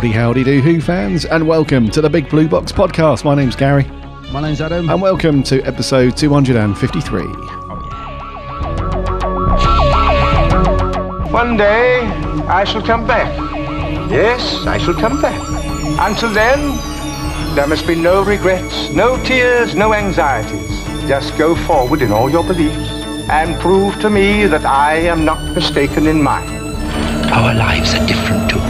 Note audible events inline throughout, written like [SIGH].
Howdy, howdy do, Who fans, and welcome to the Big Blue Box podcast. My name's Gary, My name's Adam. and welcome to episode 253. One day I shall come back. Yes, I shall come back. Until then, there must be no regrets, no tears, no anxieties. Just go forward in all your beliefs and prove to me that I am not mistaken in mine. Our lives are different to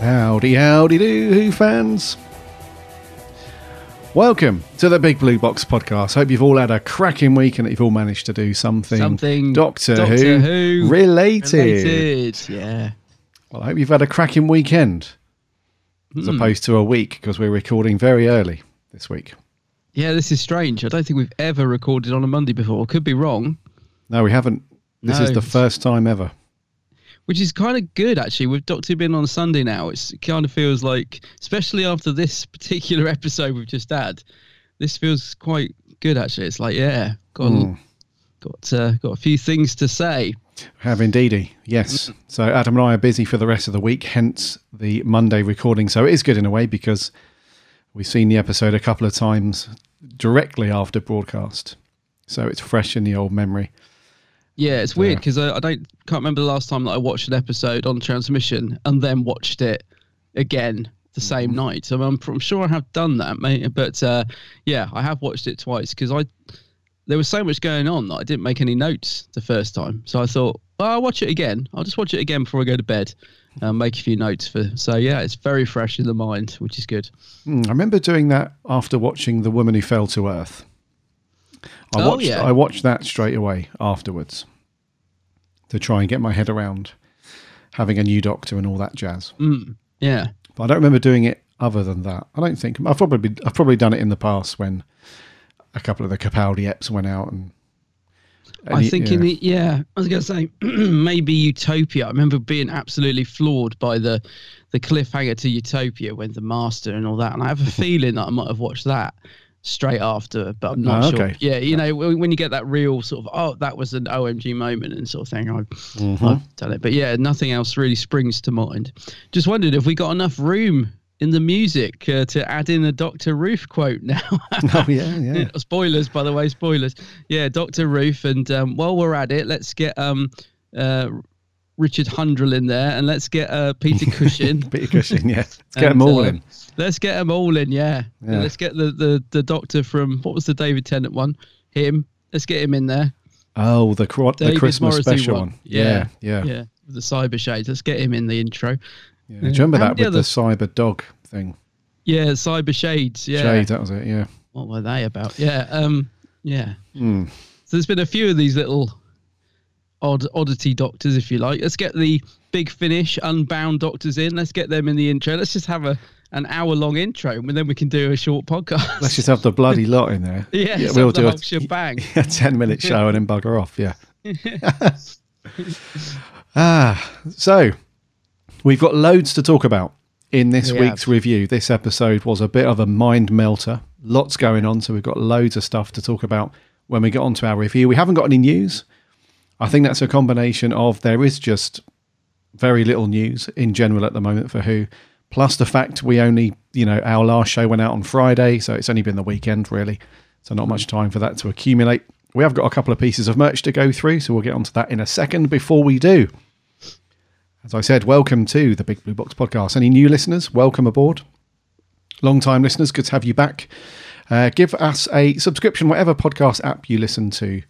Howdy, howdy do, Who fans. Welcome to the Big Blue Box podcast. Hope you've all had a cracking week and that you've all managed to do something, Something Doctor, Doctor Who, Who related. Related, yeah. Well, I hope you've had a cracking weekend as Hmm. opposed to a week because we're recording very early this week. Yeah, this is strange. I don't think we've ever recorded on a Monday before. Could be wrong, No, we haven't. This No, is the first time ever. which is kind of good actually. With Doctor being on Sunday now, it's, it kind of feels like, especially after this [LAUGHS] particular episode we've just had, this feels quite good actually. It's like, yeah, got Hmm. got uh, got a few things to say. Have indeedy, yes. So Adam and I are busy for the rest of the week, hence the Monday recording. So it is good in a way because we've seen the episode a couple of times directly after broadcast. So it's fresh in the old memory. Yeah, it's weird because I, I don't can't remember the last time that I watched an episode on transmission and then watched it again the same Mm-hmm. night. So I'm, I'm sure I have done that, mate. But uh, yeah, I have watched it twice because I there was so much going on that I didn't make any notes the first time. So I thought, well, I'll watch it again. I'll just watch it again before I go to bed and make a few notes for. So yeah, it's very fresh in the mind, which is good. Hmm, I remember doing that after watching The Woman Who Fell to Earth. I Oh, watched yeah. I watched that straight away afterwards to try and get my head around having a new doctor and all that jazz. Mm, yeah. But I don't remember doing it other than that. I don't think I've probably I've probably done it in the past when a couple of the Capaldi eps went out and. I think yeah. in the yeah, I was gonna say [CLEARS THROAT] maybe Utopia. I remember being absolutely floored by the the cliffhanger to Utopia when the master and all that, and I have a [LAUGHS] feeling that I might have watched that straight after, but I'm not Oh, sure. okay. Yeah, you know when when you get that real sort of oh that was an OMG moment and sort of thing, I've, Mm-hmm. I've done it. But yeah, nothing else really springs to mind. Just wondered if we got enough room in the music uh, to add in a Doctor Ruth quote now. [LAUGHS] oh yeah, yeah. [LAUGHS] spoilers, by the way, spoilers. Yeah, Doctor Ruth, and um, while we're at it, let's get um, uh, Richard Hurndall in there, and let's get uh, Peter Cushing. [LAUGHS] Peter Cushing, yeah. Let's get And, them all uh, in. Let's get them all in, yeah. Yeah. Let's get the, the the Doctor from what was the David Tennant one? Him. Let's get him in there. Oh, the the Christmas Morrissey special one. Yeah, Yeah, yeah. yeah. The cyber shades. Let's get him in the intro. Yeah. Do you remember How that many with the cyber dog thing? Yeah, cyber shades. Yeah. Shade, that was it. Yeah. what were they about? Yeah, um, yeah. Hmm. So there's been a few of these little odd oddity doctors, if you like. Let's get the big finish unbound doctors in. Let's get them in the intro. Let's just have a an hour long intro, and then we can do a short podcast. Let's just have the bloody lot in there. [LAUGHS] yeah, yeah we'll do a, shebang. [LAUGHS] a ten minute show and then bugger off. Yeah. [LAUGHS] ah, so we've got loads to talk about in this We week's review. This episode was a bit of a mind melter. Lots going on, so we've got loads of stuff to talk about when we get onto our review. We haven't got any news. I think that's a combination of there is just very little news in general at the moment for Who, plus the fact we only, you know, our last show went out on Friday, so it's only been the weekend really, so not much time for that to accumulate. We have got a couple of pieces of merch to go through, so we'll get onto that in a second. Before we do, as I said, welcome to the Big Blue Box podcast. Any new listeners, welcome aboard. Long time listeners, good to have you back. Uh, give us a subscription, whatever podcast app you listen to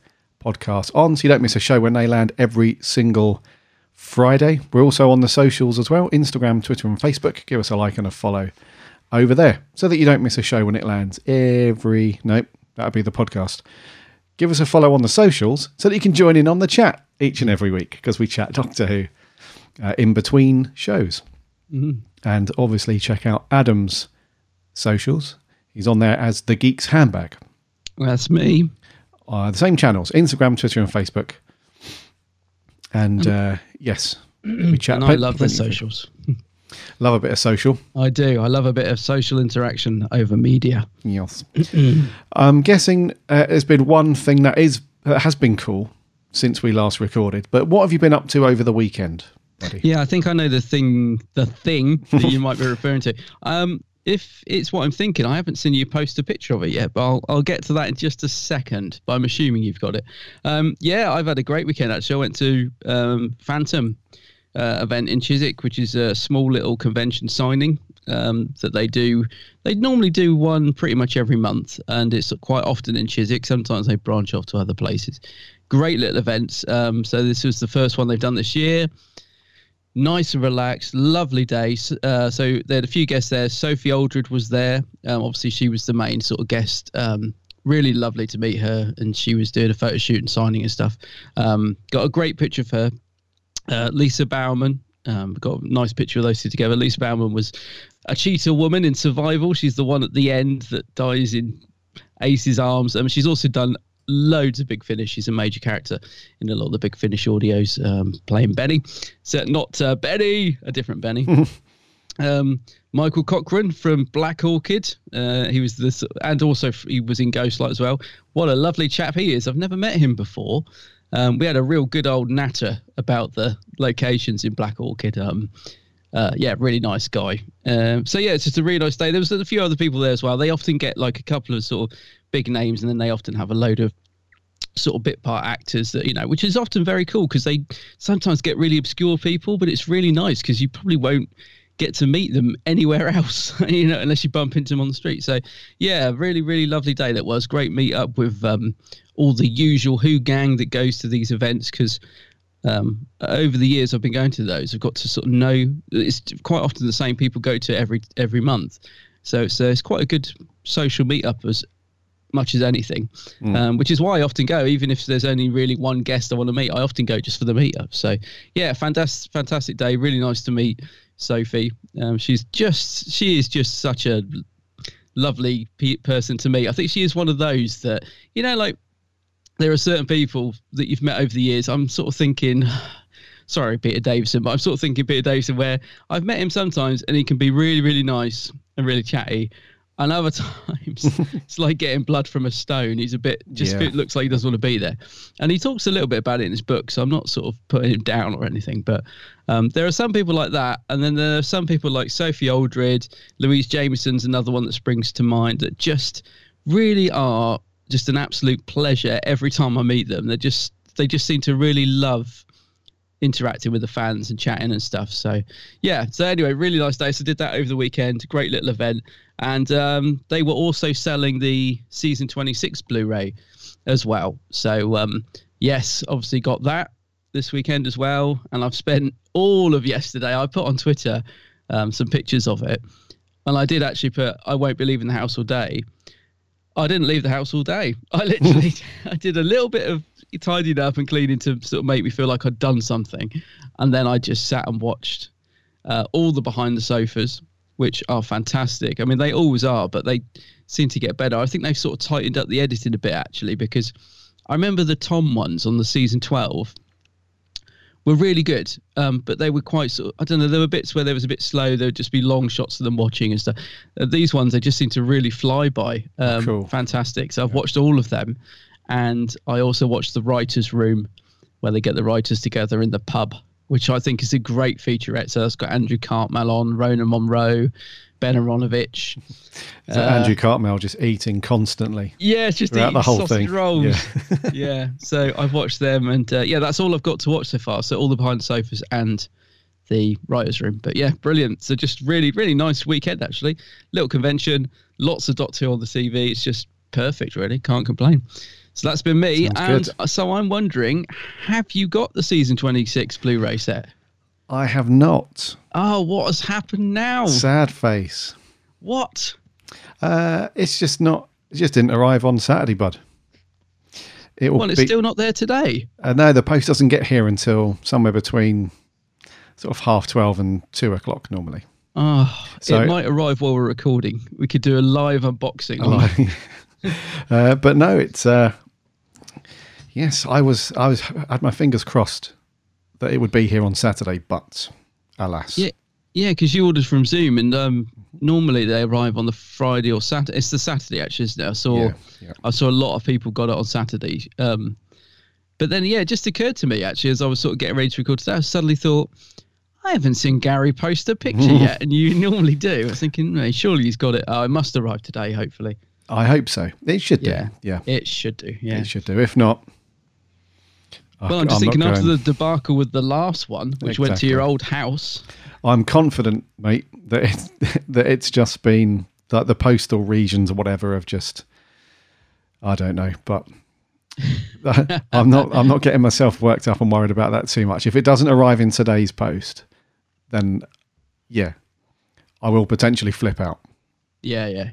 podcasts on, so you don't miss a show when they land every single Friday. We're also on the socials as well Instagram, Twitter, and Facebook. Give us a like and a follow over there so that you don't miss a show when it lands every. Nope, that'll be the podcast. Give us a follow on the socials so that you can join in on the chat each and every week because we chat [LAUGHS] Doctor Who uh, in between shows. Mhm. And obviously, check out Adam's socials. He's on there as the Geek's Handbag. That's me. Uh, the same channels Instagram, Twitter, and Facebook. And uh, yes, we chat. And I love the socials. Love a bit of social. I do. I love a bit of social interaction over media. Yes. [CLEARS THROAT] I'm guessing uh, there's been one thing that is that has been cool since we last recorded. But what have you been up to over the weekend, buddy? Yeah, I think I know the thing. The thing that you might be referring to. Um, if it's what I'm thinking, I haven't seen you post a picture of it yet, but I'll, I'll get to that in just a second. But I'm assuming you've got it. Um, yeah, I've had a great weekend actually. I went to um, Fantom uh, event in Chiswick, which is a small little convention signing um, that they do. They normally do one pretty much every month, and it's quite often in Chiswick. Sometimes they branch off to other places. Great little events. Um, so this was the first one they've done this year nice and relaxed, lovely day. Uh, so there had a few guests there. Sophie Aldred was there. Um, obviously, she was the main sort of guest. Um, really lovely to meet her, and she was doing a photo shoot and signing and stuff. Um, got a great picture of her. Uh, Lisa Bowerman. Um, got a nice picture of those two together. Lisa Bowerman was a cheetah woman in Survival. She's the one at the end that dies in Ace's arms. Um, she's also done loads of Big Finish. He's a major character in a lot of the Big Finish audios, um, playing Benny. So not uh, Benny, a different Benny. [LAUGHS] um, Michael Cochrane from Black Orchid. Uh, he was this, and also he was in Ghostlight as well. What a lovely chap he is. I've never met him before. Um, we had a real good old natter about the locations in Black Orchid. Um, uh, yeah, really nice guy. Um, so yeah, it's just a really nice day. There was a few other people there as well. They often get like a couple of sort of big names, and then they often have a load of sort of bit part actors that you know, which is often very cool because they sometimes get really obscure people, but it's really nice because you probably won't get to meet them anywhere [LAUGHS] else, you know, unless you bump into them on the street. So yeah, really, really lovely day that was. Great meet up with um, all the usual Who gang that goes to these events because um, over the years I've been going to those. I've got to sort of know it's quite often the same people go to every every month. So so it's quite a good social meetup as much as anything, Mm. um, which is why I often go. Even if there's only really one guest I want to meet, I often go just for the meetup. So yeah, fantastic fantastic day. Really nice to meet Sophie. Um, she's just she is just such a lovely pe- person to meet. I think she is one of those that you know like there are certain people that you've met over the years. I'm sort of thinking, [SIGHS] sorry, Peter Davison, but I'm sort of thinking Peter Davison, where I've met him sometimes and he can be really, really nice and really chatty. And other [LAUGHS] times, it's like getting blood from a stone. He's a bit, just Yeah. looks like he doesn't want to be there. And he talks a little bit about it in his book, so I'm not sort of putting him down or anything. But um, there are some people like that. And then there are some people like Sophie Aldred, Louise Jameson's another one that springs to mind that just really are just an absolute pleasure every time I meet them. They just they just seem to really love interacting with the fans and chatting and stuff. So yeah. So anyway, really nice day. So did that over the weekend. Great little event, and um, they were also selling the season 26 Blu-ray as well. So um, yes, obviously got that this weekend as well. And I've spent all of yesterday. I put on Twitter um, some pictures of it, and I did actually put I won't be leaving the house all day. I didn't leave the house all day. I [LAUGHS] literally I did a little bit of tidying up and cleaning to sort of make me feel like I'd done something, and then I just sat and watched uh, all the behind the sofas, which are fantastic. I mean, they always are, but they seem to get better. I think they've sort of tightened up the editing a bit actually, because I remember the Tom ones on the season twelve were really good. Um, but they were quite sort. Of, I don't know. There were bits where there was a bit slow. There would just be long shots of them watching and stuff. Uh, these ones they just seem to really fly by. Um, Cool. Fantastic. So I've watched all of them, and I also watched the writers' room, where they get the writers together in the pub, which I think is a great featurette. So that's got Andrew Cartmel on, Rona Munro, Ben Aaronovitch. [LAUGHS] So uh, Andrew Cartmel just eating constantly. Yeah, it's just throughout eating the whole sausage thing. rolls. Yeah. [LAUGHS] Yeah. So I've watched them, and uh, yeah, that's all I've got to watch so far. So all the behind the sofas and the writers' room. But yeah, brilliant. So just really, really nice weekend actually. Little convention, lots of Doctor Who on the TV. It's just perfect, really. Can't complain. So that's been me. Sounds and so I'm wondering, have you got the season 26 Blu-ray set? I have not. Oh, what has happened now? Sad face. What? Uh, it's just not. It just didn't arrive on Saturday, bud. It Well, it's be. still not there today. uh, no, the post doesn't get here until somewhere between sort of half twelve and two o'clock normally. Oh, So- it might arrive while we're recording. We could do a live unboxing. on [LAUGHS] it. uh, but no, it's. Uh, yes, I was. I was had my fingers crossed that it would be here on Saturday, but alas, Yeah, yeah, because you ordered from Zoom, and um, normally they arrive on the Friday or Saturday. It's the Saturday actually, isn't it? I saw, Yeah, yeah. I saw a lot of people got it on Saturday. Um, but then yeah, it just occurred to me actually as I was sort of getting ready to record today, I suddenly thought. I haven't seen Gary post a picture [LAUGHS] yet, and you [LAUGHS] normally do. I was thinking, "No, surely he's got it. Oh, it must arrive today, hopefully. I hope so. It should do. Yeah. Yeah, It should do. Yeah. it should do. If not, well, I'm just not thinking after the debacle with the last one, which went to your old house. I'm confident, mate, that it's, [LAUGHS] that it's just been that the postal regions or whatever have just, I don't know, but [LAUGHS] I'm not. I'm not getting myself worked up and worried about that too much. If it doesn't arrive in today's post, then yeah, I will potentially flip out. Yeah, yeah.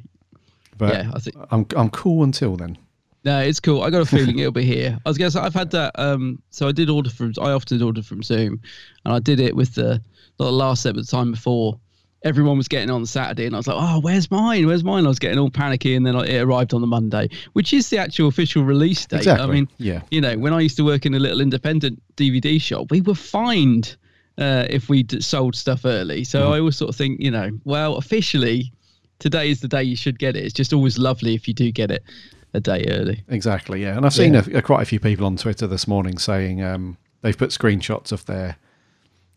But Yeah, I think- I'm I'm cool until then. No, it's cool. I got a feeling it'll be here. I was gonna say I've had that. Um, so I did order from. I often order from Zoom, and I did it with the the last set, but the time before. Everyone was getting on Saturday, and I was like, "Oh, where's mine? Where's mine?" I was getting all panicky, and then it arrived on the Monday, which is the actual official release date. Exactly. I mean, yeah. you know, when I used to work in a little independent DVD shop, we were fined uh, if we sold stuff early. So Mm-hmm. I always sort of think, you know, well, officially, today is the day you should get it. It's just always lovely if you do get it a day early. Exactly, yeah. And I've seen Yeah. a, a, quite a few people on Twitter this morning saying um, they've put screenshots of their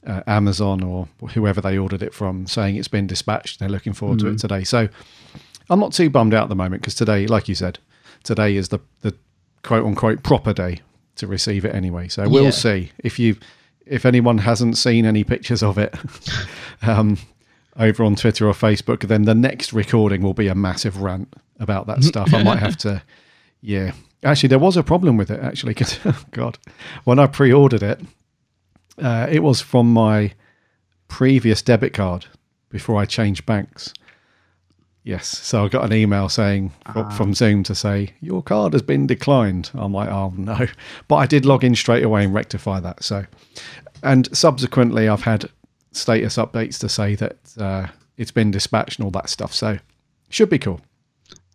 uh, Amazon or whoever they ordered it from, saying it's been dispatched. They're looking forward to Mhm. it today. So I'm not too bummed out at the moment because today, like you said, today is the the quote unquote proper day to receive it anyway. So we'll Yeah. see if you if anyone hasn't seen any pictures of it. [LAUGHS] um, over on Twitter or Facebook, then the next recording will be a massive rant about that stuff. I might have to, [LAUGHS] yeah. Actually, there was a problem with it. Actually, because [LAUGHS] God, when I pre-ordered it, uh, it was from my previous debit card before I changed banks. Yes, so I got an email saying fro- from Zoom to say your card has been declined. I'm like, oh no, [LAUGHS] but I did log in straight away and rectify that. So, and subsequently, I've had status updates to say that uh, it's been dispatched and all that stuff. So, should be cool.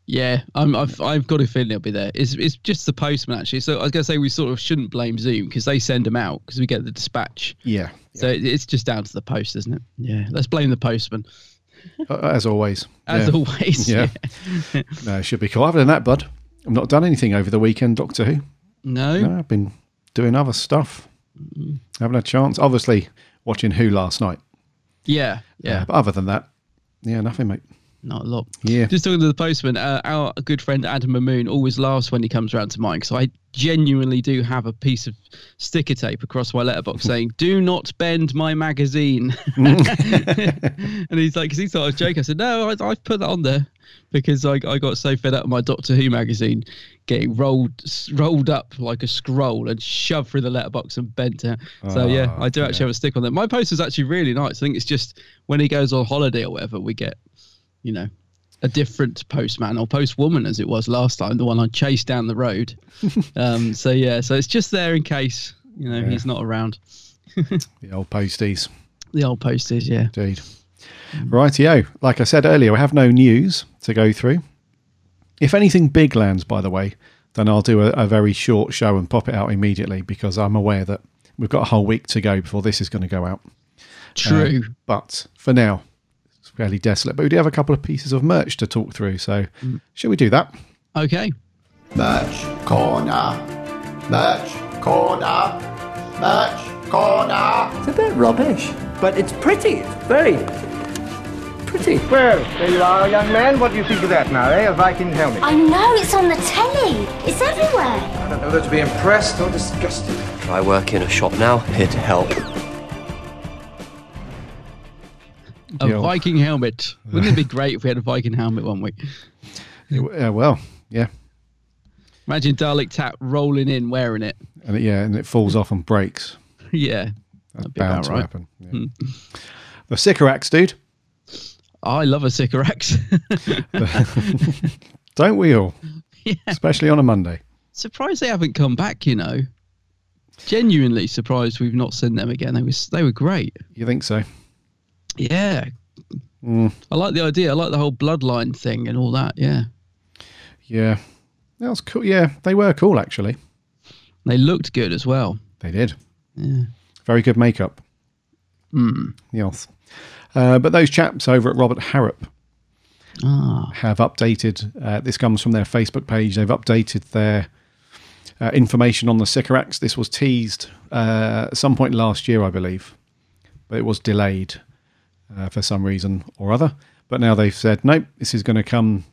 Yeah, I'm, I've I've got a feeling it'll be there. It's it's just the postman actually. So I was gonna say we sort of shouldn't blame Zoom because they send them out because we get the dispatch. Yeah, So it- it's just down to the post, isn't it? Yeah. Let's blame the postman. As always. As Yeah. always, Yeah. no, it should be cool. Other than that, bud, I've not done anything over the weekend, Doctor Who. No. No, I've been doing other stuff. Haven't had a chance. Obviously, watching Who last night. Yeah. Yeah. Uh, but other than that, yeah, nothing, mate. Not a lot. Yeah. Just talking to the postman, uh, our good friend Adam Mamoon always laughs when he comes around to mine because I genuinely do have a piece of sticker tape across my letterbox [LAUGHS] saying, Do not bend my magazine. [LAUGHS] [LAUGHS] and he's like, because he thought I was joking. I said, No, I, I've put that on there because I, I got so fed up with my Doctor Who magazine getting rolled rolled up like a scroll and shoved through the letterbox and bent out. So, yeah, Oh, I do actually have a stick on there. My poster's actually really nice. I think it's just when he goes on holiday or whatever, we get you know, a different postman or postwoman as it was last time, the one I chased down the road. [LAUGHS] um, so yeah, so it's just there in case you know Yeah. he's not around. [LAUGHS] The old posties. The old posties, yeah. Indeed. Rightio. Like I said earlier, we have no news to go through. If anything big lands, by the way, then I'll do a, a very short show and pop it out immediately because I'm aware that we've got a whole week to go before this is going to go out. True. Uh, but for now, fairly desolate. But we do have a couple of pieces of merch to talk through. So, Mm. shall we do that? Okay. Merch corner. Merch corner. Merch corner. It's a bit rubbish, but it's pretty. It's very pretty. Well, there you are, young man. What do you think of that now, eh? A Viking helmet. I know, it's on the telly. It's everywhere. I don't know whether to be impressed or disgusted. I work in a shop now, here to help. A. Viking helmet. Wouldn't it be great if we had a Viking helmet one week? Yeah, well, yeah. Imagine Dalek Tap rolling in wearing it. And it, yeah, and it falls off and breaks. [LAUGHS] Yeah. That's bound about to right. happen. yeah. Hmm. The Sycorax, dude. I love a Sycorax. [LAUGHS] [LAUGHS] Don't we all? Yeah. Especially on a Monday. surprised they haven't come back, you know. Genuinely surprised we've not seen them again. They was they were great. You think so? Yeah. Mm, I like the idea. I like the whole bloodline thing and all that. Yeah. yeah. That was cool. Yeah, they were cool, actually. They looked good as well. They did. Yeah. Very good makeup. Mm. Yes. Uh, but those chaps over at Robert Harrop Ah. have updated. Uh, this comes from their Facebook page. They've updated their uh, information on the Sycorax. This was teased uh, at some point last year, I believe, but it was delayed uh, for some reason or other. But now they've said, nope, this is going to come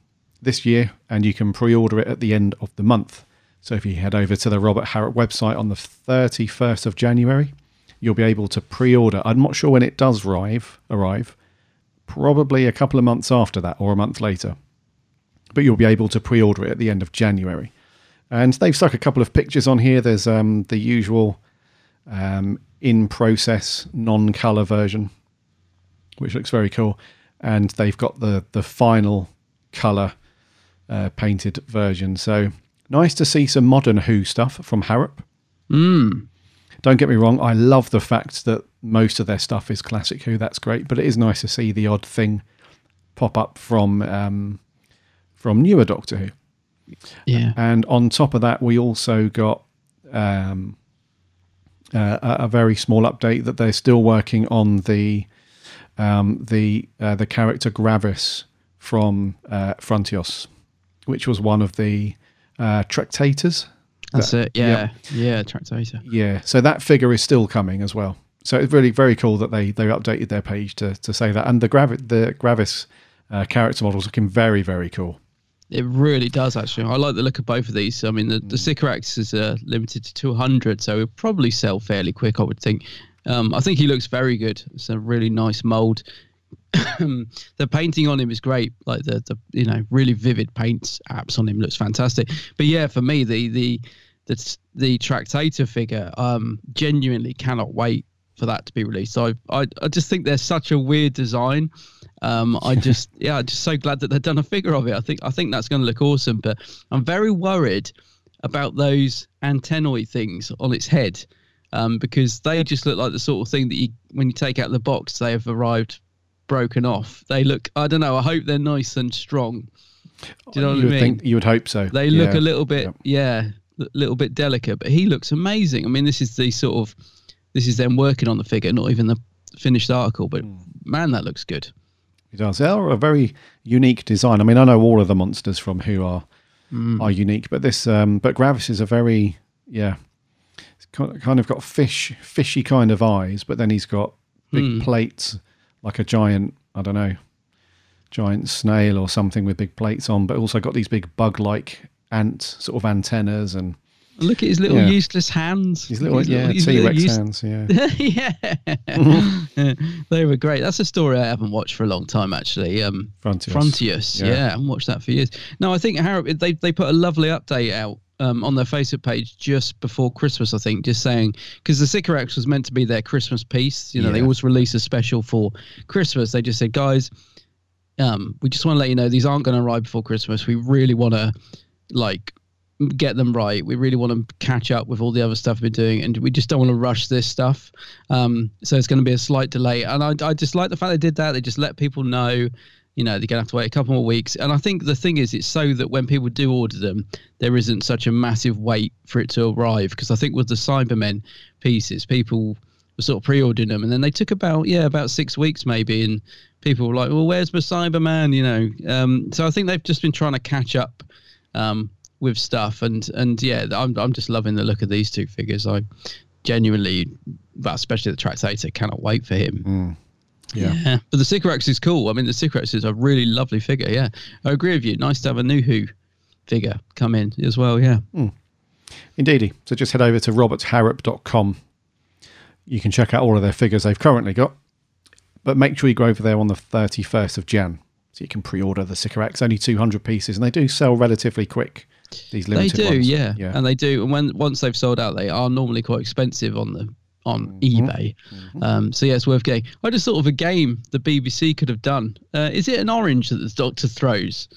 this year, and you can pre-order it at the end of the month. So if you head over to the Robert Harrop website on the 31st of January, you'll be able to pre-order. I'm not sure when it does arrive. Arrive, probably a couple of months after that or a month later. But you'll be able to pre-order it at the end of January. And they've stuck a couple of pictures on here. There's um, the usual um, in-process non-color version, which looks very cool. And they've got the the final color uh, painted version. So nice to see some modern Who stuff from Harrop. Mm. Don't get me wrong, I love the fact that most of their stuff is classic Who. That's great, but it is nice to see the odd thing pop up from um, from newer Doctor Who. Yeah. And on top of that, we also got um, uh, a, a very small update that they're still working on the um, the uh, the character Gravis from uh, Frontios, which was one of the uh, Tractators. That's That- it. Yeah. Yep. Yeah. Tractator. Yeah, so that figure is still coming as well. So it's really very cool that they they updated their page to to say that, and the Gravi- the Gravis uh, character models looking very very cool. It really does, actually. I like the look of both of these. I mean, the, the Sycorax is uh, limited to 200, so it'll probably sell fairly quick, I would think. Um, I think he looks very good. It's a really nice mold. [COUGHS] the painting on him is great. Like the, the you know really vivid paint apps on him looks fantastic. But yeah, for me the the the the Tractator figure um genuinely cannot wait for that to be released. I I I just think they're such a weird design. Um, I [LAUGHS] just yeah, I'm just so glad that they've done a figure of it. I think I think that's going to look awesome. But I'm very worried about those antennae things on its head um, because they just look like the sort of thing that you when you take out the box they have arrived broken off. They look I don't know. I hope they're nice and strong. Do you know you what I mean? think you would hope so. They look Yeah. a little bit, yeah, a little bit delicate, but he looks amazing. I mean, this is the sort of, this is them working on the figure, not even the finished article, but Hmm. man, that looks good. It does. They're a very unique design. I mean, I know all of the monsters from Who are Mm. are unique, but this um, but Gravis is a very yeah, kind of got fish fishy kind of eyes, but then he's got big Hmm. plates like a giant I don't know giant snail or something with big plates on, but also got these big bug like ant sort of antennas and Look at his little Yeah. useless hands. his little His yeah T Rex use- hands yeah. [LAUGHS] yeah, they were great. That's a story I haven't watched for a long time, actually. Um, Frontios. Frontios, Yeah. yeah. I haven't watched that for years. No, I think Harrop they they put a lovely update out um, on their Facebook page just before Christmas, I think, just saying because the Sycorax was meant to be their Christmas piece. You know, they always release a special for Christmas. They just said, guys, um, we just want to let you know these aren't going to arrive before Christmas. We really want to like get them right. We really want to catch up with all the other stuff we're doing, and we just don't want to rush this stuff. Um, so it's going to be a slight delay. And I, I just like the fact they did that. They just let people know you know they're gonna have to wait a couple more weeks. And I think the thing is, it's so that when people do order them, there isn't such a massive wait for it to arrive. Because I think with the Cybermen pieces, people were sort of pre-ordering them, and then they took about yeah about six weeks maybe, and people were like, well, where's my Cyberman? You know, um, so I think they've just been trying to catch up. Um, with stuff and and yeah I'm, I'm just loving the look of these two figures i genuinely especially the Tractator cannot wait for him Yeah. but the Sycorax is cool. I mean, the Sycorax is a really lovely figure. Yeah, I agree with you. Nice to have a new Who figure come in as well. Yeah. Hmm. Indeedy. So just head over to robertharrop.com. You can check out all of their figures they've currently got. But make sure you go over there on the 31st of Jan. So you can pre order the Sycorax, only 200 pieces. And they do sell relatively quick, these limited They do, ones. yeah. yeah. and they do. And when once they've sold out, they are normally quite expensive on the on Mm-hmm. eBay. Um, so yeah, it's worth getting. I just thought of a game the BBC could have done. Uh, is it an orange that the Doctor throws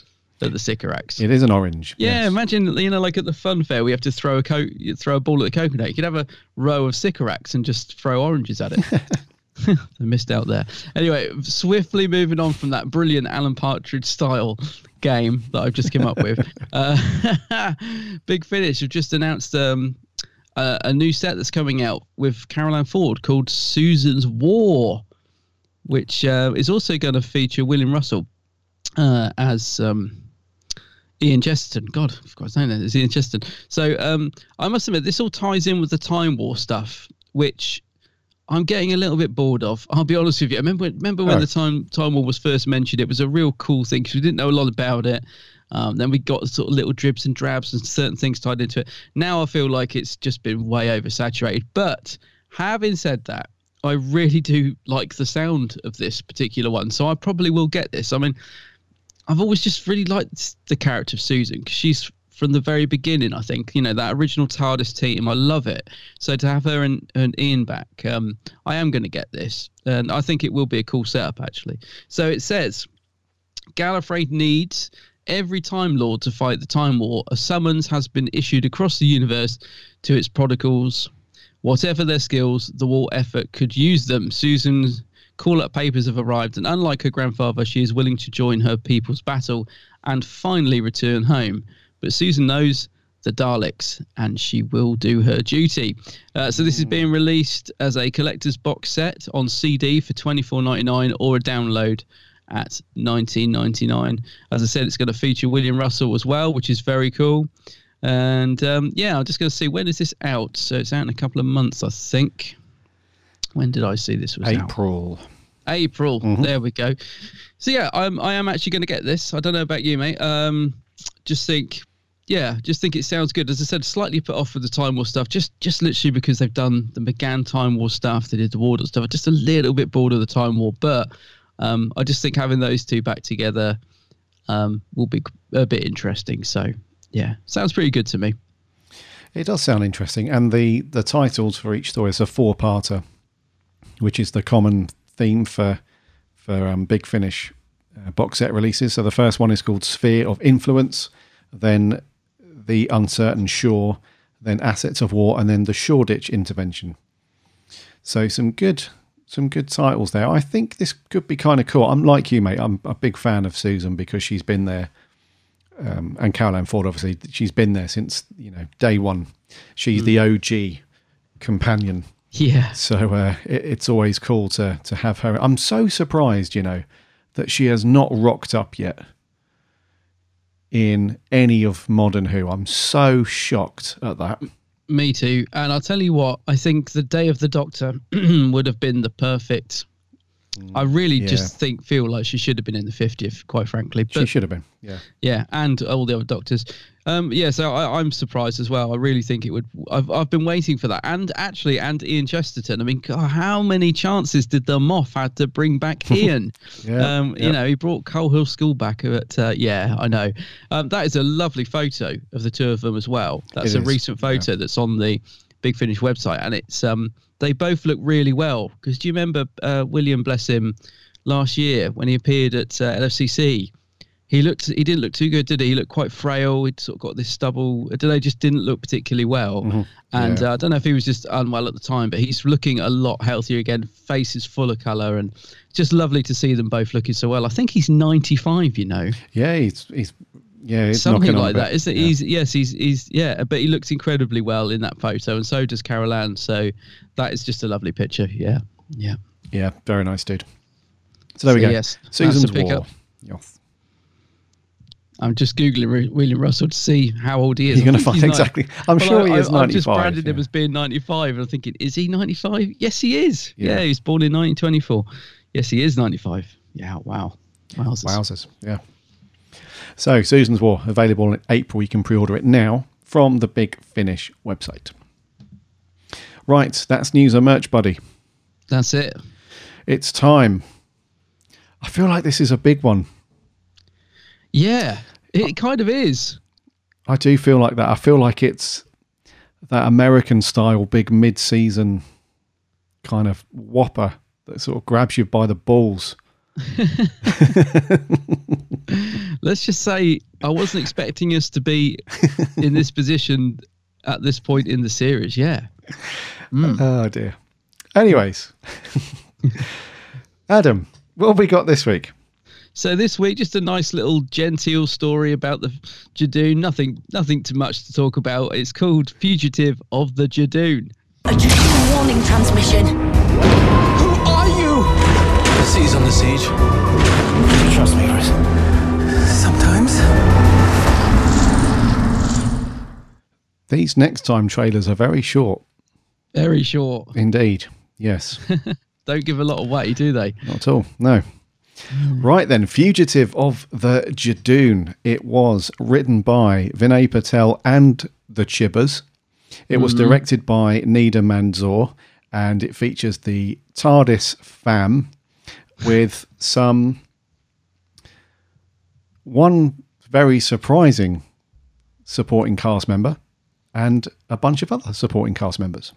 at the Sycorax? It is an orange. Yeah, imagine you know, like at the fun fair, we have to throw a co- you throw a ball at the coconut. You could have a row of Sycorax and just throw oranges at it. [LAUGHS] [LAUGHS] I missed out there. Anyway, swiftly moving on from that brilliant Alan Partridge style game that I've just come up with. [LAUGHS] Uh, Big Finish have just announced um, a, a new set that's coming out with Carole Ann Ford called Susan's War, which uh, is also going to feature William Russell uh, as. Um, Ian Chesterton. God, I forgot his name. Then. It's Ian Chesterton. So um, I must admit, this all ties in with the Time War stuff, which I'm getting a little bit bored of. I'll be honest with you. I remember remember when Oh. the time Time War was first mentioned. It was a real cool thing because we didn't know a lot about it. Um, then we got sort of little dribs and drabs and certain things tied into it. Now I feel like it's just been way oversaturated. But having said that, I really do like the sound of this particular one. So I probably will get this. I mean, I've always just really liked the character of Susan because she's from the very beginning. I think you know that original TARDIS team. I love it. So to have her and, and Ian back, um, I am going to get this, and I think it will be a cool setup actually. So it says Gallifrey needs every Time Lord to fight the Time War. A summons has been issued across the universe to its prodigals. Whatever their skills, the war effort could use them. Susan's call up papers have arrived, and unlike her grandfather, she is willing to join her people's battle and finally return home. But Susan knows the Daleks, and she will do her duty. Uh, so this is being released as a collector's box set on CD for twenty four ninety nine or a download at nineteen ninety nine. As I said, it's going to feature William Russell as well, which is very cool. And um, yeah, I'm just going to see when is this out. So it's out in a couple of months, I think. When did I see this was out? April. April. There we go. So yeah, I'm I am actually going to get this. I don't know about you, mate. Um, just think, yeah, just think it sounds good. As I said, slightly put off with the Time War stuff, just just literally because they've done the McGann Time War stuff, they did the Warden stuff. Just a little bit bored of the Time War, but um, I just think having those two back together um, will be a bit interesting. So yeah, sounds pretty good to me. It does sound interesting, and the the titles for each story is a four parter, which is the common theme for for um, Big Finish uh, box set releases. So the first one is called Sphere of Influence, then the Uncertain Shore, then Assets of War, and then the Shoreditch Intervention. So some good some good titles there. I think this could be kind of cool. I'm like you, mate. I'm a big fan of Susan because she's been there um, and Carole Ann Ford, obviously, she's been there since you know day one. She's the OG companion. Yeah. So uh, it, it's always cool to to have her. I'm so surprised, you know, that she has not rocked up yet in any of modern Who. I'm so shocked at that. Me too. And I'll tell you what, I think the Day of the Doctor [CLEARS THROAT] would have been the perfect. I really mm, yeah. just think feel like she should have been in the 50th, quite frankly. She should have been. Yeah. Yeah, and all the other doctors. Um, yeah, so I, I'm surprised as well. I really think it would. I've, I've been waiting for that, and actually, and Ian Chesterton. I mean, God, how many chances did the Moff had to bring back [LAUGHS] Ian? Yeah, um, yeah. You know, he brought Coal Hill School back. But uh, yeah, I know. Um, that is a lovely photo of the two of them as well. That's It a is, recent photo that's on the Big Finish website, and it's um, they both look really well. Because do you remember uh, William, bless him, last year when he appeared at uh, LFCC? He looked he didn't look too good, did he? He looked quite frail. He'd sort of got this stubble. I don't know, just didn't look particularly well. Mhm. And Yeah. uh, I don't know if he was just unwell at the time, but he's looking a lot healthier again. Face is full of colour, and just lovely to see them both looking so well. I think he's 95, you know, Yeah, he's he's yeah, he's something like that. Isn't it? Yeah. He's yes, he's he's yeah, but he looks incredibly well in that photo, and so does Carole Ann. So that is just a lovely picture. Yeah, yeah. Yeah, very nice dude. So there we go. yes, Susan's War. up. I'm just googling William Russell to see how old he is. You're gonna find he's ni- exactly- I'm Well, sure he I, is I, I've just 95, branded him as being 95, and I'm thinking, is he 95? Yes, he is. Yeah. Yeah, he was born in 1924. Yes, he is 95. Yeah, wow. Wowzers. Wowzers. Yeah. So Susan's War available in April. You can pre-order it now from the Big Finish website. Right, that's news and merch, buddy. That's it. It's time. I feel like this is a big one. Yeah, it kind of is. I do feel like that. I feel like it's that American style big mid-season kind of whopper that sort of grabs you by the balls. [LAUGHS] Let's just say I wasn't expecting us to be in this position at this point in the series. Yeah. Hmm. Oh dear. Anyways, [LAUGHS] Adam, what have we got this week? So this week, just a nice little genteel story about the Judoon. Nothing, nothing too much to talk about. It's called "Fugitive of the Judoon." A Judoon warning transmission. Who are you? The sea's on the siege. Trust me, Chris? Sometimes. These next time trailers are very short. Very short. Indeed. Yes. [LAUGHS] Don't give a lot away, do they? Not at all. No. Right then, Fugitive of the Judoon. It was written by Vinay Patel and the Chibbers. It was Mhm. directed by Nida Manzoor and it features the TARDIS fam with some one very surprising supporting cast member and a bunch of other supporting cast members.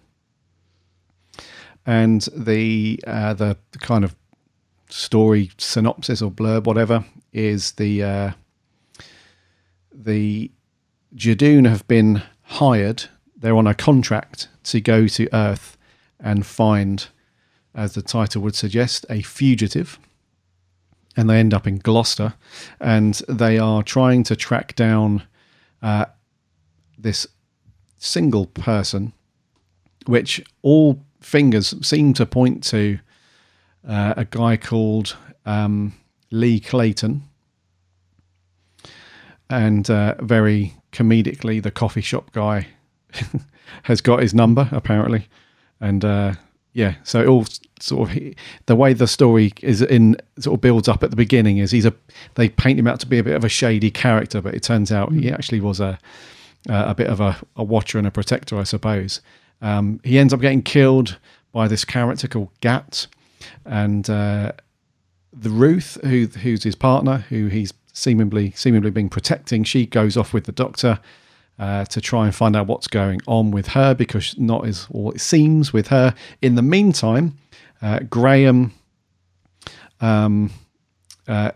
And the uh, the kind of story synopsis or blurb, whatever, is the uh, the Judoon have been hired. They're on a contract to go to Earth and find, as the title would suggest, a fugitive. And they end up in Gloucester, and they are trying to track down uh, this single person, which all fingers seem to point to uh, a guy called um, Lee Clayton. And uh, very comedically, the coffee shop guy [LAUGHS] has got his number, apparently. And uh, yeah, so it all sort of the way the story is in sort of builds up at the beginning is he's a they paint him out to be a bit of a shady character, but it turns out he actually was a a bit of a, a watcher and a protector, I suppose. Um, he ends up getting killed by this character called Gat, and uh, the Ruth, who who's his partner, who he's seemingly seemingly been protecting, she goes off with the doctor uh, to try and find out what's going on with her because not as all it seems with her. In the meantime, uh, Graham, um, uh,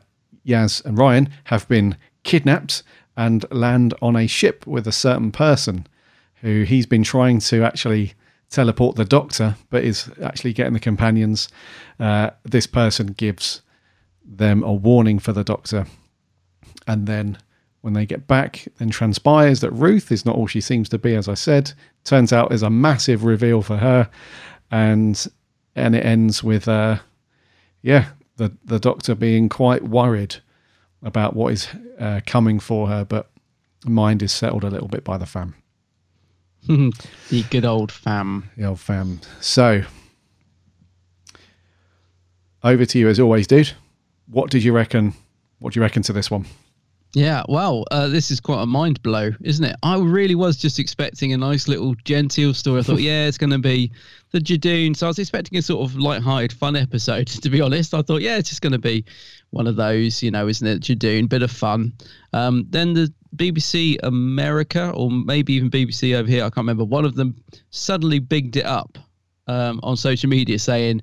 Yaz, and Ryan have been kidnapped and land on a ship with a certain person who he's been trying to actually teleport the doctor, but is actually getting the companions. Uh, this person gives them a warning for the doctor. And then when they get back, then transpires that Ruth is not all she seems to be, as I said. Turns out is a massive reveal for her. And and it ends with uh yeah, the the doctor being quite worried about what is uh, coming for her, but mind is settled a little bit by the fam. [LAUGHS] the good old fam. The old fam. So, over to you as always, dude. What did you reckon? What do you reckon to this one? Yeah, well, uh, this is quite a mind blow, isn't it? I really was just expecting a nice little genteel story. I thought, [LAUGHS] yeah, it's going to be the Judoon. So I was expecting a sort of light-hearted, fun episode. [LAUGHS] To be honest, I thought, yeah, it's just going to be one of those, you know, isn't it? Judoon, bit of fun. Um, then the BBC America, or maybe even BBC over here, I can't remember. One of them suddenly bigged it up um, on social media, saying,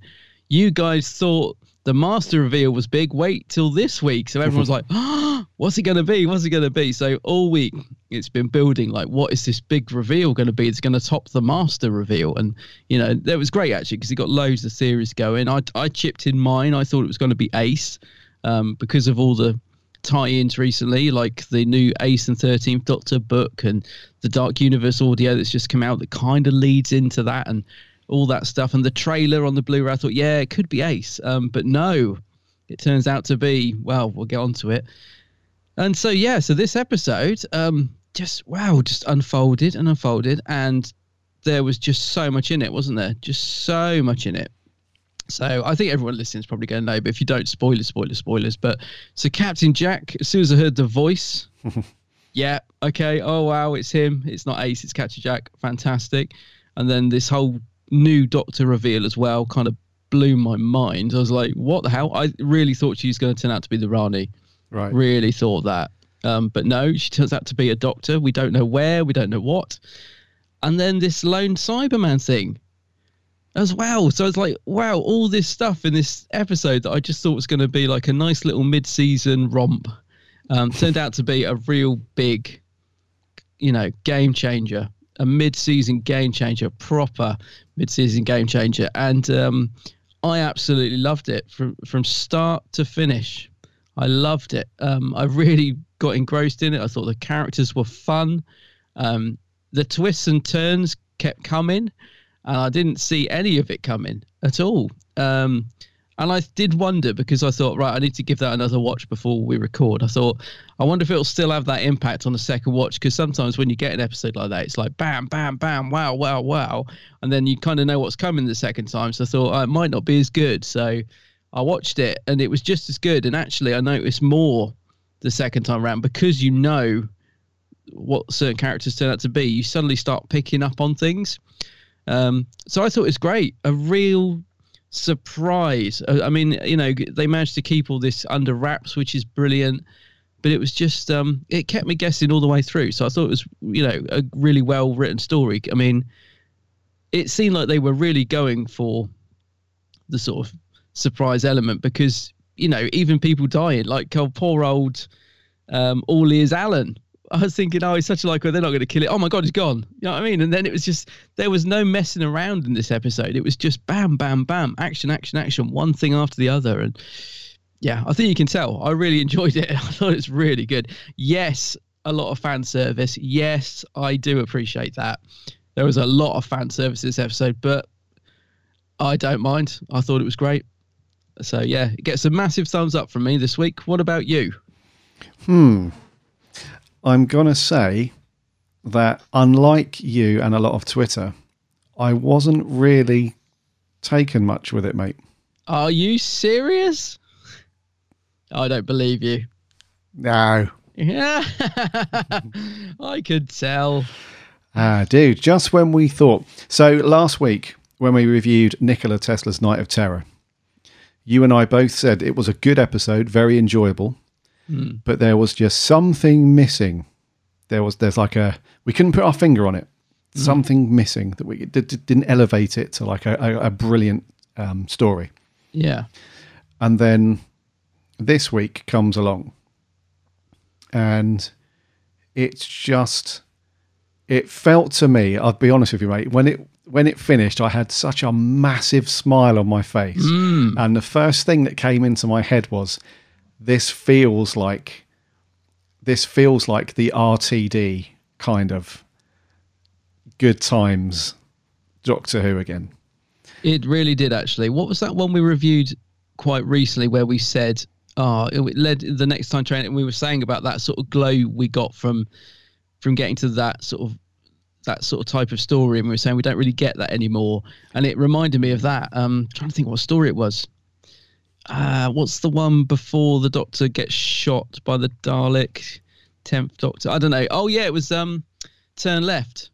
"You guys thought." The master reveal was big. Wait till this week. So everyone's [LAUGHS] like, oh, what's it going to be? What's it going to be? So all week it's been building like, what is this big reveal going to be? It's going to top the master reveal. And, you know, that was great actually because he got loads of theories going. I, I chipped in mine. I thought it was going to be Ace um, because of all the tie-ins recently, like the new Ace and 13th Doctor book and the Dark Universe audio that's just come out that kind of leads into that and all that stuff. And the trailer on the Blu-ray, I thought, yeah, it could be Ace. Um, but no, it turns out to be, well, we'll get onto it. And so yeah, so this episode, um, just wow, just unfolded and unfolded, and there was just so much in it, wasn't there? Just so much in it. So I think everyone listening is probably going to know, but if you don't, spoilers, spoilers, spoilers. But so Captain Jack, as soon as I heard the voice, [LAUGHS] yeah, okay, oh wow, it's him. It's not Ace, it's Captain Jack. Fantastic. And then this whole new Doctor reveal as well kind of blew my mind. I was like, what the hell? I really thought she was going to turn out to be the Rani. Right. Really thought that. Um, but no, she turns out to be a doctor. We don't know where, we don't know what. And then this lone Cyberman thing as well. So it's like, wow, all this stuff in this episode that I just thought was going to be like a nice little mid season romp um, turned out to be a real big, you know, game changer, a mid season game changer, proper mid season game changer. And um, I absolutely loved it from, from start to finish. I loved it. Um, I really got engrossed in it. I thought the characters were fun. Um, the twists and turns kept coming, and I didn't see any of it coming at all. Um, and I did wonder because I thought, right, I need to give that another watch before we record. I thought, I wonder if it'll still have that impact on the second watch because sometimes when you get an episode like that, it's like bam, bam, bam, wow, wow, wow, and then you kind of know what's coming the second time. So I thought oh, it might not be as good. So I watched it and it was just as good. And actually, I noticed more the second time around because you know what certain characters turn out to be. You suddenly start picking up on things. Um, so I thought it was great. A real surprise. Uh, I mean, you know, they managed to keep all this under wraps, which is brilliant. But it was just, um, it kept me guessing all the way through. So I thought it was, you know, a really well written story. I mean, it seemed like they were really going for the sort of surprise element because you know even people dying like oh, poor old um all ears alan i was thinking oh he's such a like they're not going to kill it. Oh my god he's gone. You know what i mean? And then it was just there was no messing around in this episode. It was just bam bam bam action action action one thing after the other. And yeah i think you can tell. I really [LAUGHS] enjoyed it. I thought it's really good. Yes a lot of fan service. Yes i do appreciate that. There was a lot of fan service this episode but i don't mind. I thought it was great. So yeah, it gets a massive thumbs up from me this week. What about you? Hmm. I'm gonna say that unlike you and a lot of Twitter, I wasn't really taken much with it, mate. Are you serious? I don't believe you. No. Yeah, [LAUGHS] I could tell. Ah, dude, just when we thought. So last week, when we reviewed Nikola Tesla's Night of Terror, you and I both said it was a good episode, very enjoyable, Hmm. but there was just something missing. There was there's like a we couldn't put our finger on it. Hmm. Something missing that we d- d- didn't elevate it to like a, a, a brilliant um, story. Yeah. And then this week comes along, and it's just it felt to me. I'll be honest with you, mate. When it when it finished, I had such a massive smile on my face, Mm. and the first thing that came into my head was, "This feels like, this feels like the RTD kind of good times Doctor Who again." It really did actually. What was that one we reviewed quite recently where we said, oh, it led the next time training and we were saying about that sort of glow we got from from getting to that sort of that sort of type of story and we were saying we don't really get that anymore. And it reminded me of that. Um trying to think what story it was. Uh what's the one before the doctor gets shot by the Dalek? Tenth Doctor. I don't know. Oh yeah, it was um Turn Left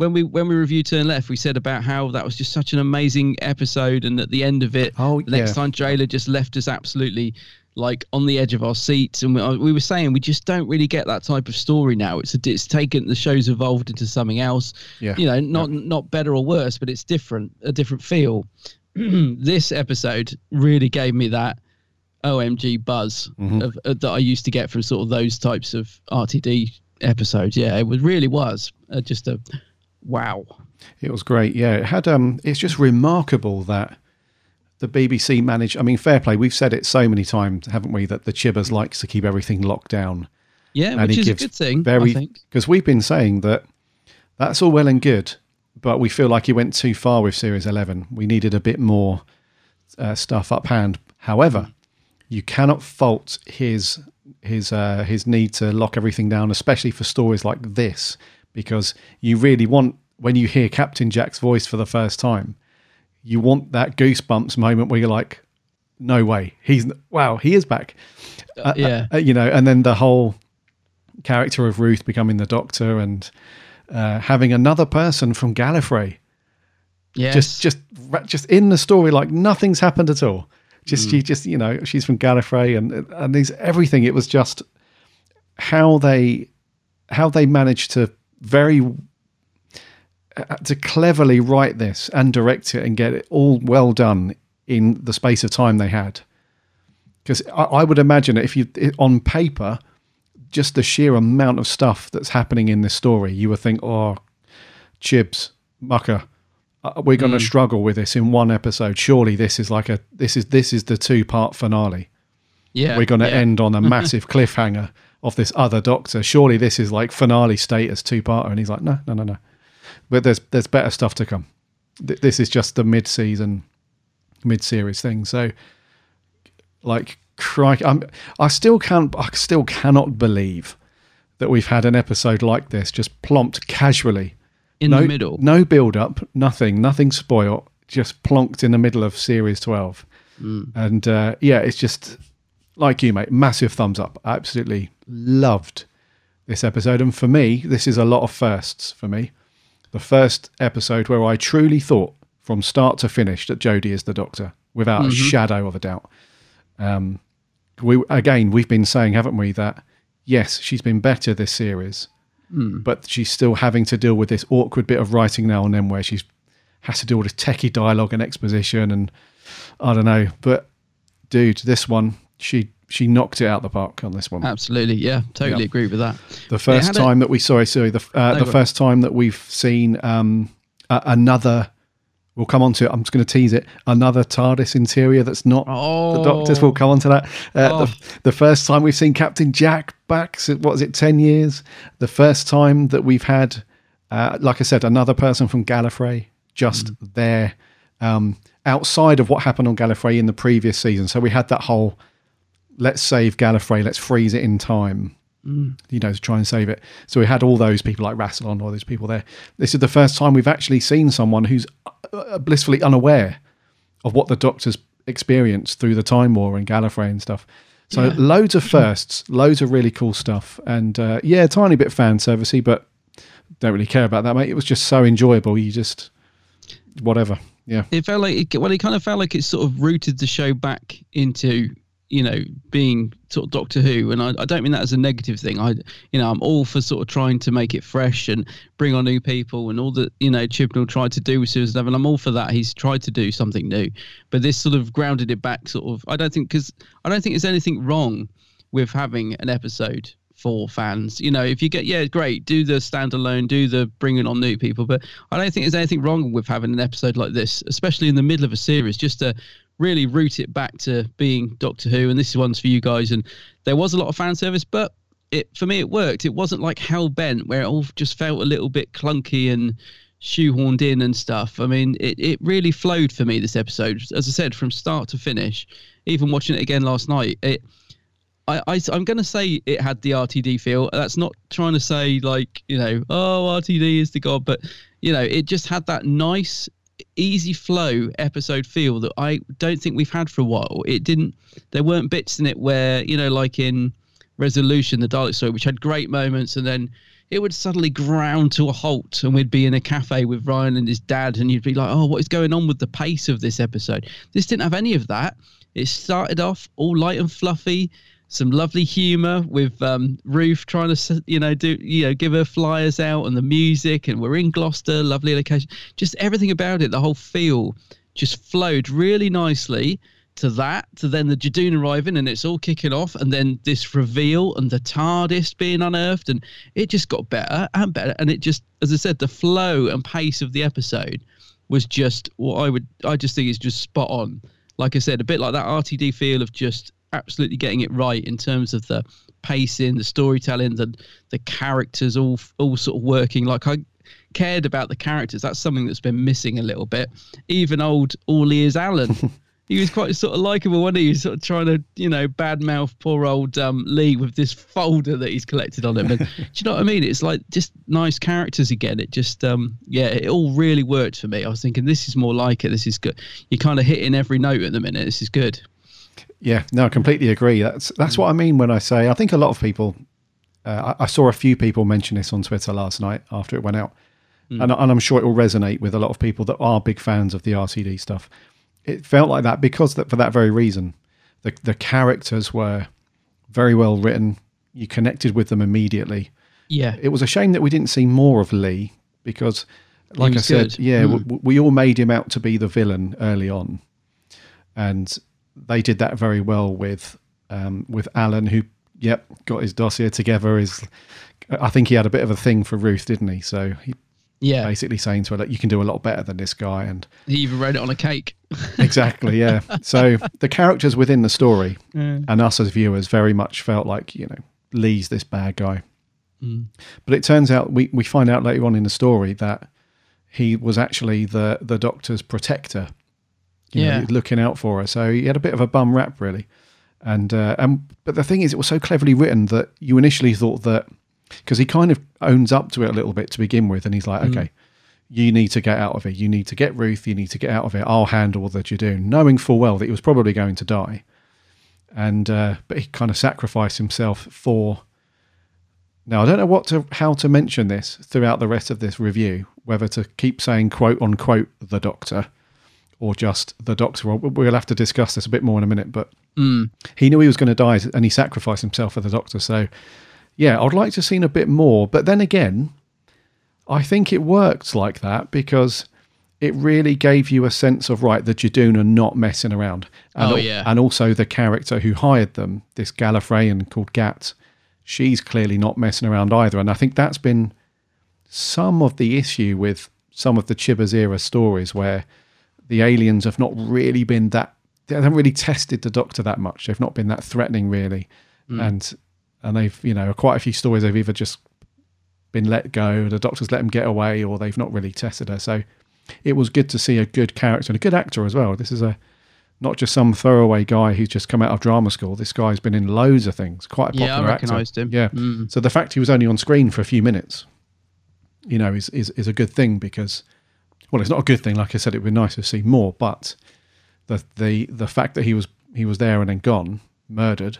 when we when we reviewed Turn Left, we said about how that was just such an amazing episode, and at the end of it, oh, the next yeah. time trailer just left us absolutely like on the edge of our seats, and we, uh, we were saying we just don't really get that type of story now. It's a, it's taken the show's evolved into something else. Yeah. you know, not not better or worse, but it's different, a different feel. [CLEARS THROAT] this episode really gave me that OMG buzz Mhm. of, uh, that I used to get from sort of those types of RTD episodes. Yeah, it was really was uh, just a wow. It was great. Yeah, it had. Um, it's just remarkable that the BBC managed. I mean, fair play. We've said it so many times, haven't we? That the Chibbers likes to keep everything locked down. Yeah, which is a good thing. Very because we've been saying that that's all well and good, but we feel like he went too far with Series Eleven. We needed a bit more uh, stuff up hand. However, you cannot fault his his uh, his need to lock everything down, especially for stories like this, because you really want when you hear Captain Jack's voice for the first time, you want that goosebumps moment where you're like, "No way, he's wow, he is back." Uh, yeah. uh, you know, and then the whole character of Ruth becoming the Doctor and uh, having another person from Gallifrey Yes. just just just in the story like nothing's happened at all just Mm. she just you know she's from gallifrey and and there's everything it was just how they how they managed to very uh, to cleverly write this and direct it and get it all well done in the space of time they had because I, I would imagine if you it, on paper just the sheer amount of stuff that's happening in this story you would think oh chibs mucker uh, we're going to Mm. struggle with this in one episode. Surely this is like a this is this is the two part finale. Yeah, we're going to yeah. end on a [LAUGHS] massive cliffhanger of this other Doctor. Surely this is like finale status two parter. And he's like, no, no, no, no. But there's there's better stuff to come. Th- This is just the mid season, mid series thing. So, like, crikey, I'm I still can't I still cannot believe that we've had an episode like this just plonked casually In no, the middle. No build up, nothing, nothing spoiled, just plonked in the middle of series 12. Mm. And uh, yeah, it's just like you, mate, massive thumbs up. Absolutely loved this episode. And for me, this is a lot of firsts for me. The first episode where I truly thought from start to finish that Jodie is the doctor without a Mhm. shadow of a doubt. Um, we again, we've been saying, haven't we, that yes, she's been better this series, Mm. but she's still having to deal with this awkward bit of writing now and then where she's has to do all this techie dialogue and exposition and I don't know. But dude, this one she she knocked it out the park on this one. Absolutely, yeah, totally Yeah. agree with that. The first had a- time that we sorry sorry the uh, No, the first time that we've seen um, a, another. We'll come on to it. I'm just going to tease it. Another TARDIS interior that's not oh. the Doctor's. We'll come on to that. Uh, the, the first time we've seen Captain Jack back, what was it, 10 years? The first time that we've had, uh, like I said, another person from Gallifrey just there um, outside of what happened on Gallifrey in the previous season. So we had that whole let's save Gallifrey, let's freeze it in time Mm. you know, to try and save it. So we had all those people like Rassilon, all those people there. This is the first time we've actually seen someone who's uh, blissfully unaware of what the Doctor's experienced through the Time War and Gallifrey and stuff. So Yeah. loads of firsts, loads of really cool stuff, and uh, yeah, a tiny bit fan servicey, but don't really care about that, mate. It was just so enjoyable. You just whatever, yeah. It felt like it, well, it kind of felt like it sort of rooted the show back into you know being sort of Doctor Who, and I, I don't mean that as a negative thing. I you know I'm all for sort of trying to make it fresh and bring on new people and all that you know Chibnall tried to do with Series Eleven. I'm all for that. He's tried to do something new, but this sort of grounded it back. Sort of I don't think because I don't think there's anything wrong with having an episode for fans. You know, if you get yeah, great, do the standalone, do the bringing on new people, but I don't think there's anything wrong with having an episode like this, especially in the middle of a series, just to really root it back to being Doctor Who. And this is one's for you guys. And there was a lot of fan service, but it for me it worked. It wasn't like hell bent where it all just felt a little bit clunky and shoehorned in and stuff. I mean, it, it really flowed for me this episode. As I said, from start to finish, even watching it again last night, it I, I am going to say it had the RTD feel. That's not trying to say like you know, oh RTD is the god, but you know, it just had that nice, easy flow episode feel that I don't think we've had for a while. It didn't. There weren't bits in it where you know, like in Resolution, the Dalek story, which had great moments, and then it would suddenly ground to a halt, and we'd be in a cafe with Ryan and his dad, and you'd be like, oh, what is going on with the pace of this episode? This didn't have any of that. It started off all light and fluffy some lovely humor with um, Ruth trying to, you know, do you know, give her flyers out and the music, and we're in Gloucester, lovely location. Just everything about it, the whole feel, just flowed really nicely to that to then the Judoon arriving and it's all kicking off and then this reveal and the TARDIS being unearthed and it just got better and better and it just as I said the flow and pace of the episode was just what I would I just think is just spot on like I said a bit like that RTD feel of just absolutely getting it right in terms of the pacing the storytelling the the characters all all sort of working like I cared about the characters that's something that's been missing a little bit even old all ears Alan he was quite sort of likable when he? he was sort of trying to, you know, badmouth poor old um, Lee with this folder that he's collected on him. And [LAUGHS] do you know what I mean? It's like just nice characters again. It just, um, yeah, it all really worked for me. I was thinking this is more like it. This is good. You're kind of hitting every note at the minute. This is good. Yeah, no, I completely agree. That's that's what I mean when I say I think a lot of people. Uh, I, I saw a few people mention this on Twitter last night after it went out, Mm. and, and I'm sure it will resonate with a lot of people that are big fans of the RTD stuff. It felt like that because that for that very reason, the the characters were very well written. You connected with them immediately. Yeah. It was a shame that we didn't see more of Lee because, like I said, good. yeah, Mm. w- we all made him out to be the villain early on, and they did that very well with um, with Alan, who yep got his dossier together. Is I think he had a bit of a thing for Ruth, didn't he? So he Yeah. basically saying to her that you can do a lot better than this guy, and He even wrote it on a cake. [LAUGHS] exactly yeah. So the characters within the story Mm. and us as viewers very much felt like you know Lee's this bad guy. Mm. But it turns out we, we find out later on in the story that he was actually the the doctor's protector. You know, Yeah. looking out for her. So he had a bit of a bum rap really. And uh, and but the thing is, it was so cleverly written that you initially thought that because he kind of owns up to it a little bit to begin with, and he's like, Mm. okay, you need to get out of it. You need to get Ruth. You need to get out of it. I'll handle the Judoon, knowing full well that he was probably going to die. And uh, but he kind of sacrificed himself for. Now I don't know what to how to mention this throughout the rest of this review, whether to keep saying quote unquote the Doctor, or just the Doctor. Well, We'll have to discuss this a bit more in a minute, but Mm. he knew he was going to die and he sacrificed himself for the doctor so yeah i'd like to have seen a bit more but then again i think it worked like that because it really gave you a sense of right the Judoon are not messing around and, Oh, yeah. and also the character who hired them this gallifreyan called gat she's clearly not messing around either and i think that's been some of the issue with some of the Chibbers era stories where the aliens have not really been that they haven't really tested the doctor that much. They've not been that threatening really. Mm. And and they've, you know, quite a few stories they've either just been let go, the doctor's let them get away, or they've not really tested her. So it was good to see a good character and a good actor as well. This is a not just some throwaway guy who's just come out of drama school. This guy's been in loads of things. Quite a Yeah, I popular actor. recognised him. Yeah. Mm. So the fact he was only on screen for a few minutes, you know, is, is is a good thing because, well, it's not a good thing. Like I said, it would be nice to see more, but the the the fact that he was he was there and then gone, murdered,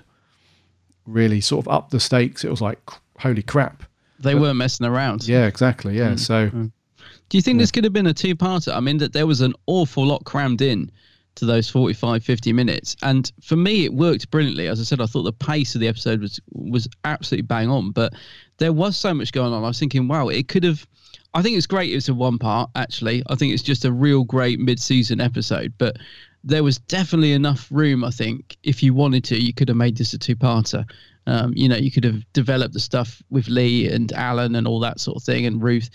really sort of upped the stakes. It was like, holy crap. They But- weren't messing around. Yeah, exactly. Yeah. Mm, So Do you think this could have been a two-parter? I mean, that there was an awful lot crammed in to those 45, 50 minutes, and for me, it worked brilliantly. As I said, I thought the pace of the episode was was absolutely bang on, but there was so much going on. I was thinking, wow, it could have. I think it's great. it's a one part. Actually, I think it's just a real great mid-season episode, but. There was definitely enough room, I think, if you wanted to, you could have made this a two-parter. Um, you know, you could have developed the stuff with Lee and Alan and all that sort of thing, and Ruth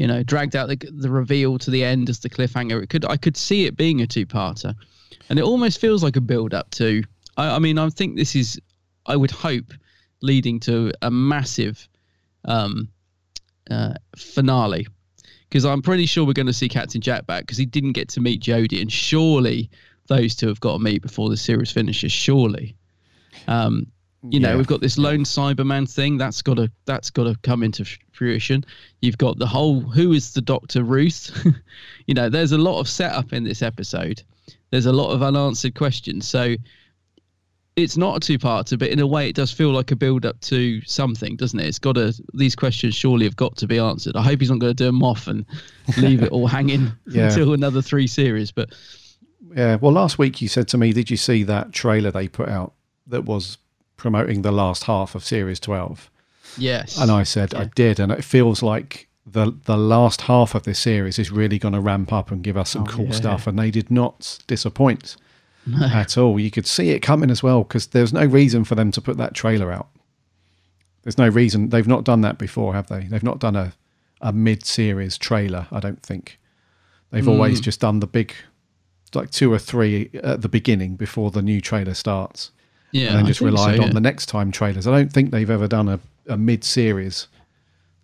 you know, dragged out the, the reveal to the end as the cliffhanger. It could I could see it being a two-parter, and it almost feels like a build-up to. I, I mean, I think this is. I would hope leading to a massive um, uh, finale, because I'm pretty sure we're going to see Captain Jack back because he didn't get to meet Jodie, and surely those two have got to meet before the series finishes. Surely. Um, you know we've got this lone cyberman thing that's got to that's got to come into fruition you've got the whole who is the doctor ruth [LAUGHS] you know there's a lot of setup in this episode there's a lot of unanswered questions so it's not a two-parter but in a way it does feel like a build-up to something doesn't it it's got to these questions surely have got to be answered i hope he's not going to do them off and leave it all [LAUGHS] hanging Yeah. until another three series but Yeah. Well, last week you said to me, did you see that trailer they put out that was promoting the last half of Series 12? yes And I said, I did. And it feels like the the last half of this series is really going to ramp up and give us some Oh, cool yeah. stuff. And they did not disappoint. At all. You could see it coming as well because there's no reason for them to put that trailer out. There's no reason they've not done that before, have they? They've not done a a mid-series trailer. I don't think they've always Mm. just done the big, like two or three at the beginning before the new trailer starts. Yeah, and just relied so, on the next time trailers. I don't think they've ever done a, a mid-series.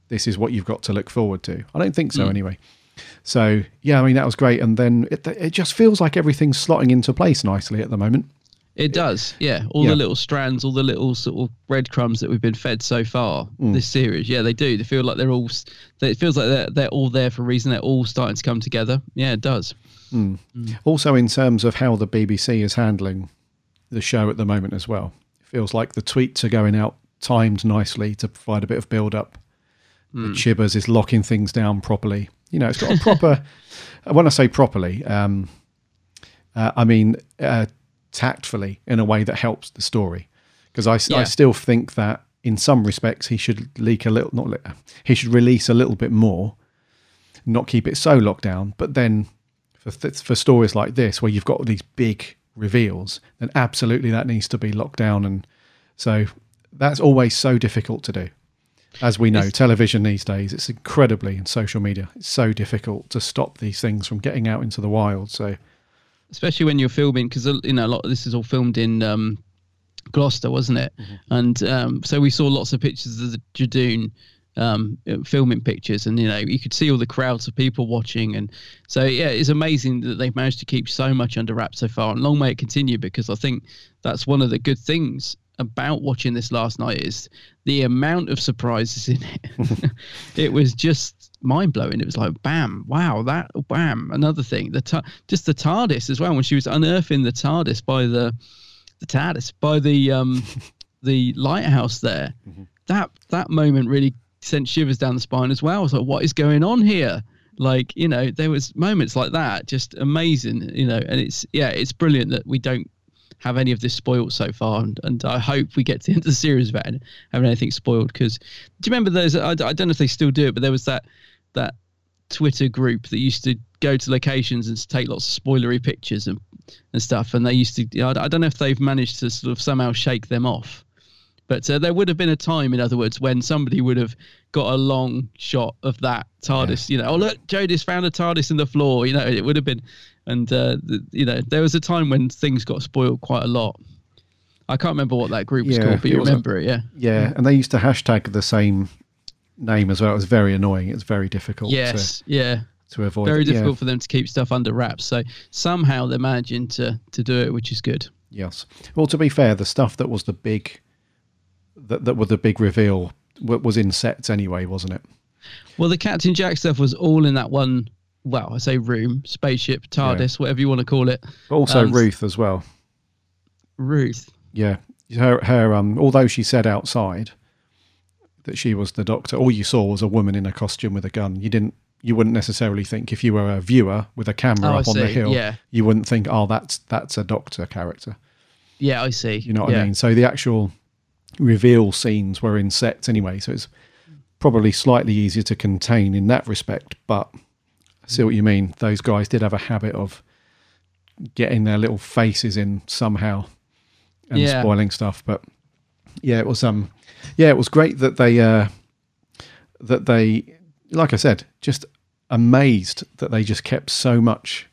This is what you've got to look forward to. I don't think so Mm. anyway. So yeah, I mean that was great, and then it, it just feels like everything's slotting into place nicely at the moment. It does, yeah. All Yeah. the little strands, all the little sort of breadcrumbs that we've been fed so far Mm. this series, yeah, they do. They feel like they're all. it feels like they're they're all there for a reason. They're all starting to come together. Yeah, it does. Mm. Also, in terms of how the BBC is handling the show at the moment as well, it feels like the tweets are going out timed nicely to provide a bit of build up. The Mm. Chibbers is locking things down properly. You know, it's got a proper. [LAUGHS] when I say properly, um, uh, I mean uh, tactfully in a way that helps the story. Because I, Yeah. still think that in some respects he should leak a little, not le- he should release a little bit more, not keep it so locked down. But then for th- for stories like this where you've got these big reveals, then absolutely that needs to be locked down. And so that's always so difficult to do. As we know, It's- television these days, it's incredibly in social media. It's so difficult to stop these things from getting out into the wild. So especially when you're filming because you know a lot of this is all filmed in um, Gloucester, wasn't it? And um, so we saw lots of pictures of the Judoon um, uh, filming pictures, and you know you could see all the crowds of people watching, and so yeah, it's amazing that they've managed to keep so much under wraps so far, and long may it continue because I think that's one of the good things about watching this last night is the amount of surprises in it. [LAUGHS] it was just mind blowing. It was like bam, wow, that bam, another thing. The ta- just the TARDIS as well when she was unearthing the TARDIS by the the TARDIS by the um [LAUGHS] the lighthouse there. That that moment really sent shivers down the spine as well. I was like, what is going on here? Like you know, there was moments like that, just amazing. You know, and it's yeah, it's brilliant that we don't have any of this spoiled so far, and, and I hope we get to the end of the series without having anything spoiled. Because do you remember those? I, I don't know if they still do it, but there was that that Twitter group that used to go to locations and take lots of spoilery pictures and and stuff, and they used to. I, I don't know if they've managed to sort of somehow shake them off. But uh, there would have been a time, in other words, when somebody would have got a long shot of that TARDIS. You know, oh look, Jodie's found a TARDIS in the floor. You know, it would have been, and uh, the, you know, there was a time when things got spoiled quite a lot. I can't remember what that group was called, but you was a- remember it, yeah? Yeah, and they used to hashtag the same name as well. It was very annoying. It's very difficult. Yes, to, yeah. to avoid. Very it. Yeah. difficult for them to keep stuff under wraps. So somehow they're managing to to do it, which is good. Yes. Well, to be fair, the stuff that was the big, that that was the big reveal was in sets anyway, wasn't it? Well, the Captain Jack stuff was all in that one. Well, I say room, spaceship, TARDIS, whatever you want to call it. But also Um, Ruth as well. Ruth. Yeah, her her um. Although she said outside that she was the doctor, all you saw was a woman in a costume with a gun. You didn't. You wouldn't necessarily think if you were a viewer with a camera Oh, I up on the hill, yeah. you wouldn't think, oh, that's that's a doctor character. Yeah, I see. You know what yeah. I mean? So the actual reveal scenes were in sets anyway, so it's probably slightly easier to contain in that respect. But I see what you mean. Those guys did have a habit of getting their little faces in somehow and Yeah. spoiling stuff. But yeah, it was um, yeah, it was great that they uh, that they, like I said, just amazed that they just kept so much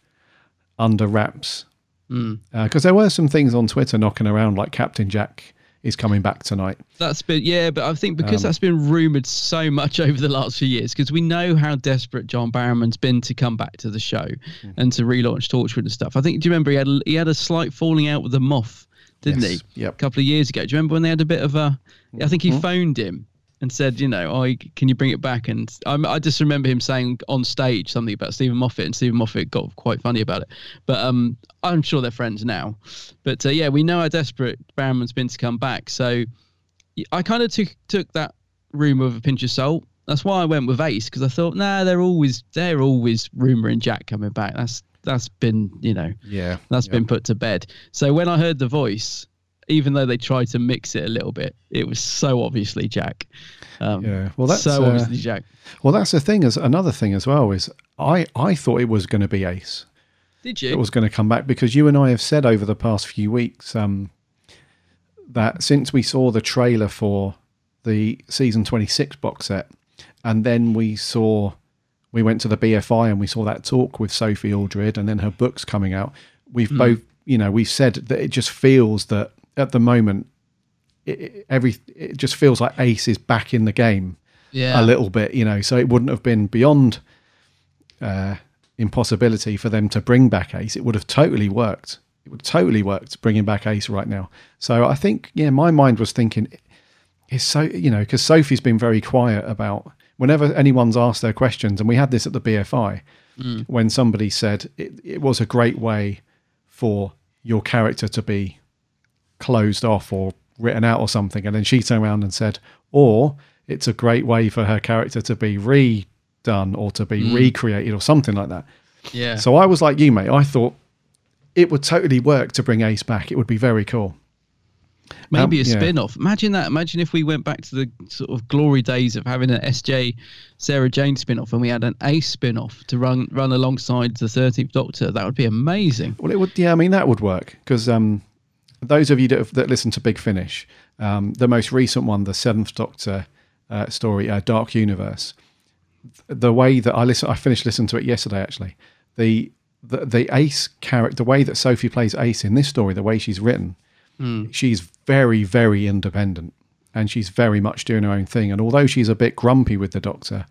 under wraps Mm. because there were some things on Twitter knocking around, like Captain Jack is coming back tonight. That's been yeah, but I think because Um, that's been rumored so much [LAUGHS] over the last few years, because we know how desperate John Barrowman's been to come back to the show Mm-hmm. and to relaunch Torchwood and stuff. I think do you remember he had he had a slight falling out with the Moff, didn't Yes, he? yep. A couple of years ago. Do you remember when they had a bit of a? I think he Mhm. phoned him and said, you know, oh, can you bring it back? And I, I just remember him saying on stage something about Steven Moffat, and Steven Moffat got quite funny about it. But um, I'm sure they're friends now. But uh, yeah, we know how desperate Barrowman's been to come back. So I kind of took took that rumor with a pinch of salt. That's why I went with Ace because I thought, nah, they're always they're always rumoring Jack coming back. That's that's been you know Yeah, that's been put to bed. So when I heard the voice, even though they tried to mix it a little bit, it was so obviously Jack. Um, Yeah, well, that's so uh, obviously Jack. Well, that's the thing. As another thing as well is, I I thought it was going to be Ace, Did you? It was going to come back because you and I have said over the past few weeks um, that since we saw the trailer for the season 26 box set, and then we saw, we went to the BFI and we saw that talk with Sophie Aldred and then her books coming out. We've Hmm. both, you know, we've said that it just feels that at the moment, it, it- every, it just feels like Ace is back in the game Yeah. a little bit, you know, so it wouldn't have been beyond uh, impossibility for them to bring back Ace. It would have totally worked. It would totally worked bringing back Ace right now. So I think, yeah, my mind was thinking, it's so you know because Sophie's been very quiet about whenever anyone's asked their questions, and we had this at the BFI Mm. when somebody said it, it was a great way for your character to be closed off or written out or something, and then she turned around and said, or it's a great way for her character to be redone or to be Mm. recreated or something like that. Yeah. So I was like you, mate. I thought it would totally work to bring Ace back. It would be very cool. Maybe Um, a spin off. Imagine that. Imagine if we went back to the sort of glory days of having an SJ Sarah Jane spin off and we had an Ace spin off to run run alongside the 13th Doctor. That would be amazing. Well, it would. Yeah, I mean that would work because um, those of you that, have, that listen to Big Finish, um, the most recent one, the Seventh Doctor uh, story, uh, Dark Universe. The way that I listen, I finished listening to it yesterday. Actually, the the, the Ace character, the way that Sophie plays Ace in this story, the way she's written, Hmm. she's very, very independent, and she's very much doing her own thing. And although she's a bit grumpy with the Doctor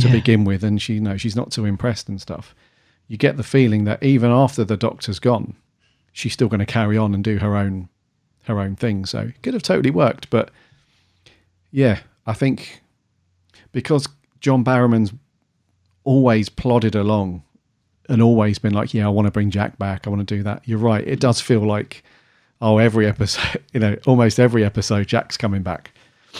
to begin with, and she you know she's not too impressed and stuff, you get the feeling that even after the Doctor's gone, she's still going to carry on and do her own her own thing. So it could have totally worked, but yeah, I think because John Barrowman's always plodded along and always been like, yeah, I want to bring Jack back. I want to do that. You're right. It does feel like, oh, every episode, [LAUGHS] you know, almost every episode, Jack's coming back.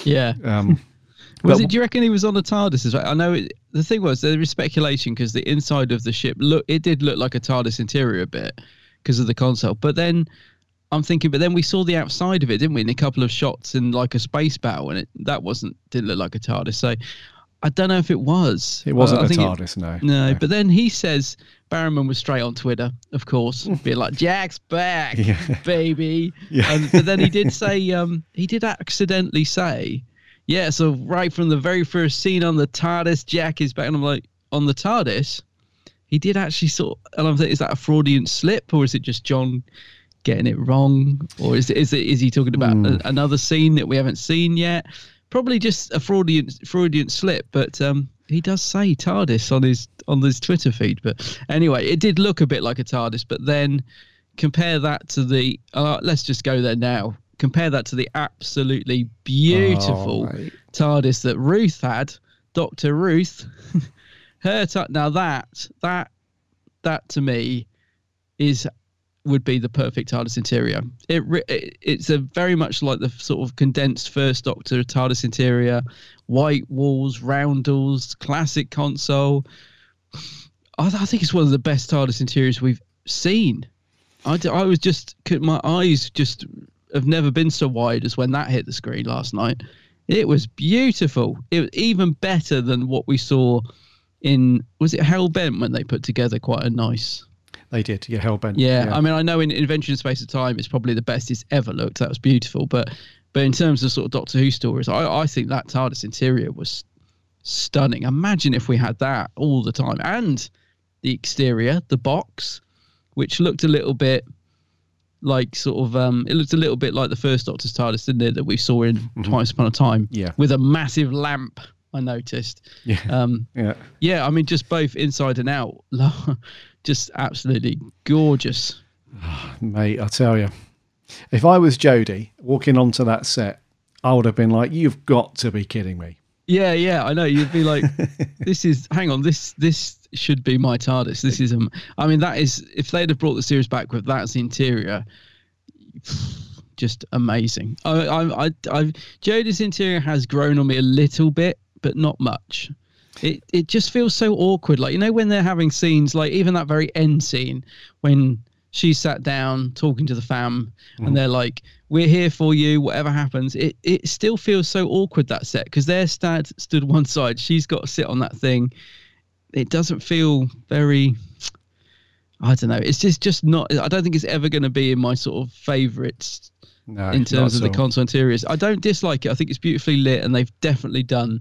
Yeah. Um, [LAUGHS] Was it? Do you reckon he was on the TARDIS? As well? I know it, the thing was there was speculation because the inside of the ship look it did look like a TARDIS interior a bit because of the console. But then I'm thinking, but then we saw the outside of it, didn't we? In a couple of shots in like a space battle, and it that wasn't didn't look like a TARDIS. So I don't know if it was. It wasn't I a think TARDIS, no. No, but then he says Barrowman was straight on Twitter, of course, [LAUGHS] being like Jack's back, Yeah. baby. [LAUGHS] Yeah. And, but then he did say, um, he did accidentally say, yeah. So right from the very first scene on the TARDIS, Jack is back, and I'm like, on the TARDIS. He did actually sort, and I'm thinking, is that a Freudian slip, or is it just John getting it wrong, or is it is it is he talking about Hmm. a, another scene that we haven't seen yet? Probably just a Freudian Freudian slip, but um, he does say TARDIS on his on his Twitter feed. But anyway, it did look a bit like a TARDIS, but then compare that to the uh, let's just go there now. Compare that to the absolutely beautiful Oh. TARDIS that Ruth had, Doctor Ruth. [LAUGHS] Her ta- now that that that to me is would be the perfect TARDIS interior. It, it it's a very much like the sort of condensed first Doctor TARDIS interior, white walls, roundels, classic console. I, I think it's one of the best TARDIS interiors we've seen. I, I was just my eyes just have never been so wide as when that hit the screen last night. It was beautiful. It was even better than what we saw in was it Hellbent when they put together quite a nice They did, yeah, Hellbent. yeah, I mean, I know in Invention of Space of Time, it's probably the best it's ever looked. That was beautiful, but but in terms of sort of Doctor Who stories, I, I think that TARDIS interior was stunning. Imagine if we had that all the time, and the exterior, the box, which looked a little bit like sort of um, it looked a little bit like the first Doctor's TARDIS, didn't it? That we saw in Twice Upon a Time, Yeah. with a massive lamp. I noticed. Yeah. Um, yeah. yeah, I mean, just both inside and out, [LAUGHS] just absolutely gorgeous. [SIGHS] Mate, I tell you, if I was Jodie walking onto that set, I would have been like, "You've got to be kidding me!" Yeah, yeah, I know. You'd be like, [LAUGHS] "This is hang on, this this should be my TARDIS. This is um, I mean, that is if they'd have brought the series back with that's interior, [SIGHS] just amazing. I, I, I, I Jodie's interior has grown on me a little bit, but not much. It it just feels so awkward. Like you know when they're having scenes, like even that very end scene when she sat down talking to the fam, Mhm. and they're like, "We're here for you, whatever happens." It it still feels so awkward that set because they're stand, stood one side, she's got to sit on that thing. It doesn't feel very. I don't know. It's just just not. I don't think it's ever going to be in my sort of favourites No, in terms of at the console interiors. I don't dislike it. I think it's beautifully lit, and they've definitely done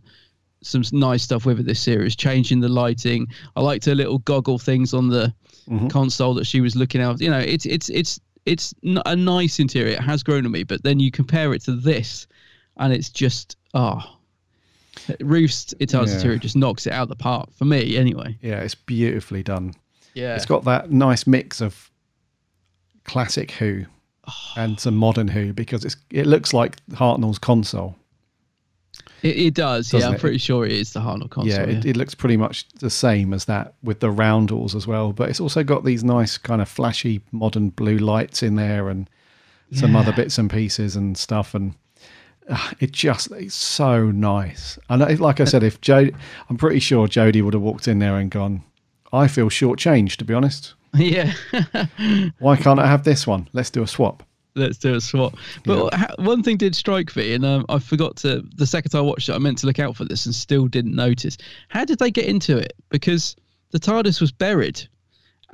some nice stuff with it this series, changing the lighting. I liked her little goggle things on the Mhm. console that she was looking out. You know, it's it's it's it's a nice interior. It has grown on me, but then you compare it to this, and it's just ah. Ruth's Italian Yeah. interior just knocks it out of the park for me, anyway. Yeah, it's beautifully done. Yeah. It's got that nice mix of classic Who Oh. [SIGHS] and some modern Who because it's it looks like Hartnell's console. It, it does, yeah. I'm it? pretty sure it is the Hartnell console. yeah, Yeah, it, it looks pretty much the same as that with the roundels as well. But it's also got these nice kind of flashy modern blue lights in there and some Yeah. other bits and pieces and stuff. And uh, it just it's so nice. And like I said, if Jodie, I'm pretty sure Jodie would have walked in there and gone, "I feel shortchanged, to be honest. [LAUGHS] yeah. Why can't I have this one? Let's do a swap." Let's do a swap. But ha- one thing did strike me, and um, I forgot to. The second time I watched it, I meant to look out for this and still didn't notice. How did they get into it? Because the TARDIS was buried,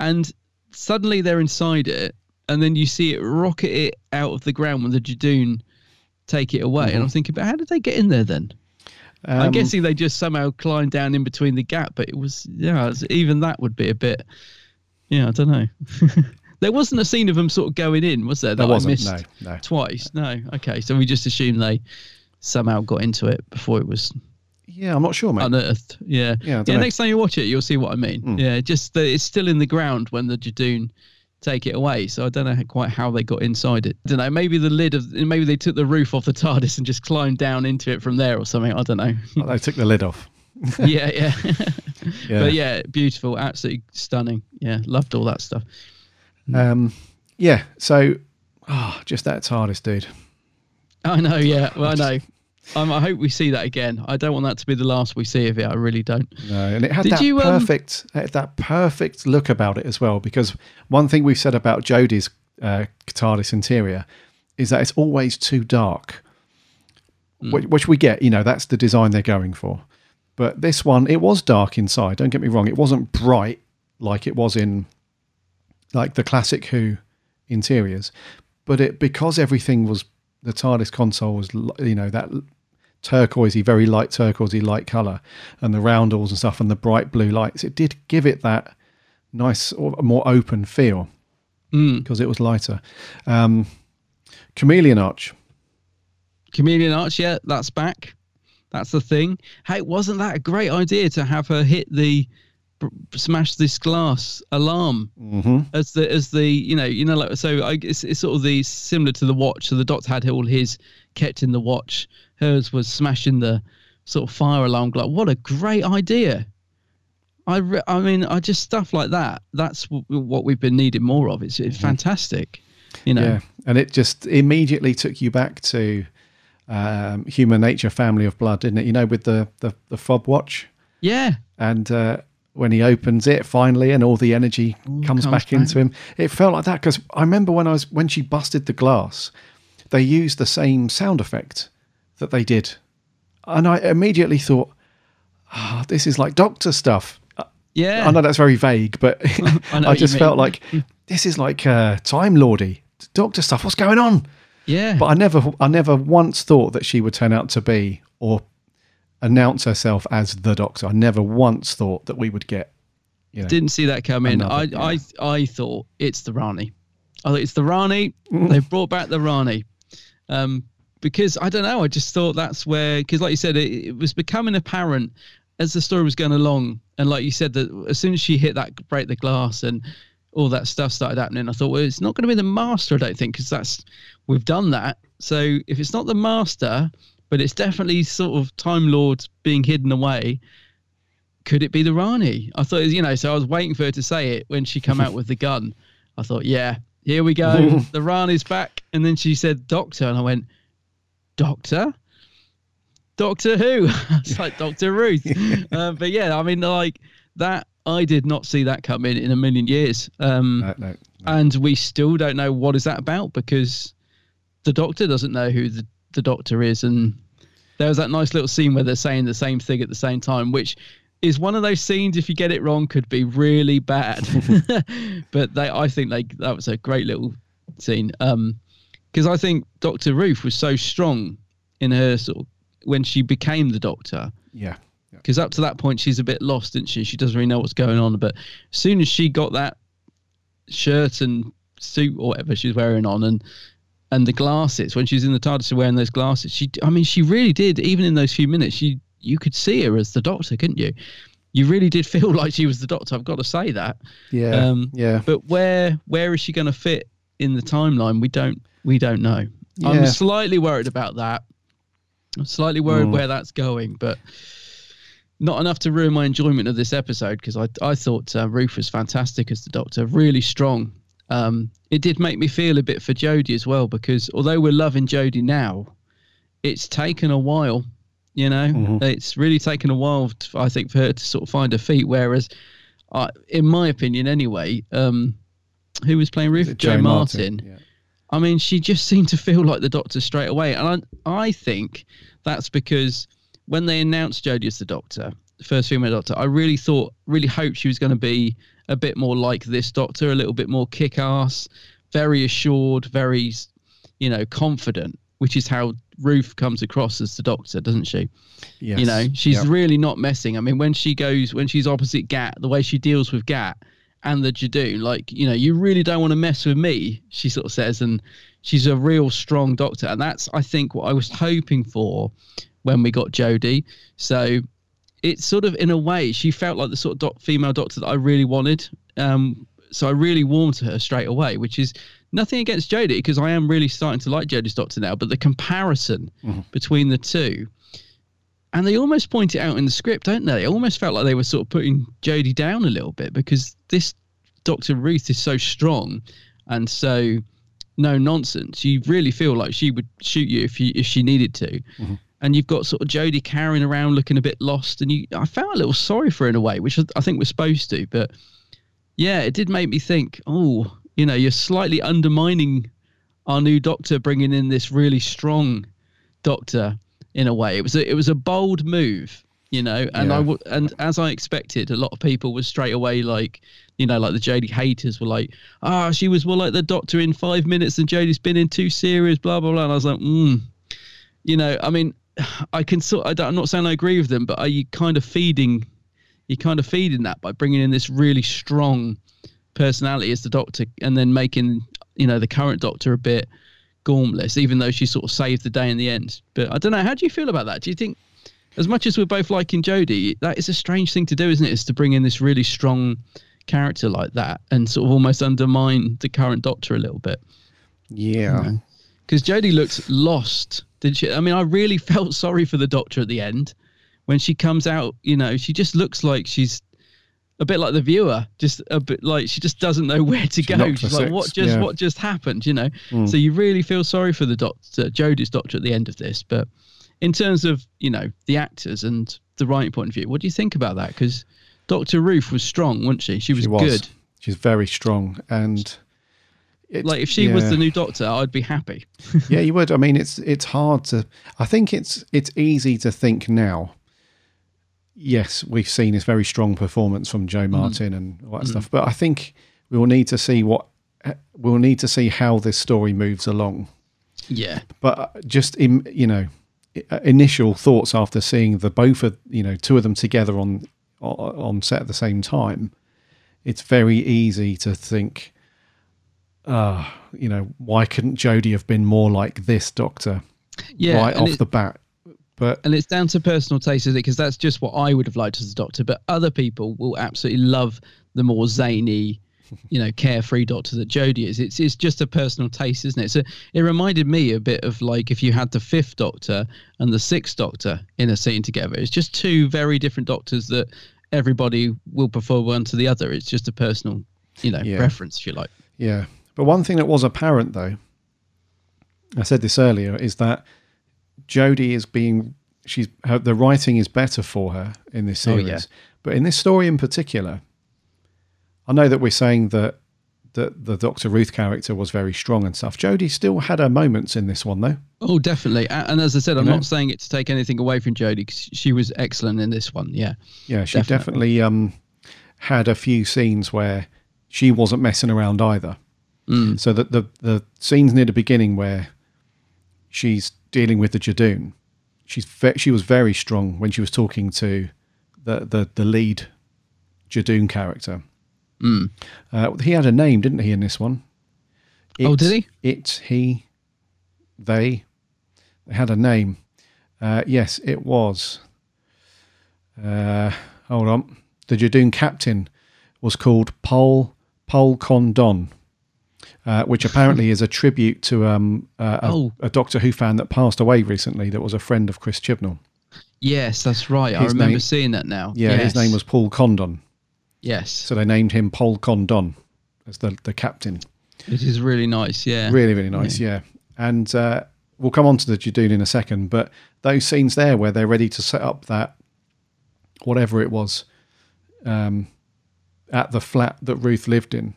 and suddenly they're inside it, and then you see it rocket it out of the ground when the Judoon take it away. And I'm thinking, but how did they get in there then? I'm Um, guessing they just somehow climbed down in between the gap, but it was yeah, it's- even that would be a bit. Yeah, I don't know. [LAUGHS] there wasn't a scene of them sort of going in, was there? There That I wasn't, missed no, no. twice. No, okay. So we just assume they somehow got into it before it was Yeah, I'm not sure, mate. unearthed. Yeah, Yeah, yeah. Next time you watch it, you'll see what I mean. Mm. Yeah, just that it's still in the ground when the Judoon take it away. So I don't know how- quite how they got inside it. I don't know. Maybe the lid of maybe they took the roof off the TARDIS and just climbed down into it from there or something. I don't know. Like they took the lid off. [LAUGHS] yeah, yeah. [LAUGHS] Yeah. But yeah, beautiful, absolutely stunning. Yeah, loved all that stuff. Um, yeah. So, ah, just that TARDIS, dude. I know, yeah. Well, I know. Um, I hope we see that again. I don't want that to be the last we see of it. I really don't. No, and it had Did that you, um, perfect, that perfect look about it as well. Because one thing we've said about Jodie's uh, TARDIS interior is that it's always too dark, Hmm. which, which we get. You know, that's the design they're going for. But this one, it was dark inside. Don't get me wrong; it wasn't bright like it was in like the classic Who interiors. But it because everything was the TARDIS console was you know that turquoisey, very light turquoisey light color, and the roundels and stuff, and the bright blue lights. It did give it that nice, or more open feel because it was lighter. Um, Chameleon Arch. Chameleon Arch, yeah, that's back. That's the thing. Hey, wasn't that a great idea to have her hit the smash this glass alarm Mm-hmm. as the as the you know you know like so I it's, it's sort of the similar to the watch. So the Doctor had all his kept in the watch. Hers was smashing the sort of fire alarm. Like what a great idea. I re- I mean I just stuff like that. That's w- what we've been needing more of. It's, it's fantastic. You know. Yeah, and it just immediately took you back to um, Human Nature, Family of Blood, didn't it? You know, with the the, the fob watch. Yeah. And uh, when he opens it finally, and all the energy comes, comes back, back. into him, it felt like that. Because I remember when I was when she busted the glass, they used the same sound effect that they did, and I immediately thought, "Ah, this is like Doctor stuff." Yeah. I know that's very vague, but [LAUGHS] I [LAUGHS] I, just felt like this is like uh, Time Lordy Doctor stuff. What's going on? Yeah. But I never, I never once thought that she would turn out to be or announce herself as the Doctor. I never once thought that we would get. You know, Didn't see that come in. I, I I thought it's the Rani. I thought it's the Rani. [LAUGHS] They've brought back the Rani. Um, because I don't know. I just thought that's where because like you said, it, it was becoming apparent as the story was going along, and like you said that as soon as she hit that break the glass and all that stuff started happening, I thought, well, it's not going to be the master. I don't think because that's we've done that. So if it's not the master, but it's definitely sort of Time Lord being hidden away could it be the Rani? I thought, you know, so I was waiting for her to say it when she come out [LAUGHS] with the gun. I thought, yeah, here we go. [LAUGHS] the Rani's back. And then she said, Doctor. And I went, Doctor? Doctor who? [LAUGHS] it's like Doctor Ruth. uh, but yeah, I mean, like that, I did not see that come in in a million years. Um, no, no. And we still don't know what is that about because the Doctor doesn't know who the, the Doctor is. And there was that nice little scene where they're saying the same thing at the same time, which is one of those scenes. If you get it wrong, could be really bad. [LAUGHS] [LAUGHS] but they, I think they that was a great little scene. Um, because I think Doctor Ruth was so strong in her sort of when she became the Doctor. Yeah. Because up to that point, she's a bit lost, isn't she? She doesn't really know what's going on. But as soon as she got that shirt and suit or whatever she's wearing on, and and the glasses when she's in the TARDIS wearing those glasses, she, I mean, she really did. Even in those few minutes, she you could see her as the Doctor, couldn't you? You really did feel [LAUGHS] like she was the Doctor. I've got to say that. Yeah. Um, yeah. But where where is she going to fit in the timeline? We don't we don't know. Yeah. I'm slightly worried about that. I'm slightly worried Mm. where that's going, but not enough to ruin my enjoyment of this episode because I I thought uh, Ruth was fantastic as the Doctor, really strong. Um, it did make me feel a bit for Jodie as well because although we're loving Jodie now, it's taken a while. You know, Mm-hmm. it's really taken a while, I think, for her to sort of find her feet. Whereas, uh, in my opinion, anyway, um, who was playing Ruth? Jo Jo Martin, Martin. I mean, she just [LAUGHS] seemed to feel like the Doctor straight away, and I, I think that's because when they announced Jodie as the Doctor, the first female Doctor, I really thought, really hoped she was going to be a bit more like this Doctor, a little bit more kick-ass, very assured, very, you know, confident, which is how Ruth comes across as the Doctor, doesn't she? Yes. You know, she's Yep. really not messing. I mean, when she goes, when she's opposite Gat, the way she deals with Gat and the Judoon, like, you know, you really don't want to mess with me, she sort of says. And she's a real strong doctor. And that's, I think, what I was hoping for when we got Jodie. So it's sort of, in a way, she felt like the sort of doc- female doctor that I really wanted. Um, so I really warmed to her straight away, which is nothing against Jodie because I am really starting to like Jodie's doctor now. But the comparison between the two, and they almost point it out in the script, don't they? It almost felt like they were sort of putting Jodie down a little bit because this Doctor Ruth is so strong and so no nonsense. You really feel like she would shoot you if you if she needed to. And you've got sort of Jodie carrying around looking a bit lost, and you I felt a little sorry for her in a way, which I- I think we're supposed to. But yeah, it did make me think. Oh, you know, you're slightly undermining our new Doctor, bringing in this really strong Doctor in a way. It was a, it was a bold move, you know, and I Yeah. w- and as I expected, a lot of people were straight away like, you know, like the Jodie haters were like, ah, she was more like the Doctor in five minutes than Jodie's been in two series, blah blah blah. And I was like, mm. you know, I mean, I can sort. I don't, I'm not saying I agree with them, but are you kind of feeding? You're kind of feeding that by bringing in this really strong personality as the Doctor, and then making you know the current Doctor a bit gormless, even though she sort of saved the day in the end. But I don't know. How do you feel about that? Do you think, as much as we're both liking Jodie, that is a strange thing to do, isn't it? Is to bring in this really strong character like that and sort of almost undermine the current Doctor a little bit. Yeah. Because Jodie looks lost, did she? I mean, I really [LAUGHS] felt sorry for the Doctor at the end when she comes out. You know, she just looks like she's a bit like the viewer, just a bit like she just doesn't know [LAUGHS] where to She go. She's like, six, what just yeah. what just happened? You know, Mm. so you really feel sorry for the Doctor, Jodie's Doctor at the end of this. But in terms of you know the actors and the writing point of view, what do you think about that? Because Doctor Ruth was strong, wasn't she? She was, She was. good. She's very strong, and it's- Like if she was the new Doctor, I'd be happy. [LAUGHS] yeah, you would. I mean, it's it's hard to. I think it's it's easy to think now. Yes, we've seen this very strong performance from Jo mm. Martin and all that Mm. stuff, but I think we will need to see what eh, we'll need to see how this story moves along. Yeah. But uh, just in you know, uh, initial thoughts after seeing the both of you know two of them together on on set at the same time, it's very easy to think, ah, you know, why couldn't Jodie have been more like this Doctor? Yeah, right off it- the bat. But and it's down to personal taste, is it? Because that's just what I would have liked as a doctor. But other people will absolutely love the more zany, you know, carefree doctor that Jodie is. It's it's just a personal taste, isn't it? So it reminded me a bit of like if you had the fifth Doctor and the sixth Doctor in a scene together. It's just two very different doctors that everybody will prefer one to the other. It's just a personal, you know, Yeah. preference, if you like. Yeah. But one thing that was apparent, though, I said this earlier, is that Jodie is being she's her, the writing is better for her in this Oh, series. yeah. But in this story in particular, I know that we're saying that that the Doctor Ruth character was very strong and stuff. Jodie still had her moments in this one though. Oh, definitely. And as I said, I'm You know? not saying it to take anything away from Jodie because she was excellent in this one. Yeah. Yeah, she definitely, um, had a few scenes where she wasn't messing around either. Mm. So that the the scenes near the beginning where she's dealing with the Judoon, she's ve- she was very strong when she was talking to the the, the lead Judoon character. Mm. Uh, he had a name, didn't he, in this one? Oh, did he? It, he, they. They had a name. Uh, yes, it was. Uh, hold on. The Judoon captain was called Pol Pol Condon, uh, which apparently is a tribute to um, uh, a, Oh. a Doctor Who fan that passed away recently. That was a friend of Chris Chibnall. Yes, that's right. I His remember name- seeing that now. Yeah, his name was Paul Condon. Yes. So they named him Paul Condon as the the captain. It is really nice. Yeah. Really, really nice. Yeah. And uh, we'll come on to the Judoon in a second, but those scenes there where they're ready to set up that whatever it was um, at the flat that Ruth lived in,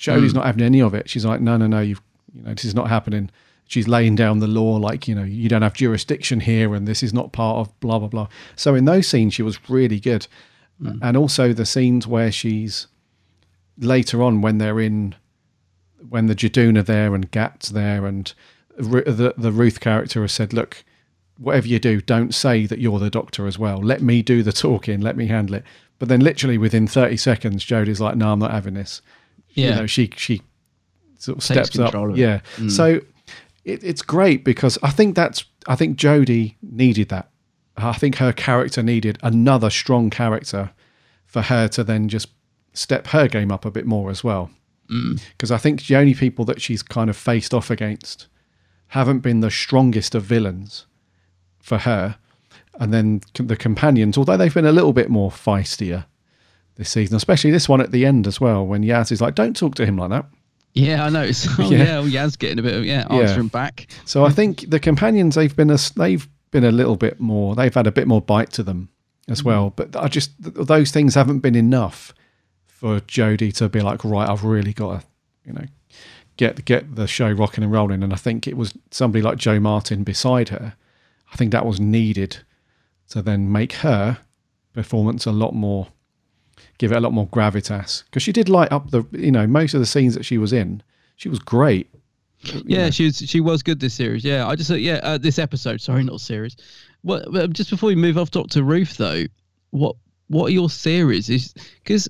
Jodie's Mm. not having any of it. She's like, no, no, no, you've, you know, this is not happening. She's laying down the law, like, you know, you don't have jurisdiction here and this is not part of blah, blah, blah. So in those scenes, she was really good. And also the scenes where she's later on when they're in when the Judoon are there and Gat's there and the the Ruth character has said, look, whatever you do, don't say that you're the doctor as well. Let me do the talking. Let me handle it. But then, literally within thirty seconds, Jodie's like, "No, I'm not having this." You Yeah. know, she she sort of Takes steps up. of. Yeah. Mm. So it, it's great because I think that's I think Jodie needed that. I think her character needed another strong character for her to then just step her game up a bit more as well. Mm. Because I think the only people that she's kind of faced off against haven't been the strongest of villains for her. And then the companions, although they've been a little bit more feistier this season, especially this one at the end as well, when Yaz is like, don't talk to him like that. Yeah, I know. It's, [LAUGHS] oh, Yeah. yeah. well, Yaz getting a bit of, yeah, answering back. So I think the companions they've been a they've been a little bit more they've had a bit more bite to them as well. Mm. But I just those things haven't been enough for Jodie to be like right. I've really got to you know get get the show rocking and rolling. And I think it was somebody like Jo Martin beside her. I think that was needed to then make her performance a lot more give it a lot more gravitas because she did light up the you know most of the scenes that she was in she was great Yeah, she was she was good this series. Yeah, I just uh, yeah uh, this episode. Sorry, not series. What well, just before we move off Doctor Ruth though, what what are your theories? Is because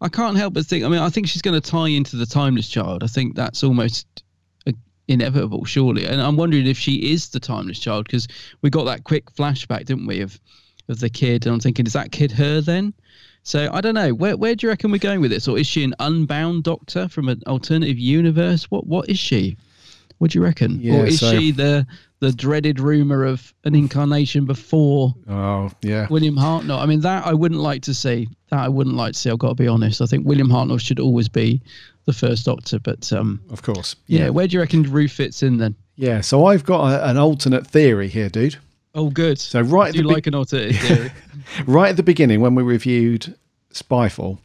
I can't help but think. I mean, I think she's going to tie into the Timeless Child. I think that's almost uh, inevitable, surely. And I'm wondering if she is the Timeless Child because we got that quick flashback, didn't we, of of the kid? And I'm thinking, is that kid her then? So I don't know. Where where do you reckon we're going with this? Or is she an unbound Doctor from an alternative universe? What what is she? What do you reckon? Yeah, or is so- she the the dreaded rumor of an incarnation before oh yeah William Hartnell? I mean, that I wouldn't like to see. That I wouldn't like to see. I've got to be honest. I think William Hartnell should always be the first Doctor. But um, of course, yeah. Where do you reckon Ruth fits in then? Yeah, so I've got a, an alternate theory here, dude. Oh, good. So right, Do at you the like an [LAUGHS] right at the beginning when we reviewed Spyfall,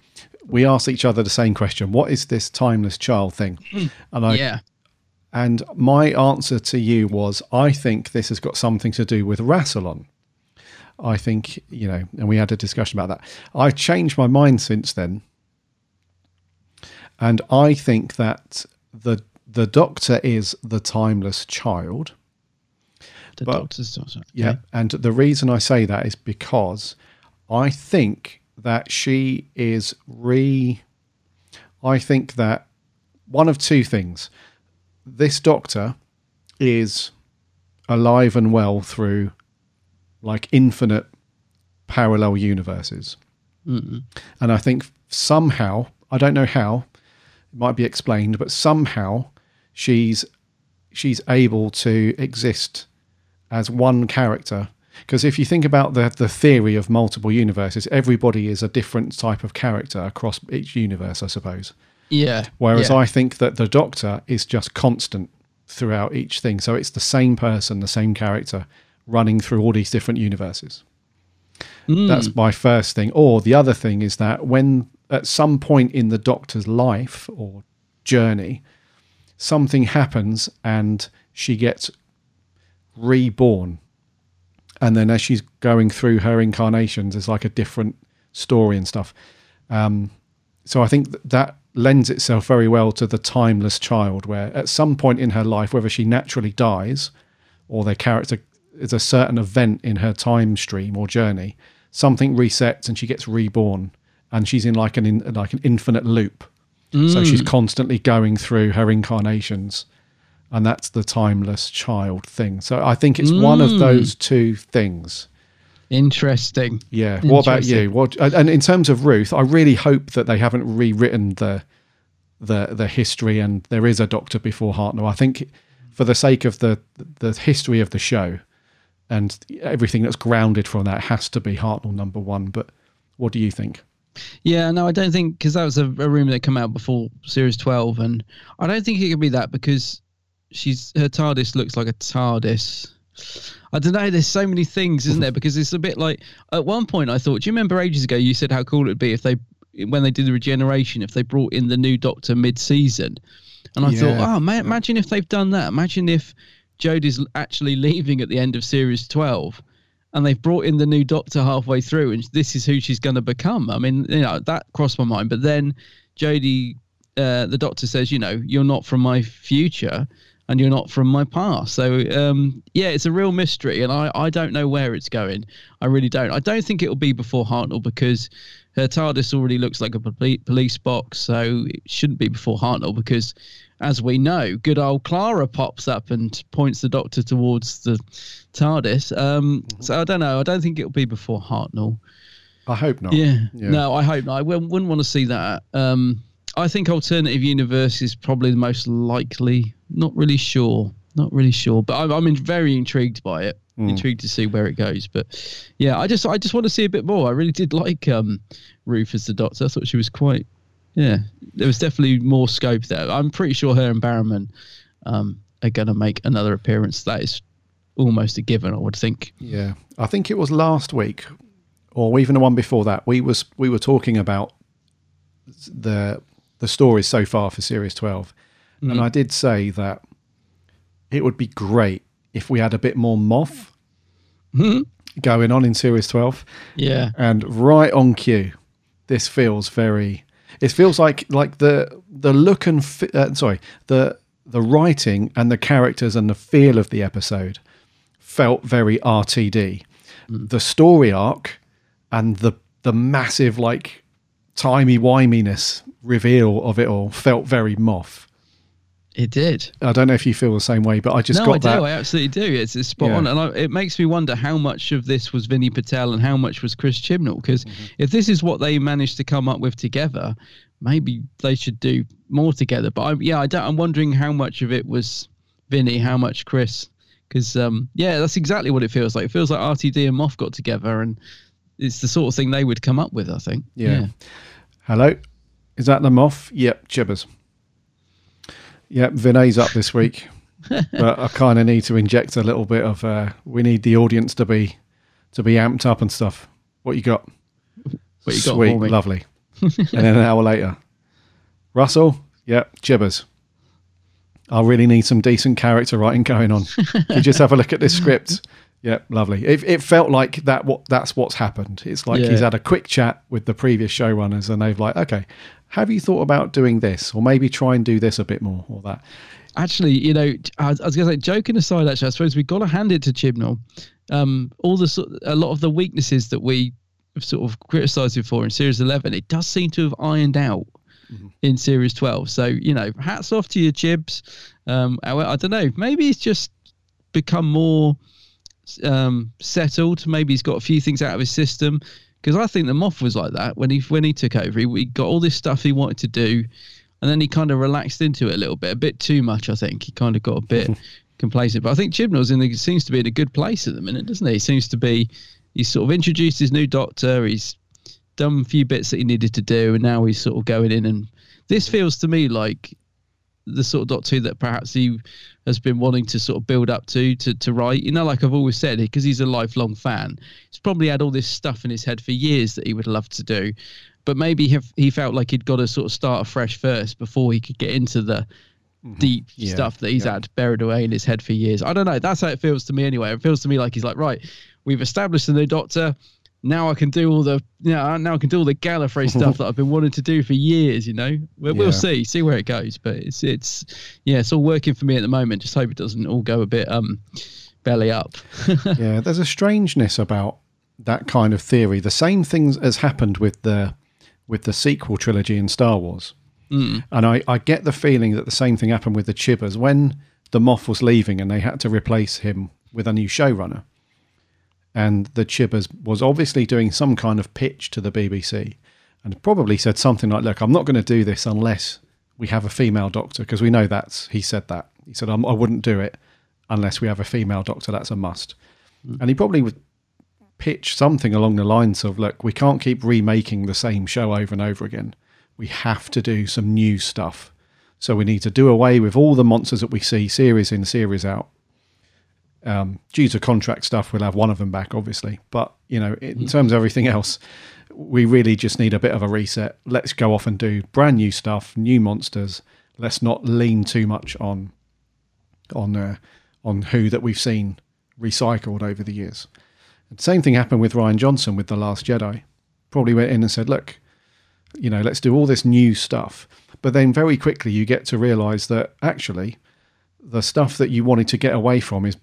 we asked each other the same question: What is this timeless child thing? And I, yeah. and my answer to you was, I think this has got something to do with Rassilon. I think you know, and we had a discussion about that. I've changed my mind since then, and I think that the the Doctor is the timeless child. The But- Doctor's Doctor. Yeah, and the reason I say that is because I think that she is re. I think that one of two things. This doctor is alive and well through like infinite parallel universes. Mm. And I think somehow, I don't know how, it might be explained, but somehow she's she's able to exist as one character. Because if you think about the the theory of multiple universes, everybody is a different type of character across each universe, I suppose. Yeah. Whereas yeah. I think that the Doctor is just constant throughout each thing. So it's the same person, the same character running through all these different universes. Mm. That's my first thing. Or the other thing is that when at some point in the Doctor's life, or journey, something happens and she gets reborn. And then as she's going through her incarnations, it's like a different story and stuff. Um, so I think th- that lends itself very well to the timeless child, where at some point in her life, whether she naturally dies or their character is a certain event in her time stream or journey, something resets and she gets reborn, and she's in like an in, like an infinite loop. So she's Mm. constantly going through her incarnations, and that's the timeless child thing. So I think it's one of Mm. those two things. Interesting. Yeah. What about you? What and in terms of Ruth, I really hope that they haven't rewritten the the the history and there is a Doctor before Hartnell. I think for the sake of the the history of the show and everything that's grounded from that has to be Hartnell number one. But what do you think? Yeah, no, I don't think because that was a, a rumor that came out before Series 12, and I don't think it could be that because she's her TARDIS looks like a TARDIS. I don't know. There's so many things, isn't there? [LAUGHS] Because it's a bit like at one point I thought. Do you remember ages ago you said how cool it'd be if they when they did the regeneration if they brought in the new Doctor mid-season, and I thought, oh, ma- imagine if they've done that. Imagine if Jodie's actually leaving at the end of Series 12 and they've brought in the new doctor halfway through and this is who she's going to become i mean you know that crossed my mind but then jodie uh, the doctor says you know you're not from my future and you're not from my past so um, yeah it's a real mystery and I, I don't know where it's going i really don't i don't think it'll be before hartnell because her tardis already looks like a poli- police box so it shouldn't be before hartnell because as we know, good old Clara pops up and points the doctor towards the TARDIS. Um, So I don't know. I don't think it'll be before Hartnell. I hope not. Yeah. Yeah. No, I hope not. I wouldn't, wouldn't want to see that. Um, I think alternative universe is probably the most likely. Not really sure. Not really sure, but I'm, I'm in- very intrigued by it. Mm. Intrigued to see where it goes. But yeah, I just I just want to see a bit more. I really did like um, Ruth as the Doctor. I thought she was quite. Yeah, there was definitely more scope there. I'm pretty sure her and Barrowman um, are going to make another appearance. That is almost a given, I would think. Yeah, I think it was last week, or even the one before that. We was we were talking about the the stories so far for Series Twelve, and Mhm. I did say that it would be great if we had a bit more Moff going on in Series Twelve. Yeah. and right on cue, this feels very. It feels like like the the look and fi- uh, sorry the the writing and the characters and the feel of the episode felt very RTD. The story arc and the the massive like timey wiminess reveal of it all felt very Moff. It did. I don't know if you feel the same way, but I just no, got I do. that. I absolutely do. It's, it's spot Yeah. on, and I, it makes me wonder how much of this was Vinay Patel and how much was Chris Chibnall. Because Mm-hmm. if this is what they managed to come up with together, maybe they should do more together. But I'm, yeah, I don't, I'm wondering how much of it was Vinny, how much Chris. Because um, yeah, that's exactly what it feels like. It feels like RTD and Moff got together, and it's the sort of thing they would come up with. I think. Yeah. Hello, is that the Moff? Yep, Chibbers. Yep, Vinay's up this week, [LAUGHS] but I kind of need to inject a little bit of. Uh, we need the audience to be to be amped up and stuff. What you got? What you got Sweet, for me? lovely. [LAUGHS] and then an hour later, Russell. Yep, Chibbers. I really need some decent character writing going on. you just have a look at this script. [LAUGHS] Yep, lovely. It, it felt like that. What that's what's happened. It's like he's had a quick chat with the previous showrunners, and they've like, okay, have you thought about doing this, or maybe try and do this a bit more, or that? Actually, you know, I was, was going to say, joking aside, actually, I suppose we've got to hand it to Chibnall. Um, all the sort, a lot of the weaknesses that we have sort of criticised him for in Series 11, it does seem to have ironed out in Series 12. So, you know, hats off to your Chibs. Um, I, I don't know, maybe he's just become more um, settled. Maybe he's got a few things out of his system. Because I think the Moff was like that when he when he took over. He, he got all this stuff he wanted to do, and then he kind of relaxed into it a little bit, a bit too much. I think he kind of got a bit [LAUGHS] complacent. But I think Chibnall's in the, seems to be in a good place at the minute, doesn't he? He seems to be. He's sort of introduced his new doctor. He's done a few bits that he needed to do, and now he's sort of going in. And this feels to me like the sort of Doctor Who that perhaps he has been wanting to sort of build up to to to write. You know, like I've always said, because he's a lifelong fan, he's probably had all this stuff in his head for years that he would love to do, but maybe he, he felt like he'd got to sort of start afresh first before he could get into the deep Mm-hmm. Yeah, stuff that he's had buried away in his head for years. I don't know. That's how it feels to me anyway. It feels to me like he's like, right, we've established the new Doctor. Now I can do all the, you know, now I can do all the Gallifrey [LAUGHS] stuff that I've been wanting to do for years. You know, we'll, Yeah. we'll see, see where it goes. But it's, it's, yeah, it's all working for me at the moment. Just hope it doesn't all go a bit um belly up. [LAUGHS] yeah, there's a strangeness about that kind of theory. The same things has happened with the with the sequel trilogy in Star Wars. Mm. And I, I get the feeling that the same thing happened with the Chibbers when the Moff was leaving and they had to replace him with a new showrunner. And the Chibbers was obviously doing some kind of pitch to the BBC and probably said something like, Look, I'm not going to do this unless we have a female doctor, because we know that's, he said that. He said, I'm, I wouldn't do it unless we have a female doctor. That's a must. Hmm. And he probably would pitch something along the lines of, Look, we can't keep remaking the same show over and over again we have to do some new stuff. So we need to do away with all the monsters that we see series in, series out. Um, due to contract stuff, we'll have one of them back, obviously. But you know, in terms of everything else, we really just need a bit of a reset. Let's go off and do brand new stuff, new monsters. Let's not lean too much on on uh, on who that we've seen recycled over the years. And same thing happened with Rian Johnson with the Last Jedi. Probably went in and said, "Look, you know, let's do all this new stuff. But then very quickly you get to realize that actually the stuff that you wanted to get away from is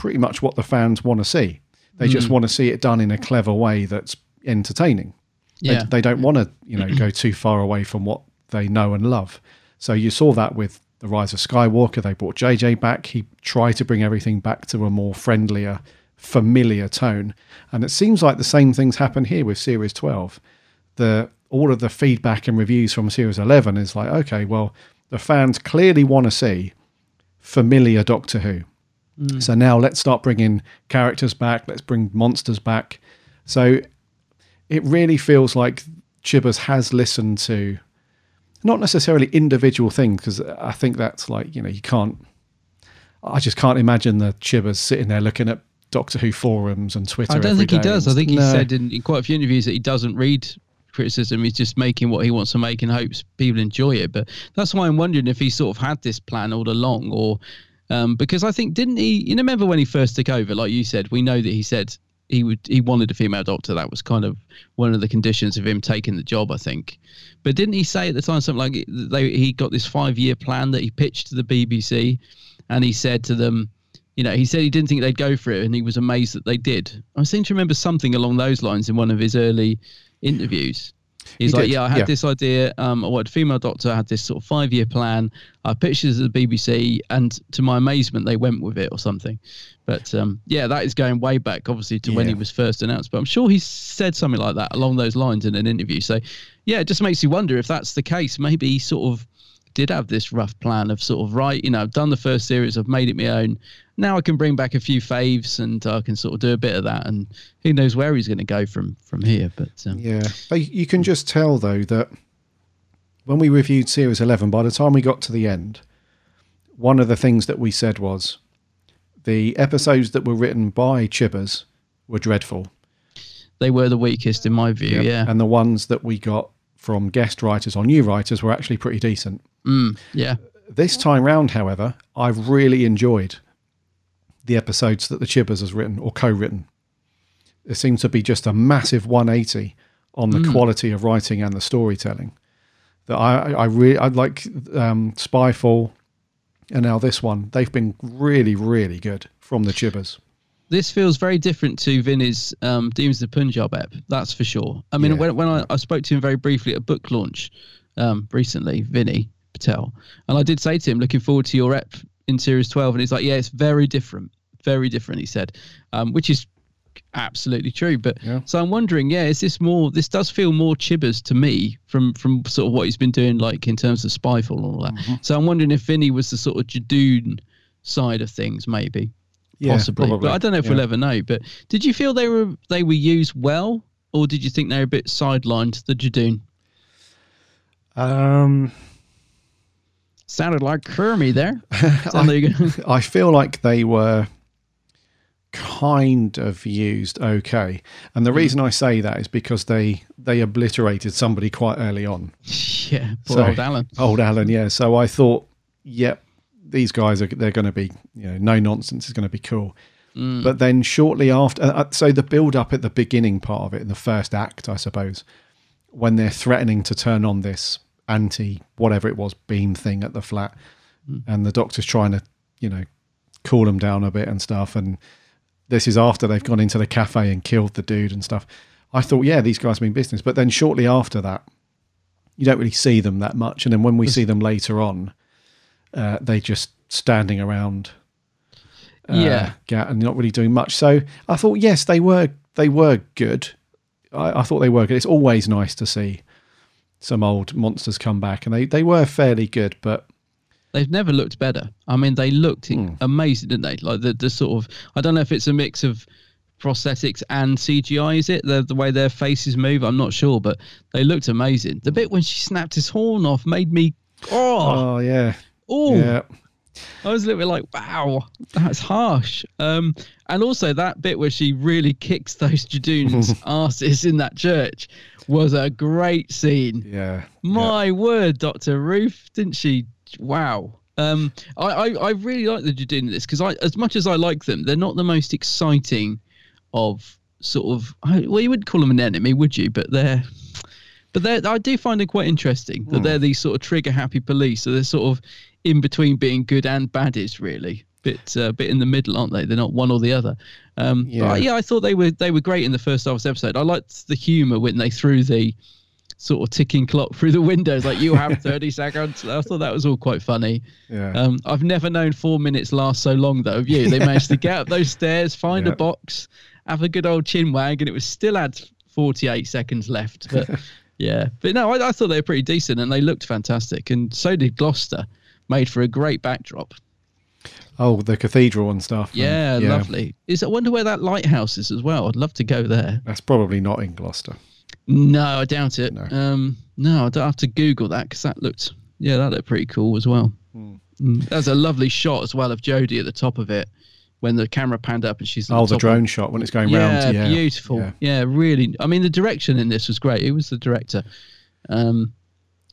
pretty much what the fans want to see. They just Mm. want to see it done in a clever way that's entertaining. They- Yeah. They, don't want to, you know, go too far away from what they know and love. So you saw that with the Rise of Skywalker. They brought JJ back. He tried to bring everything back to a more friendlier, familiar tone. And it seems like the same things happen here with Series 12 the all of the feedback and reviews from series 11 is like okay well the fans clearly want to see familiar doctor who Mm. so now let's start bringing characters back let's bring monsters back so it really feels like chibbers has listened to not necessarily individual things because i think that's like you know you can't i just can't imagine the chibbers sitting there looking at doctor who forums and twitter I don't think he does. I think he No. said in, in quite a few interviews that he doesn't read criticism. He's just making what he wants to make and hopes people enjoy it. But that's why I'm wondering if he sort of had this plan all along, or um, because I think didn't he? You remember when he first took over? Like you said, we know that he said he would he wanted a female doctor. That was kind of one of the conditions of him taking the job, I think. But didn't he say at the time something like they, he got this five year plan that he pitched to the BBC, and he said to them. You know, he said he didn't think they'd go for it, and he was amazed that they did. I seem to remember something along those lines in one of his early interviews. He's He like, did, yeah, I had yeah. this idea. Um, I a female doctor. I had this sort of five year plan. I pitched it to the BBC, and to my amazement, they went with it or something. But um, yeah, that is going way back, obviously, to when he was first announced. But I'm sure he said something like that along those lines in an interview. So yeah, it just makes you wonder if that's the case. Maybe he sort of did have this rough plan of sort of right, you know, I've done the first series, I've made it my own. Now I can bring back a few faves and I can sort of do a bit of that, and who knows where he's going to go from from here. But um, Yeah, but you can just tell though that when we reviewed Series Eleven, by the time we got to the end, one of the things that we said was the episodes that were written by Chibbers were dreadful. they were the weakest in my view. Yep. Yeah, and the ones that we got from guest writers or new writers were actually pretty decent. Mm, yeah. This time round, however, I've really enjoyed the episodes that the Chibbers has written or co-written. There seems to be just a massive 180 on the Mm. quality of writing and the storytelling. That I, I really, I like um, Spyfall, and now this one. They've been really, really good from the Chibbers. this feels very different to Vinay's um, Demons of the Punjab ep. That's for sure. I mean, Yeah. when, when I, I spoke to him very briefly at a book launch um, recently, Vinny Patel, and I did say to him, looking forward to your ep in Series 12. And he's like, yeah, it's very different. Very different, he said, um, which is absolutely true. But so I'm wondering, yeah, is this more, this does feel more Chibbers to me from, from sort of what he's been doing, like in terms of Spyfall and all that. Mm-hmm. So I'm wondering if Vinay was the sort of Judoon side of things, maybe Yeah, possibly. probably, But I don't know if we'll ever know. But did you feel they were they were used well, or did you think they were a bit sidelined? The Judoon Um, sounded like Kermie there. [LAUGHS] So go. I feel like they were kind of used okay. And the reason I say that is because they they obliterated somebody quite early on. [LAUGHS] Yeah, poor old Alan. Old Alan, yeah. So I thought, yep, these guys are they're going to be, you know, no nonsense is going to be cool. Mm. But then shortly after, uh, so the build up at the beginning part of it, in the first act, I suppose, when they're threatening to turn on this anti whatever it was beam thing at the flat, and the doctor's trying to, you know, cool them down a bit and stuff. And this is after they've gone into the cafe and killed the dude and stuff. I thought, yeah, these guys mean business. But then shortly after that, you don't really see them that much. And then when we see them later on, uh, they just standing around uh, Yeah. and not really doing much. So I thought, yes, they were they were good. I, I thought they were good. It's always nice to see some old monsters come back, and they they were fairly good. But They've never looked better. I mean, they looked Hmm. amazing, didn't they? Like the, the sort of, I don't know if it's a mix of prosthetics and CGI, is it? The, the way their faces move, I'm not sure, but they looked amazing. The bit when she snapped his horn off made me, oh, oh yeah, oh, yeah, I was a little bit like, wow, that's harsh. Um, and also that bit where she really kicks those [LAUGHS] Judoons' [LAUGHS] asses in that church was a great scene. yeah. My word, Doctor Ruth, didn't she? Wow. Um, I, I, I really like the Judoon in this because I, as much as I like them, they're not the most exciting of sort of. Well, you wouldn't call them an enemy, would you? But they're, but they I do find it quite interesting that Hmm. they're these sort of trigger happy police. So they're sort of in between being good and baddies, really. Bit, uh, bit in the middle, aren't they? They're not one or the other. Um, yeah. Yeah. yeah, I thought they were they were great in the first half of this episode. I liked the humour when they threw the sort of ticking clock through the windows, like you have [LAUGHS] 30 seconds. I thought that was all quite funny. Yeah. Um, I've never known four minutes last so long, though. You? They managed to get up [LAUGHS] those stairs, find a box, have a good old chin wag, and it was still had 48 seconds left. But [LAUGHS] yeah, but no, I, I thought they were pretty decent and they looked fantastic. And so did Gloucester, made for a great backdrop. Oh, the cathedral and stuff. and- Yeah, lovely. Is I wonder where that lighthouse is as well. I'd love to go there. That's probably not in Gloucester. No, I doubt it. No, um, no I don't have to Google that because that looked, yeah, that looked pretty cool as well. Mm. There's a lovely shot as well of Jodie at the top of it when the camera panned up and she's. Oh, the top drone of, shot when it's going yeah, round. Yeah, beautiful. Yeah. Yeah. really. I mean, the direction in this was great. It was the director. Um,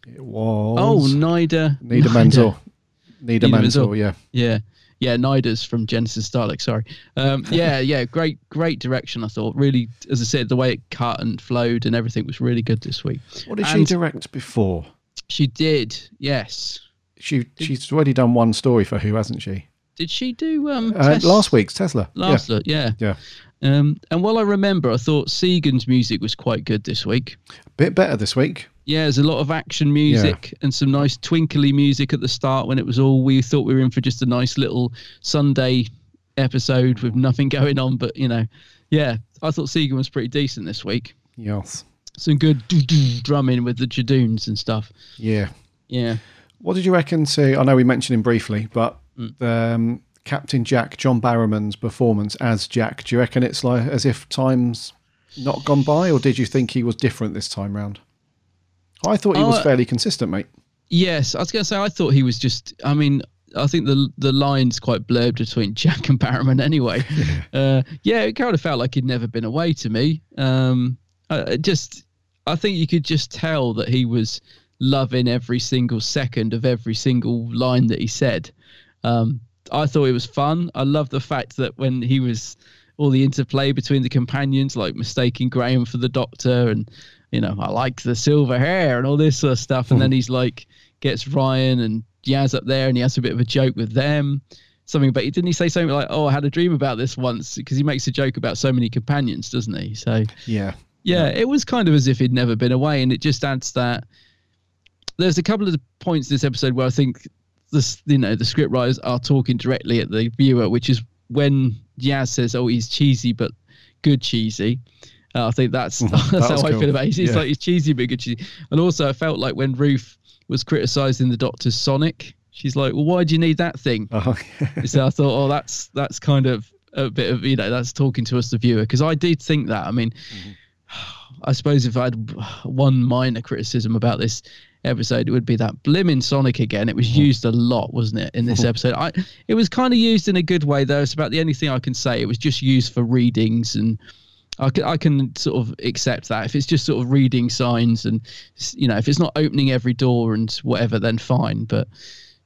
It was. oh, Nida. Nida Manzoor. Nida Manzoor, yeah. Yeah. Yeah, Nida's from Genesis Dalek, sorry. Um, [LAUGHS] yeah, yeah, great, great direction, I thought. Really, as I said, the way it cut and flowed and everything was really good this week. What did And she direct before? She did, yes. She she's already done one story for Who, hasn't she? Did she do um Uh, Tes- last week's Tesla. Last yeah. yeah. Yeah. Um, and while I remember, I thought Segun's music was quite good this week. A bit better this week. Yeah, there's a lot of action music and some nice twinkly music at the start when it was all we thought we were in for just a nice little Sunday episode with nothing [LAUGHS] going on. But you know, yeah, I thought Segun was pretty decent this week. Yes. Some good drumming with the Judoons and stuff. Yeah. Yeah. What did you reckon to? I know we mentioned him briefly, but Mm. um, Captain Jack, John Barrowman's performance as Jack. Do you reckon it's like as if time's not gone by, or did you think he was different this time round? I thought he was Uh, fairly consistent, mate. Yes, I was going to say I thought he was just. I mean, I think the the line's quite blurred between [LAUGHS] Jack and Barrowman anyway. [LAUGHS] Yeah, uh, yeah it kind of felt like he'd never been away to me. Um, I, just, I think you could just tell that he was loving every single second of every single line that he said. Um, I thought it was fun. I love the fact that when he was all the interplay between the companions, like mistaking Graham for the Doctor, and you know, I like the silver hair and all this sort of stuff. And then [LAUGHS] he's like, gets Ryan and Yaz up there, and he has a bit of a joke with them. Something about didn't he say something like, "Oh, I had a dream about this once," because he makes a joke about so many companions, doesn't he? So Yeah. yeah, it was kind of as if he'd never been away, and it just adds that. There's a couple of points in this episode where I think this, you know, the script writers are talking directly at the viewer, which is when Yaz says, "Oh, he's cheesy but good cheesy." Uh, I think that's mm-hmm. [LAUGHS] that's That how I cool. feel about it. He's Yeah. like he's cheesy but good cheesy, and also I felt like when Ruth was criticizing the Doctor's Sonic, she's like, "Well, why do you need that thing?" [LAUGHS] Oh, so I thought, oh, that's that's kind of a bit of you know that's talking to us the viewer because I did think that. I mean, mm-hmm. [SIGHS] I suppose if I had one minor criticism about this episode, it would be that blimmin' Sonic again. It was mm-hmm. used a lot, wasn't it, in this episode? I it was kind of used in a good way though. It's about the only thing I can say. It was just used for readings and. I can, I can sort of accept that if it's just sort of reading signs and you know if it's not opening every door and whatever then fine but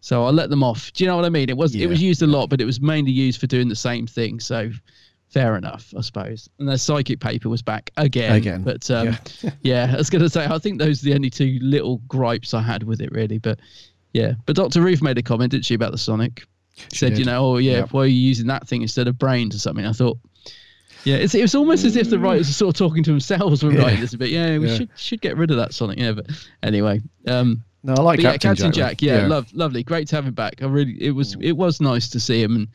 so I'll let them off. Do you know what I mean? It was it was used a lot, but it was mainly used for doing the same thing. So fair enough, I suppose. And the psychic paper was back again. Again, but um, yeah. [LAUGHS] I was going to say I think those are the only two little gripes I had with it really. But yeah, but Doctor Ruth made a comment, didn't she, about the Sonic? She said, did. you know, oh yeah, Yep. why are you using that thing instead of brains or something? I thought. Yeah, it's, it was almost as if the writers were sort of talking to themselves when Yeah. writing this a bit. Yeah, we Yeah. should should get rid of that Sonic. Yeah, but anyway, um, No, I like but yeah, Captain Captain Jack, Jack. yeah, yeah. love, lovely, great to have him back. I really, it was, it was nice to see him, and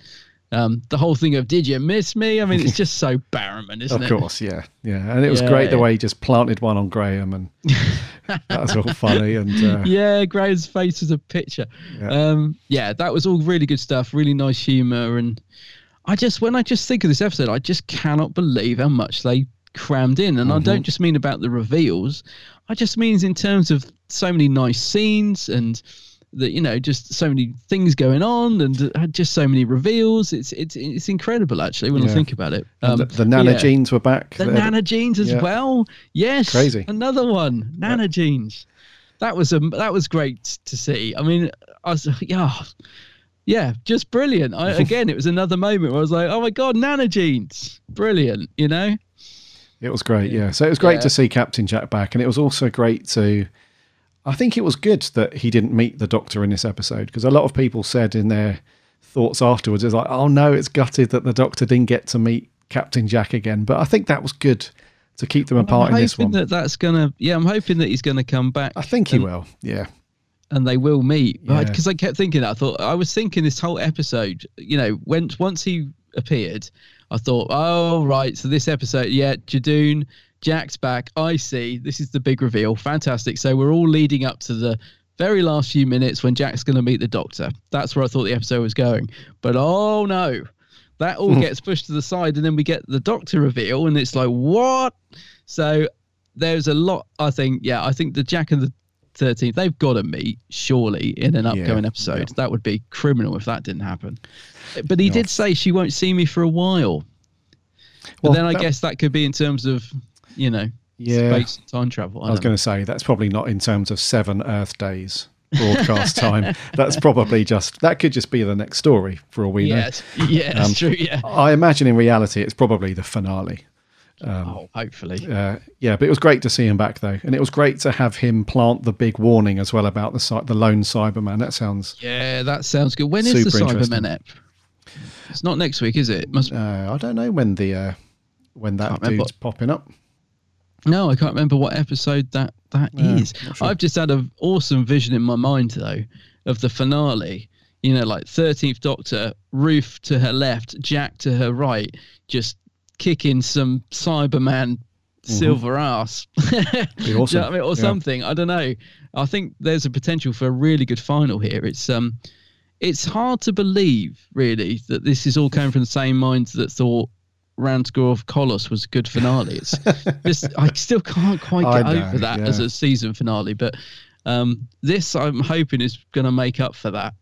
um, the whole thing of "Did you miss me?" I mean, it's [LAUGHS] just so Barrowman, isn't Of it? Of course, yeah, yeah, and it was Yeah, great the way he just planted one on Graham, and [LAUGHS] that was all funny. And uh, yeah, Graham's face was a picture. Yeah. Um, yeah, that was all really good stuff. Really nice humor, and I just when I just think of this episode, I just cannot believe how much they crammed in. And I Mm-hmm. don't just mean about the reveals. I just means in terms of so many nice scenes and that you know just so many things going on and uh, just so many reveals. It's it's it's incredible actually when I think about it. Um, the, the Nana yeah. jeans were back. The They're- nanogenes as yeah. well. Yes, Crazy. Another one, nanogenes. That was um, that was great to see. I mean, I was yeah, yeah, just brilliant. I, [LAUGHS] again, it was another moment where I was like, oh my god, nanogenes, brilliant. You know, It was great, yeah. So it was great Yeah. to see Captain Jack back, and it was also great to. I think it was good that he didn't meet the Doctor in this episode because a lot of people said in their thoughts afterwards, "It's like, oh no, it's gutted that the Doctor didn't get to meet Captain Jack again." But I think that was good to keep them apart I'm in this one. that that's gonna. Yeah, I'm hoping that he's gonna come back. I think he and- will. Yeah, and they will meet. Yeah. because I kept thinking that. I thought I was thinking this whole episode you know when once he appeared I thought oh right so this episode yeah Judoon Jack's back. I see. This is the big reveal. Fantastic. So we're all leading up to the very last few minutes when Jack's going to meet the doctor. That's where I thought the episode was going. But oh no. That all hmm. gets pushed to the side and then we get the doctor reveal and it's like what? So there's a lot i think yeah i think the jack and the 13th they've got to meet surely in an upcoming episode that would be criminal if that didn't happen but he did say she won't see me for a while but Well, then i that- guess that could be in terms of you know Yeah. space and time travel I was going to say that's probably not in terms of seven Earth days broadcast [LAUGHS] time. That's probably just that could just be the next story for all we Yes. know. Yeah, that's true, yeah. I imagine in reality it's probably the finale. Um, oh hopefully uh, yeah, but it was great to see him back though, and it was great to have him plant the big warning as well about the the lone Cyberman. That sounds yeah that sounds good when is the Cyberman app? it's not next week is it must uh, I don't know when the uh, when that Can't remember. dude's popping up. No, I can't remember what episode that that Yeah, is. sure. I've just had an awesome vision in my mind though of the finale. You know, like Thirteenth Doctor, Ruth to her left, Jack to her right, just kicking some Cyberman silver ass. [LAUGHS] Be you know awesome. I mean? Or Yeah. something. I don't know. I think there's a potential for a really good final here. It's um, it's hard to believe really that this is all coming from the same minds that thought Ranskoor Av Kolos was a good finale. It's [LAUGHS] just I still can't quite get know, over that yeah. as a season finale. But um, this I'm hoping is going to make up for that.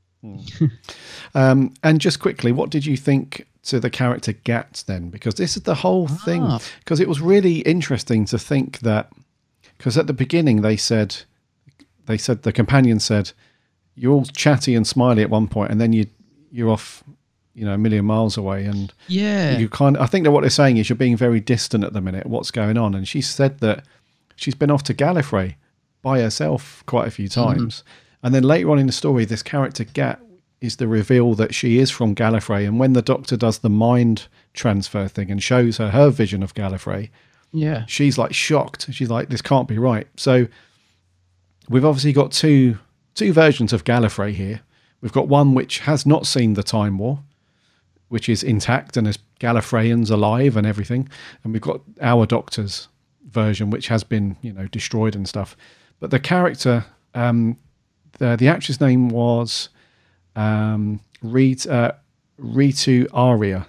Um, and just quickly, what did you think to the character Gat then? Because this is the whole thing. Ah. Because it was really interesting to think that. Because at the beginning they said, they said the companion said, you're all chatty and smiley at one point, and then you you're off, you know, a million miles away, and Yeah. you kind. I think that what they're saying is you're being very distant at the minute. What's going on? And she said that she's been off to Gallifrey by herself quite a few times. And then later on in the story, this character Gat is the reveal that she is from Gallifrey. And when the Doctor does the mind transfer thing and shows her her vision of Gallifrey, Yeah. she's like shocked. She's like, "This can't be right." So we've obviously got two two versions of Gallifrey here. We've got one which has not seen the Time War, which is intact and has Gallifreyans alive and everything, and we've got our Doctor's version, which has been you know destroyed and stuff. But the character, um, the the actress name was um, Rit, uh, Ritu Arya,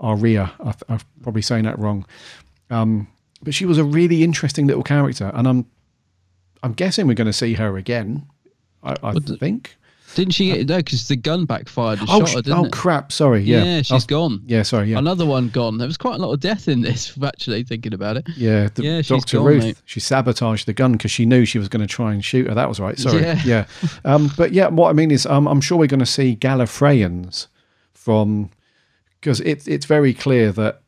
Arya. I, I'm probably saying that wrong. Um, but she was a really interesting little character, and I'm I'm guessing we're going to see her again. I, I think. Didn't she get no? Because the gun backfired and Oh, shot her, didn't oh it? crap! Sorry. Yeah. Yeah, she's was- gone. Yeah. Sorry. Yeah. Another one gone. There was quite a lot of death in this. [LAUGHS] Actually, thinking about it. Yeah, the, yeah, Dr. gone, Ruth. mate. She sabotaged the gun because she knew she was going to try and shoot her. That was right. Sorry. Yeah. [LAUGHS] Yeah. Um, but yeah, what I mean is, um, I'm sure we're going to see Gallifreyans from because it's it's very clear that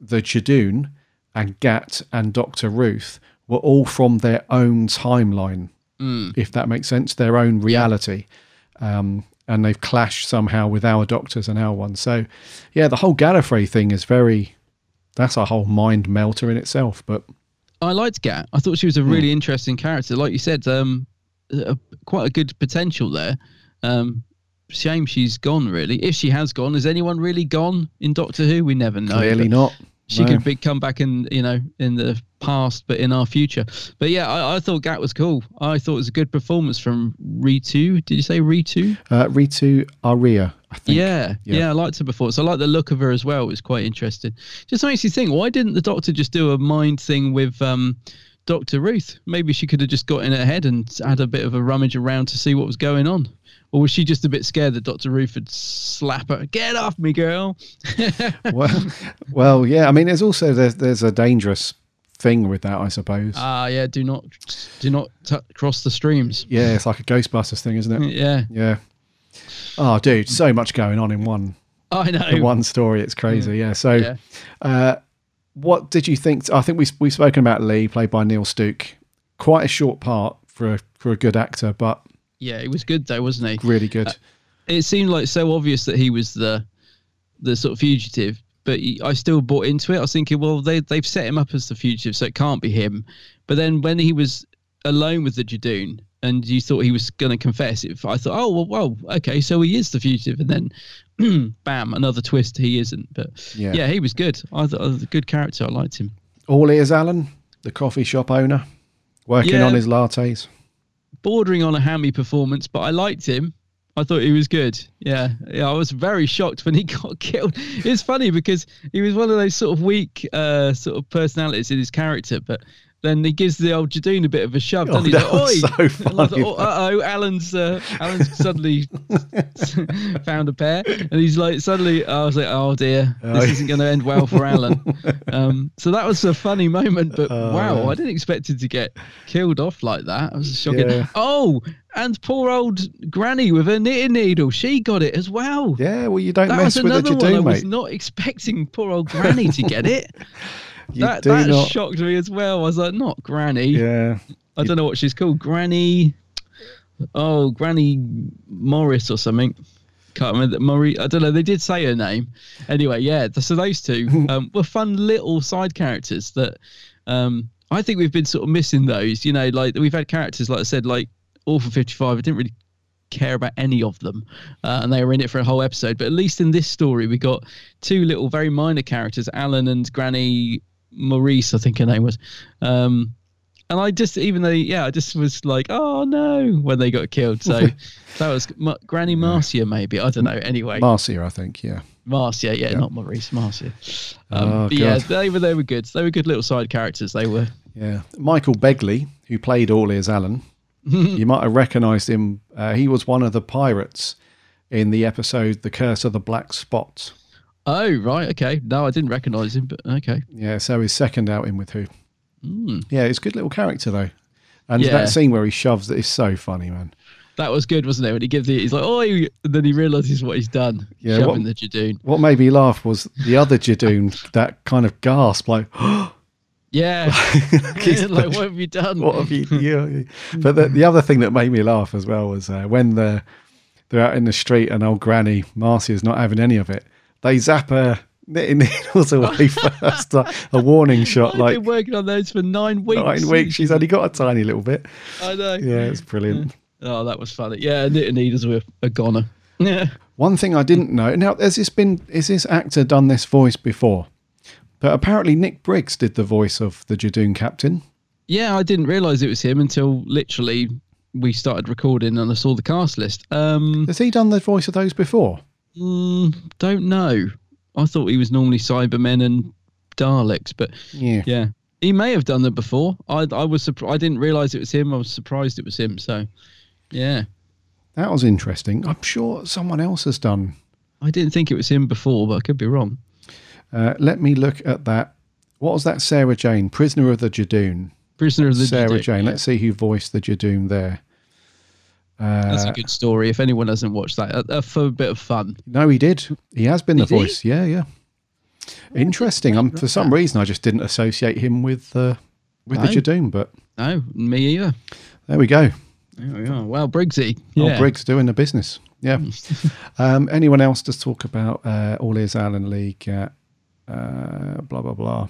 the Judoon and Gat and Dr. Ruth were all from their own timeline, Mm. if that makes sense, their own reality. Um, and they've clashed somehow with our doctors and our ones. So, yeah, the whole Gallifrey thing is very, that's a whole mind melter in itself. But I liked Gat. I thought she was a really interesting character. Like you said, um, a, quite a good potential there. Um, shame she's gone. Really, if she has gone, has anyone really gone in Doctor Who? We never know. clearly but not. She No. could be come back in, you know, in the past, but in our future. But yeah, I, I thought Gat was cool. I thought it was a good performance from Ritu. Did you say Ritu? Uh, Ritu Arya, I think. Yeah, Yeah. yeah, I liked her before. So I like the look of her as well. It was quite interesting. Just makes you think, why didn't the doctor just do a mind thing with um, Dr. Ruth? Maybe she could have just got in her head and had a bit of a rummage around to see what was going on. Or was she just a bit scared that Dr. Ruth would slap her? Get off me, girl. [LAUGHS] well, well, yeah. I mean, there's also there's there's a dangerous thing with that, I suppose. Ah, yeah. Do not, do not t- cross the streams. yeah, it's like a Ghostbusters thing, isn't it? Yeah. Yeah. Oh, dude, so much going on in one I know. in one story. It's crazy. Yeah. So, Yeah. Uh, what did you think? I think we we've spoken about Lee, played by Neil Stuke. Quite a short part for a, for a good actor, but Yeah, it was good though, wasn't he? really good. Uh, it seemed like so obvious that he was the the sort of fugitive, but he, I still bought into it. I was thinking, well, they they've set him up as the fugitive, so it can't be him. But then when he was alone with the Judoon, and you thought he was going to confess, it, I thought, oh well, well, okay, so he is the fugitive, and then [CLEARS THROAT] bam, another twist, he isn't. But Yeah. yeah, he was good. I thought was a good character. I liked him. All ears, Alan, the coffee shop owner, working Yeah. on his lattes. Bordering on a hammy performance, but I liked him. I thought he was good. Yeah, yeah. I was very shocked when he [LAUGHS] got killed. It's funny because he was one of those sort of weak, uh, sort of personalities in his character, but then he gives the old Judoon a bit of a shove. Oh, doesn't he? that [LAUGHS] Like, so thought, oh, uh oh, Alan's uh, Alan's suddenly [LAUGHS] found a pair, and he's like suddenly. I was like, oh dear, Oh, this yeah. isn't going to end well for Alan. [LAUGHS] Um, so that was a funny moment, but Oh, wow. I didn't expect him to get killed off like that. I was shocking. Yeah. Oh, and poor old Granny with her knitting needle, she got it as well. Yeah, well, you don't that mess was with a one. I was not expecting poor old Granny to get it. You that that not- shocked me as well. I was like, not Granny. Yeah. I don't know what she's called. Granny. Oh, Granny Morris or something. Can't remember. Marie. I don't know. They did say her name. Anyway, yeah. So those two [LAUGHS] um, were fun little side characters that um, I think we've been sort of missing those. You know, like we've had characters, like I said, like Orphan 55. I didn't really care about any of them uh, and they were in it for a whole episode but at least in this story we got two little very minor characters alan and granny maurice i think her name was um and i just even though yeah i just was like oh no when they got killed so [LAUGHS] that was Ma- granny marcia maybe i don't know anyway Marcia, I think. Yeah. marcia yeah, Yeah. not maurice marcia um, Oh, but yeah they were they were good they were good little side characters they were Yeah. Michael Begley, who played All Ears Alan, you might have recognised him. Uh, he was one of the pirates in the episode The Curse of the Black Spot. Oh right okay no i didn't recognize him but okay Yeah, so his second outing with who? Mm. Yeah, it's a good little character, though. And Yeah. that scene where he shoves it is so funny, man. That was good, wasn't it? When he gives the, he's like, oh, and then he realizes what he's done, Yeah, shoving what- the Judoon. What made me laugh was the other Judoon, [LAUGHS] that kind of gasp, like, [GASPS] Yeah, He's like [LAUGHS] [LAUGHS] what have you done? what have you? Yeah. But the, the other thing that made me laugh as well was uh, when they're they're out in the street and old Granny Marcia's not having any of it. They zap her knitting [LAUGHS] needles away first, like a warning shot. I've Like been working on those for nine weeks. nine weeks, she's only got a tiny little bit. I know. Yeah, it's brilliant. Oh, that was funny. Yeah, knitting needles were a goner. Yeah. One thing I didn't know now has this been is this actor done this voice before? But apparently Nick Briggs did the voice of the Judoon captain. Yeah, I didn't realize it was him until literally we started recording and I saw the cast list. Um, Has he done the voice of those before? Mm, don't know. I thought he was normally Cybermen and Daleks, but Yeah. yeah. He may have done that before. I I was surprised. I didn't realize it was him. I was surprised it was him. So, yeah, That was interesting. I'm sure someone else has done. I didn't think it was him before, but I could be wrong. Uh, let me look at that. What was that? Sarah Jane, Prisoner of the Judoon. Prisoner of the Sarah Judoon, Jane. yeah. Let's see who voiced the Judoon there. That's Uh, a good story. If anyone hasn't watched that, uh, uh, for a bit of fun. no, he did. He has been the Did he? voice. Yeah, yeah. Interesting. I'm, for some reason, I just didn't associate him with uh, with the No. Judoon, but No, me either. there we go. There we are. Well, Briggsy. Oh, Yeah. Briggs doing the business. Yeah. [LAUGHS] um, anyone else to talk about uh, All Ears Alan League? Uh, uh, blah, blah, blah.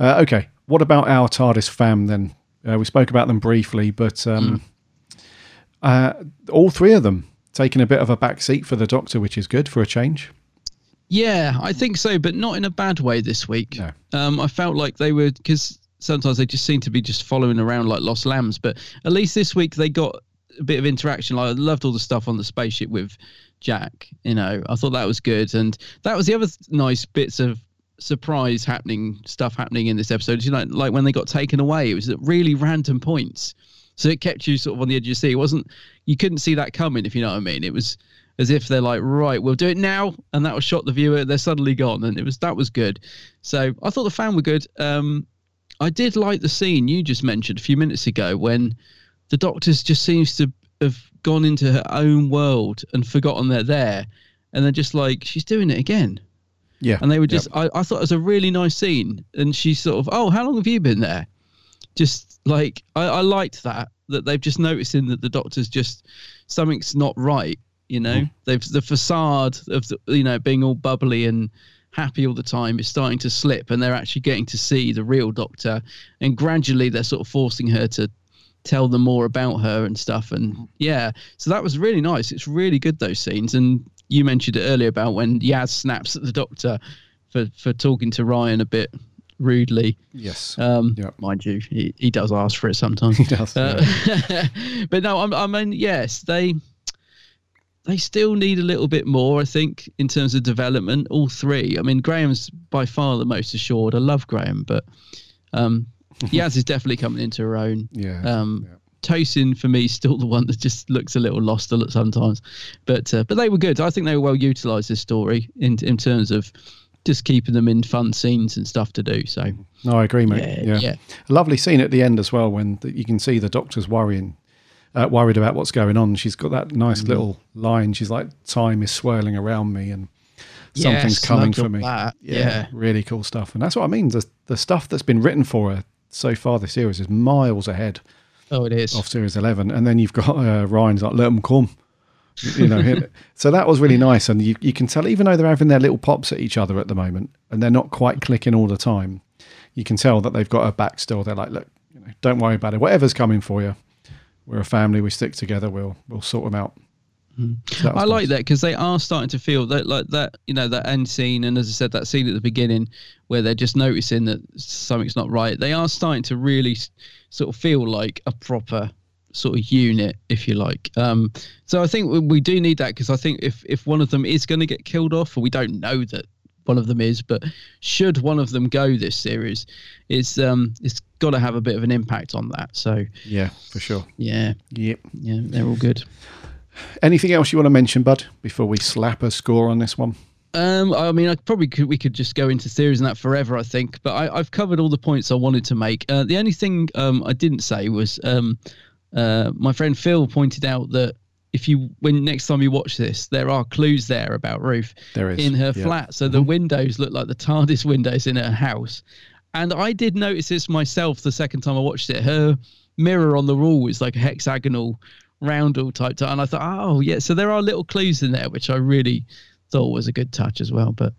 Uh, okay. What about our TARDIS fam then? Uh, we spoke about them briefly, but um, uh, all three of them taking a bit of a back seat for the Doctor, which is good for a change. Yeah, I think so, but not in a bad way this week. Um, I felt like they were because sometimes they just seem to be just following around like lost lambs, but at least this week they got a bit of interaction. Like I loved all the stuff on the spaceship with Jack. You know, I thought that was good, and that was the other nice bits of surprise happening stuff happening in this episode. You know, like when they got taken away, it was at really random points. So it kept you sort of on the edge of your seat. It wasn't you couldn't see that coming, if you know what I mean. It was as if they're like, right, we'll do it now, and that was shot the viewer. They're suddenly gone, and it was that was good. So I thought the fan were good. Um, I did like the scene you just mentioned a few minutes ago when the Doctor's just seems to have gone into her own world and forgotten they're there, and they're just like, she's doing it again. Yeah. And they were just, I, I thought it was a really nice scene. And she's sort of, oh, how long have you been there? Just like, I, I liked that, that they've just noticing that the doctor's just, something's not right, you know? Mm-hmm. They've, the facade of, the, you know, being all bubbly and happy all the time is starting to slip and they're actually getting to see the real doctor. And gradually they're sort of forcing her to tell them more about her and stuff. And mm-hmm. yeah, so that was really nice. It's really good, those scenes. And you mentioned it earlier about when Yaz snaps at the doctor for, for talking to Ryan a bit rudely. Yes. Um, Mind you, he, he does ask for it sometimes. He does. [LAUGHS] but no, I'm, I mean, yes, they they still need a little bit more, I think, in terms of development. All three. I mean, Graham's by far the most assured. I love Graham, but um, [LAUGHS] Yaz is definitely coming into her own. Yeah. Um, Tosin for me is still the one that just looks a little lost a lot sometimes, but uh, but they were good. I think they were well utilised this story in in terms of just keeping them in fun scenes and stuff to do. So No, I agree, mate. Yeah, Yeah, yeah. A lovely scene at the end as well when the, you can see the doctor's worrying, uh, worried about what's going on. She's got that nice Mm. little line. She's like, "Time is swirling around me, and something's coming for me." that. Yeah. really cool stuff. And that's what I mean. The the stuff that's been written for her so far this series is miles ahead. Oh, it is off series eleven, and then you've got uh, Ryan's like, "Let them come." You know, so that was really nice, and you you can tell even though they're having their little pops at each other at the moment, and they're not quite clicking all the time, you can tell that they've got her back still. They're like, look, you know, don't worry about it. Whatever's coming for you, we're a family. We stick together. We'll we'll sort them out. Mm. So that was I like that because they are starting to feel that like that you know that end scene and as I said that scene at the beginning where they're just noticing that something's not right. They are starting to really sort of feel like a proper sort of unit, if you like. Um, so I think we- we do need that because I think if if one of them is going to get killed off, or we don't know that one of them is, but should one of them go this series, it's um it's got to have a bit of an impact on that. So Yeah, for sure. yeah, Yep. yeah, they're all good. Anything else you want to mention, Bud, before we slap a score on this one? Um, I mean, I probably could. We could just go into theories and that forever, I think. But I, I've covered all the points I wanted to make. Uh, the only thing um, I didn't say was um, uh, my friend Phil pointed out that if you, when next time you watch this, there are clues there about Ruth There is, in her yeah. flat. So the windows look like the TARDIS windows in her house. And I did notice this myself the second time I watched it. Her mirror on the wall is like a hexagonal roundel type. And I thought, oh yeah, so there are little clues in there, which I really thought was a good touch as well. But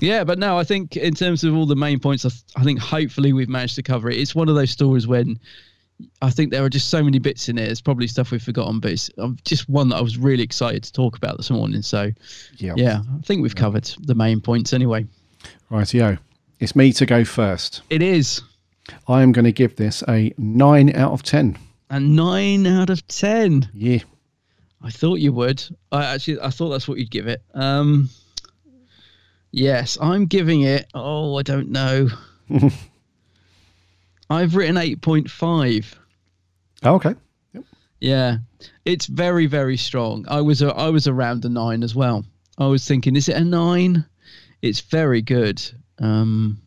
yeah, but no, I think in terms of all the main points, I, th- I think hopefully we've managed to cover it. It's one of those stories when I think there are just so many bits in it. It's probably stuff we've forgotten, but it's um, just one that I was really excited to talk about this morning. So Yeah. yeah, I think we've covered the main points anyway. Rightio. It's me to go first. It is. I am going to give this a nine out of ten. A nine out of ten. Yeah. I thought you would. I actually, I thought that's what you'd give it. Um, yes, I'm giving it. Oh, I don't know. [LAUGHS] I've written eight point five. Oh, okay. Yeah, it's very very strong. I was a, I was around a nine as well. I was thinking, is it a nine? It's very good. Um,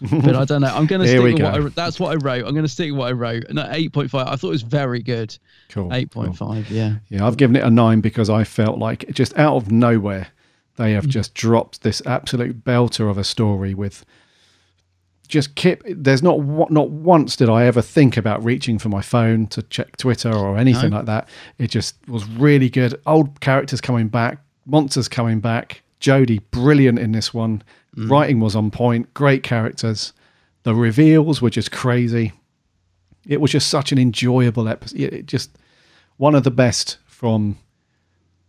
but I don't know. I'm going [LAUGHS] to Here stick we with what go. I, that's what I wrote. I'm going to stick with what I wrote. And at 8.5, I thought it was very good. Cool. 8.5, yeah. Yeah, I've given it a nine because I felt like just out of nowhere they Mm. have just dropped this absolute belter of a story with just Kip. There's not not once did I ever think about reaching for my phone to check Twitter or anything No. like that. It just was really good. Old characters coming back, monsters coming back. Jodie brilliant in this one. Mm. Writing was on point. Great characters. The reveals were just crazy. It was just such an enjoyable episode. It just one of the best from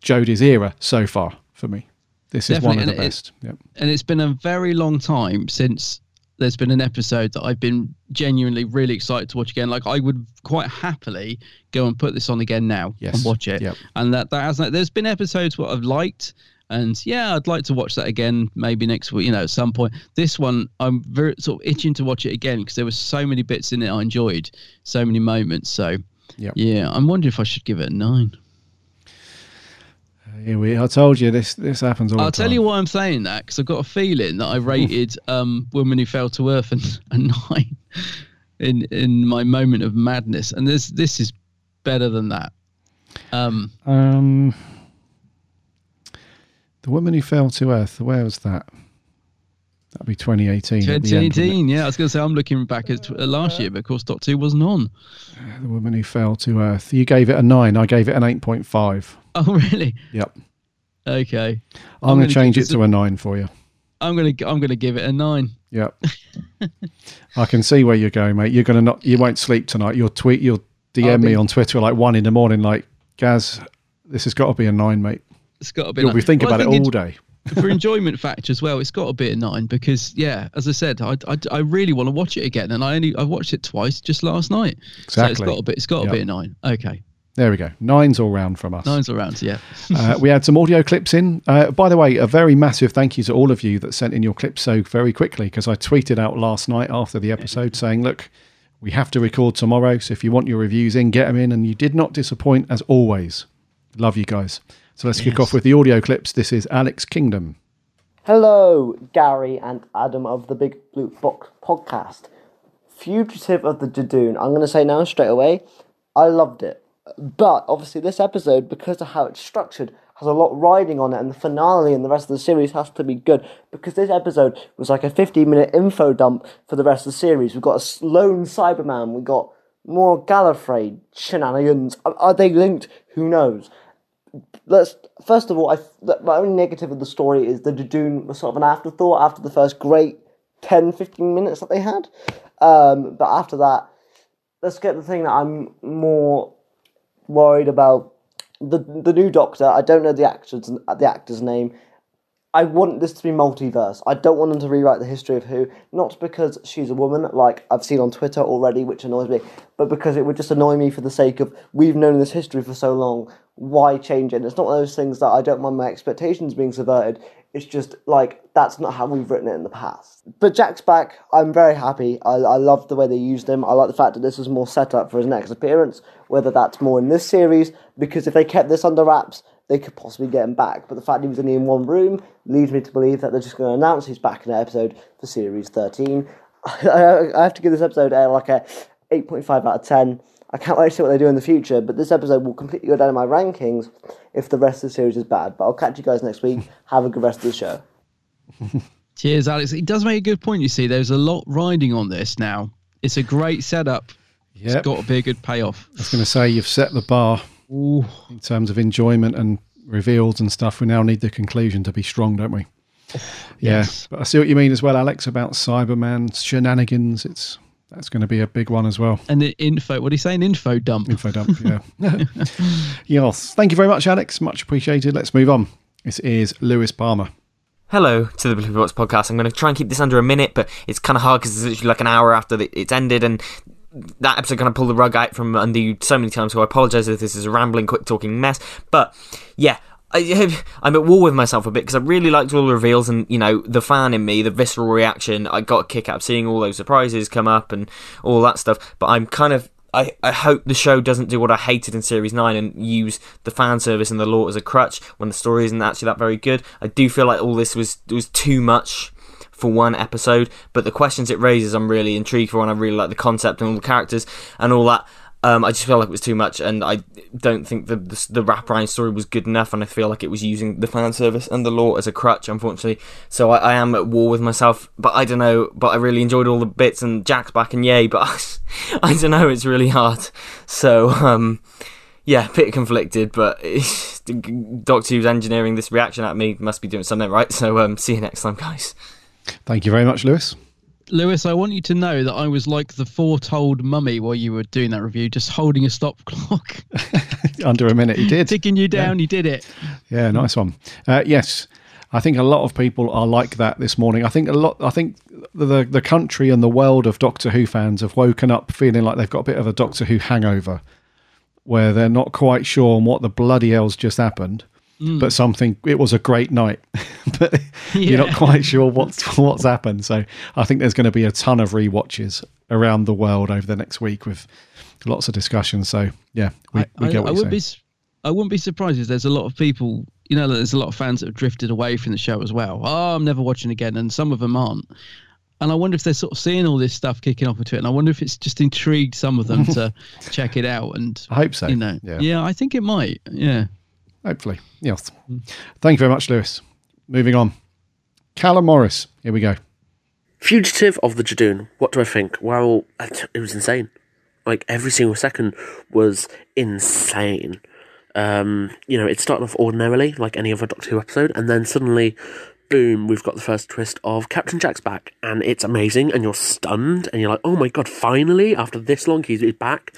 Jodie's era so far for me. This is one of the Definitely, and it- best. Yep. And it's been a very long time since there's been an episode that I've been genuinely really excited to watch again. Like I would quite happily go and put this on again now Yes. and watch it. Yep. And that that has like there's been episodes what I've liked. And yeah, I'd like to watch that again, maybe next week, you know, at some point. This one, I'm very sort of itching to watch it again because there were so many bits in it I enjoyed, so many moments. So, Yep. yeah, I'm wondering if I should give it a nine. Here we. I told you this. This happens all I'll the tell you why I'm saying that because I've got a feeling that I rated um, Woman Who Fell to Earth and [LAUGHS] a nine in in my moment of madness, and this this is better than that. Um, Um, the woman who fell to earth. Where was that? That'd be 2018. at end, 2018, yeah, I was going to say I'm looking back at last year, but of course, Dot Two wasn't on. The woman who fell to earth. You gave it a nine. I gave it an 8.5. [LAUGHS] Oh, really? Yep. Okay. I'm, going gonna change it to a nine for you. I'm gonna I'm gonna give it a nine. Yep. I can see where you're going, mate. You're gonna not. You won't sleep tonight. You'll tweet. You'll DM I'll me on Twitter like one in the morning. Like Gaz, this has got to be a nine, mate. It's got to be. You'll a be nine. thinking Well, about it all day. [LAUGHS] for [LAUGHS] enjoyment factor as well, it's got to be a nine because yeah, as I said, I, I, I really want to watch it again, and I only I watched it twice just last night. So it's Exactly. got to be it's got to Yep. be a nine. Okay, There we go. Nines all round from us. nines around. Yeah. [LAUGHS] uh, we had some audio clips in. Uh, by the way, a very massive thank you to all of you that sent in your clips so very quickly because I tweeted out last night after the episode [LAUGHS] saying, look, we have to record tomorrow. So if you want your reviews in, get them in. And you did not disappoint as always. Love you guys. So let's kick off with the audio clips. This is Alex Kingdom. Hello, Gary and Adam of the Big Blue Box podcast. Fugitive of the Judoon. I'm going to say now straight away, I loved it. But obviously, this episode, because of how it's structured, has a lot riding on it, and the finale and the rest of the series has to be good. Because this episode was like a 15 minute info dump for the rest of the series. We've got a lone Cyberman, we've got more Gallifrey shenanigans. Are, are they linked? Who knows? let's first of all, I my only negative of the story is the Judoon was sort of an afterthought after the first great 10, 15 minutes that they had. Um, but after that, let's get the thing that I'm more worried about. The the new Doctor. I don't know the actor's the actor's name. I want this to be multiverse. I don't want them to rewrite the history of Who, not because she's a woman, like I've seen on Twitter already, which annoys me, but because it would just annoy me for the sake of we've known this history for so long. Why change it? And it's not one of those things that I don't mind my expectations being subverted. It's just like that's not how we've written it in the past. But Jack's back. I'm very happy. I, I love the way they used him. I like the fact that this is more set up for his next appearance. Whether that's more in this series, because if they kept this under wraps, they could possibly get him back. But the fact he was only in one room leads me to believe that they're just going to announce he's back in an episode for series 13. [LAUGHS] I, have to give this episode a, like a 8.5 out of 10. I can't wait to see what they do in the future, but this episode will completely go down in my rankings if the rest of the series is bad. But I'll catch you guys next week. [LAUGHS] Have a good rest of the show. Cheers, Alex. It does make a good point. You see, there's a lot riding on this now. It's a great setup. Yep. It's got to be a good payoff. I was going to say you've set the bar in terms of enjoyment and reveals and stuff. We now need the conclusion to be strong, don't we? Yeah, Yes. but I see what you mean as well, Alex, about Cyberman shenanigans. It's that's going to be a big one as well. And the info, what are you saying? Info dump. Info dump, [LAUGHS] yeah. [LAUGHS] yes. Thank you very much, Alex. Much appreciated. Let's move on. This is Lewis Palmer. Hello to the Blue Box podcast. I'm going to try and keep this under a minute, but it's kind of hard because it's literally like an hour after it's ended, and that episode kind of pulled the rug out from under you so many times. So I apologise if this is a rambling, quick talking mess. But yeah, I, [LAUGHS] I'm at war with myself a bit because I really liked all the reveals and you know the fan in me, the visceral reaction. I got a kick out of seeing all those surprises come up and all that stuff. But I'm kind of I, I hope the show doesn't do what I hated in series nine and use the fan service and the lore as a crutch when the story isn't actually that very good. I do feel like all this was was too much for one episode, but the questions it raises I'm really intrigued for and I really like the concept and all the characters and all that. Um, I just felt like it was too much, and I don't think the the, the wraparound story was good enough, and I feel like it was using the fan service and the law as a crutch, unfortunately. So I, I am at war with myself, but I don't know. But I really enjoyed all the bits, and Jack's back, and yay! But [LAUGHS] I, don't know. It's really hard. So um, yeah, a bit conflicted, but [LAUGHS] Doctor Who's engineering this reaction at me must be doing something right. So um, see you next time, guys. Thank you very much, Lewis. Lewis, I want you to know that I was like the foretold mummy while you were doing that review, just holding a stop [LAUGHS] clock. [LAUGHS] Under a minute, he did. Ticking you down, Yeah. he did it. Yeah, nice one. Uh, yes, I think a lot of people are like that this morning. I think a lot. I think the the country and the world of Doctor Who fans have woken up feeling like they've got a bit of a Doctor Who hangover, where they're not quite sure on what the bloody hell's just happened. Mm. But something. It was a great night, [LAUGHS] but you're not quite sure what's what's happened. So I think there's going to be a ton of rewatches around the world over the next week with lots of discussion. So yeah, we, we I, get I what you're wouldn't be. I wouldn't be surprised if there's a lot of people. You know, there's a lot of fans that have drifted away from the show as well. Oh, I'm never watching again, and some of them aren't. And I wonder if they're sort of seeing all this stuff kicking off into it, and I wonder if it's just intrigued some of them to [LAUGHS] check it out. And I hope so. You know, Yeah. yeah, I think it might. Yeah. Hopefully. Yes. Thank you very much, Lewis. Moving on. Callum Morris. Here we go. Fugitive of the Judoon. What do I think? Well, it was insane. Like every single second was insane. Um, you know, it started off ordinarily, like any other Doctor Who episode, and then suddenly, boom, we've got the first twist of Captain Jack's back, and it's amazing, and you're stunned, and you're like, oh my god, finally, after this long, he's he's back,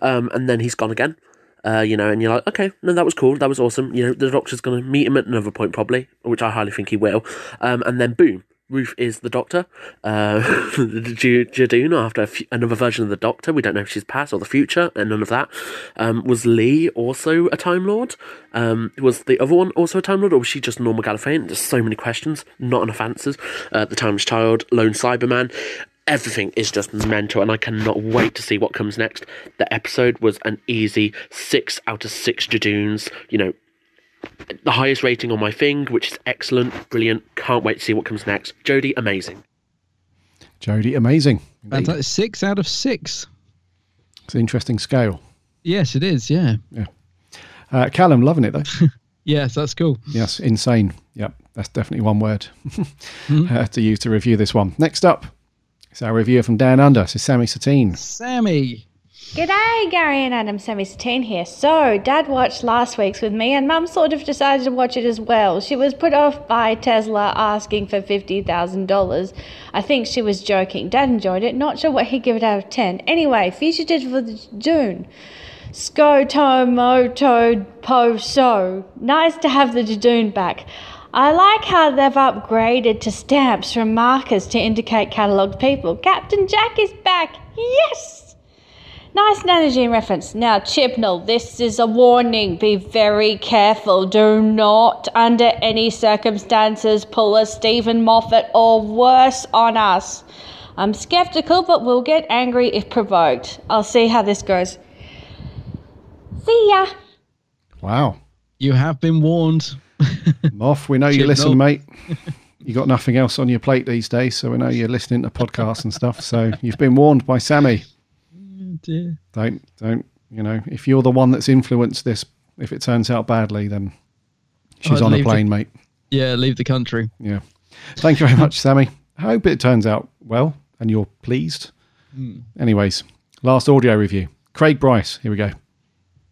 um, and then he's gone again. Uh, you know, and you're like, okay, no, that was cool, that was awesome. You know, the Doctor's going to meet him at another point, probably, which I highly think he will. Um, and then, boom, Ruth is the Doctor. Uh, [LAUGHS] Judoon after f- another version of the Doctor. We don't know if she's past or the future, and none of that. Um, was Lee also a Time Lord? Um, was the other one also a Time Lord, or was she just normal Gallifreyan? There's so many questions, not enough answers. Uh, the Timeless Child, Lone Cyberman. Everything is just mental, and I cannot wait to see what comes next. The episode was an easy six out of six Judoons. You know, the highest rating on my thing, which is excellent, brilliant. Can't wait to see what comes next. Jodie, amazing. Jodie, amazing. Fantastic. Six out of six. It's an interesting scale. Yes, it is. Yeah. Yeah. Uh, Callum, loving it though. [LAUGHS] Yes, that's cool. yes, insane. Yep, that's definitely one word [LAUGHS] Hmm. uh, to use to review this one. Next up, it's our review from Down Under. So Sammy Satine. Sammy. G'day, Gary and Adam, Sammy Satine here. So, Dad watched last week's with me, and Mum sort of decided to watch it as well. She was put off by Tesla asking for $50,000. I think she was joking. Dad enjoyed it, not sure what he'd give it out of 10. Anyway, Fugitive for the Dune. Skoto Moto Po So. Nice to have the Judoon back. I like how they've upgraded to stamps from markers to indicate catalogued people. Captain Jack is back. Yes! Nice energy reference. Now, Chibnall, this is a warning. Be very careful. Do not, under any circumstances, pull a Steven Moffat or worse on us. I'm skeptical, but we'll get angry if provoked. I'll see how this goes. See ya. Wow. You have been warned. [LAUGHS] Moff, we know you Chibnall. listen, mate. [LAUGHS] You got nothing else on your plate these days, so we know you're listening to podcasts and stuff. So [LAUGHS] you've been warned by Sammy. dear. Don't, don't, you know, if you're the one that's influenced this, if it turns out badly, then she's I'd on a leave the- plane, mate. Yeah, leave the country. Yeah. Thank you very much, Sammy. I hope it turns out well and you're pleased. Hmm. Anyways, last audio review. Craig Bryce. Here we go.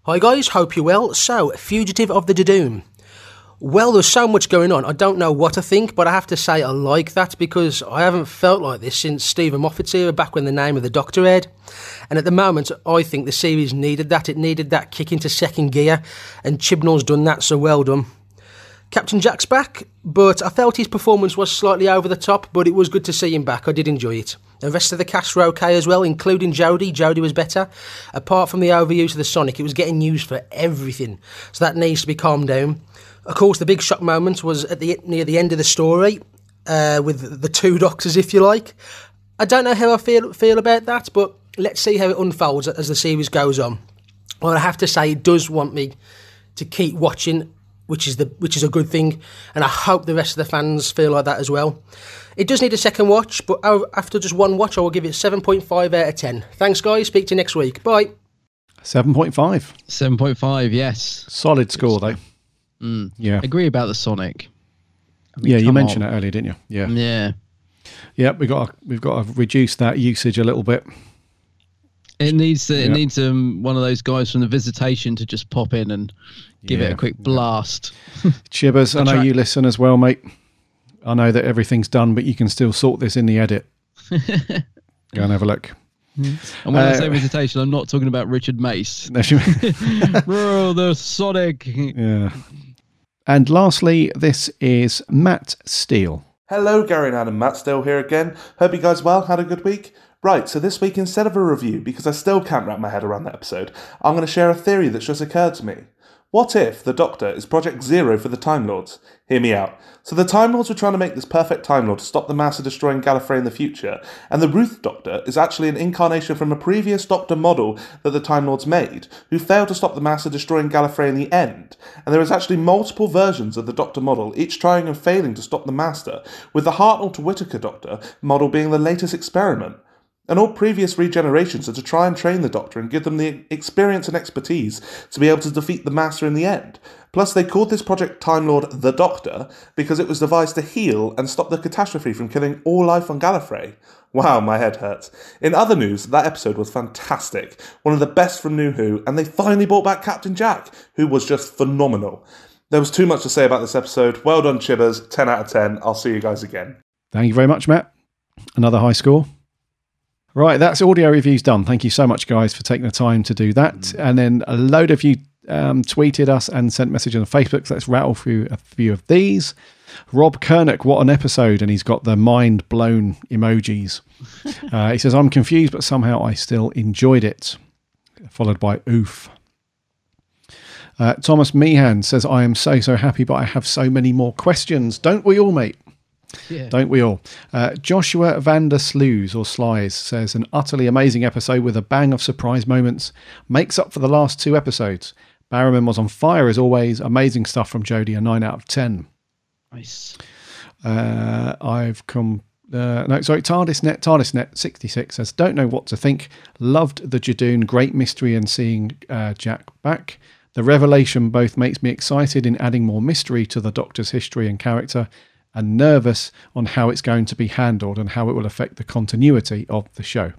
Hi guys, hope you're well. So, Fugitive of the Judoon. Well, there's so much going on. I don't know what to think, but I have to say I like that because I haven't felt like this since Steven Moffat's era, back when the name of the Doctor aired. And at the moment, I think the series needed that. It needed that kick into second gear, and Chibnall's done that, so well done. Captain Jack's back, but I felt his performance was slightly over the top, but it was good to see him back. I did enjoy it. The rest of the cast were okay as well, including Jodie. Jodie was better. Apart from the overuse of the Sonic, it was getting used for everything, so that needs to be calmed down. Of course, the big shock moment was at the near the end of the story, uh, with the two doctors, if you like. I don't know how I feel feel about that, but let's see how it unfolds as the series goes on. Well, I have to say, it does want me to keep watching, which is the which is a good thing, and I hope the rest of the fans feel like that as well. It does need a second watch, but after just one watch, I will give it seven point five out of ten. Thanks, guys. Speak to you next week. Bye. 7.5. 7.5, yes. Solid score, though. Mm. Yeah. Agree about the Sonic. I mean, yeah, you mentioned on. it earlier, didn't you? Yeah. Yeah. Yeah, we got to, we've got to reduce that usage a little bit. It needs to, it Yeah. needs um, one of those guys from the visitation to just pop in and give it a quick blast. [LAUGHS] Chibbers, I know you listen as well, mate. I know that everything's done, but you can still sort this in the edit. [LAUGHS] Go and have a look. And when I Uh, say visitation, I'm not talking about Richard Mace. No, she- Bro, the Sonic. yeah. And lastly, this is Matt Steele. Hello, Gary and Adam. Matt Still here again. Hope you guys well. Had a good week. Right, so this week, instead of a review, because I still can't wrap my head around that episode, I'm going to share a theory that's just occurred to me. What if the Doctor is Project Zero for the Time Lords? Hear me out. So the Time Lords were trying to make this perfect Time Lord to stop the Master destroying Gallifrey in the future, and the Ruth Doctor is actually an incarnation from a previous Doctor model that the Time Lords made, who failed to stop the Master destroying Gallifrey in the end. And there is actually multiple versions of the Doctor model, each trying and failing to stop the Master, with the Hartnell to Whitaker Doctor model being the latest experiment. And all previous regenerations are to try and train the Doctor and give them the experience and expertise to be able to defeat the Master in the end. Plus, they called this project Time Lord the Doctor because it was devised to heal and stop the catastrophe from killing all life on Gallifrey. Wow, my head hurts. In other news, that episode was fantastic, one of the best from New Who, and they finally brought back Captain Jack, who was just phenomenal. There was too much to say about this episode. Well done, Chibbers. 10 out of 10. I'll see you guys again. Thank you very much, Matt. Another high score. Right, that's audio reviews done. Thank you so much, guys, for taking the time to do that. And then a load of you um, tweeted us and sent messages on Facebook. So let's rattle through a few of these. Rob Kernick, what an episode! And he's got the mind blown emojis. [LAUGHS] uh, he says, "I'm confused, but somehow I still enjoyed it." Followed by oof. Uh, Thomas Meehan says, "I am so so happy, but I have so many more questions. Don't we all, mate?" [LAUGHS] Yeah. Don't we all? Uh, Joshua Vander Slews or Slies says an utterly amazing episode with a bang of surprise moments makes up for the last two episodes. Barrowman was on fire as always. Amazing stuff from Jodie. A nine out of ten. Nice. Uh, I've come. Uh, no, sorry, TARDISnet, TARDISnet 66 says, Don't know what to think. Loved the Judoon, great mystery and seeing uh, Jack back. The revelation both makes me excited in adding more mystery to the Doctor's history and character, and nervous on how it's going to be handled and how it will affect the continuity of the show.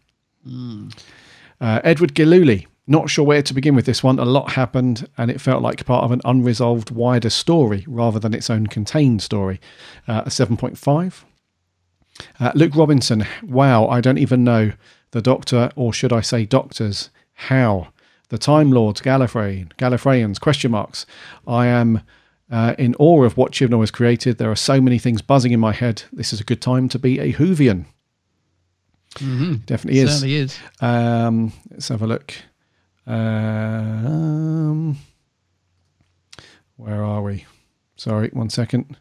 Uh, Edward Giluli, not sure where to begin with this one. A lot happened, and it felt like part of an unresolved wider story rather than its own contained story. Uh, a 7.5. Uh, Luke Robinson, wow, I don't even know the Doctor, or should I say doctors, how. The Time Lords, Gallifrey, Gallifreyans, question marks. I am uh, in awe of what Chibnall has created. There are so many things buzzing in my head. This is a good time to be a Whovian. Mm-hmm. Definitely is. Certainly is. Um, let's have a look. Um, where are we? Sorry, one second.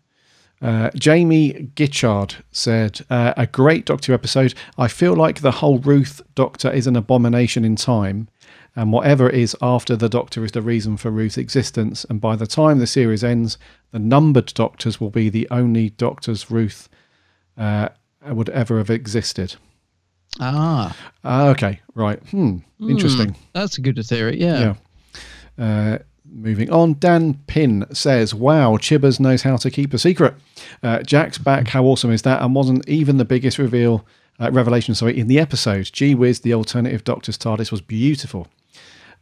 Uh, Jamie Gitchard said, uh, A great Doctor episode. I feel like the whole Ruth Doctor is an abomination in time, and whatever it is after the Doctor is the reason for Ruth's existence. And by the time the series ends, the numbered Doctors will be the only Doctors Ruth uh, would ever have existed. Ah. Ah, okay, right. Hmm. Interesting. Hmm, that's a good theory. Yeah. Yeah. Uh, moving on, Dan Pin says, "Wow, Chibbers knows how to keep a secret." Uh, Jack's back. How awesome is that? And wasn't even the biggest reveal, uh, revelation, sorry, in the episode. Gee whiz, the alternative Doctor's TARDIS was beautiful.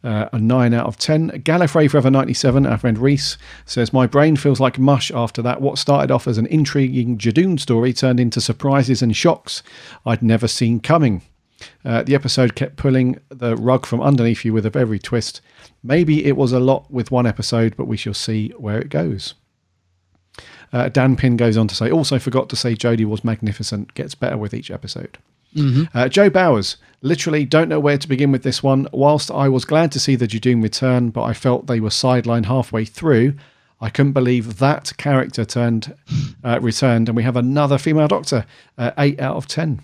Uh, a 9 out of 10. Gallifrey Forever 97, our friend Reese, says, My brain feels like mush after that. What started off as an intriguing Judoon story turned into surprises and shocks I'd never seen coming. Uh, the episode kept pulling the rug from underneath you with every twist. Maybe it was a lot with one episode, but we shall see where it goes. Uh, Dan Pin goes on to say, also forgot to say Jodie was magnificent, gets better with each episode. Mhm. Uh, Joe Bowers, literally don't know where to begin with this one. Whilst I was glad to see the Judoon return, but I felt they were sidelined halfway through, I couldn't believe that character turned uh, returned, and we have another female Doctor. Uh, eight out of ten.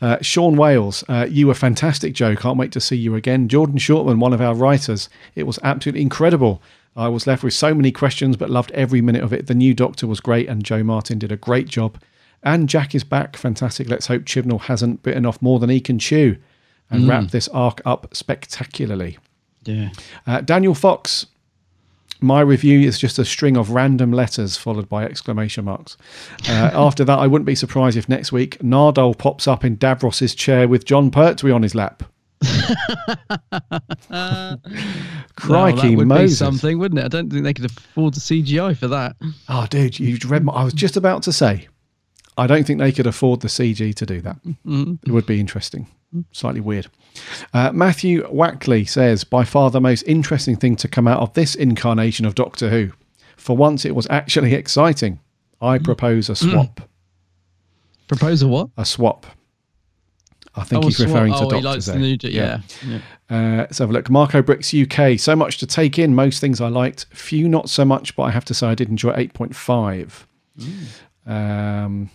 Uh, Sean Wales, uh, you were fantastic, Joe. Can't wait to see you again. Jordan Shortman, one of our writers. It was absolutely incredible. I was left with so many questions, but loved every minute of it. The new Doctor was great, and Jo Martin did a great job. And Jack is back. Fantastic. Let's hope Chibnall hasn't bitten off more than he can chew and Mm. wrap this arc up spectacularly. Yeah. Uh, Daniel Fox, my review is just a string of random letters followed by exclamation marks. Uh, [LAUGHS] after that, I wouldn't be surprised if next week Nardole pops up in Davros's chair with Jon Pertwee on his lap. [LAUGHS] Crikey, that would Moses. be something, wouldn't it? I don't think they could afford the CGI for that. Oh, dude, you read. My, I was just about to say, I don't think they could afford the CG to do that. Mhm. It would be interesting, slightly weird. Uh, Matthew Wackley says, by far the most interesting thing to come out of this incarnation of Doctor Who. For once, it was actually exciting. I propose a swap. [CLEARS THROAT] Propose a what? A swap. I think Oh, he's swap. referring to Oh, he Doctor likes the Who. new- yeah, Uh, let's have a look. Marco Bricks UK. So much to take in. Most things I liked. Few not so much, but I have to say I did enjoy 8.5. Um,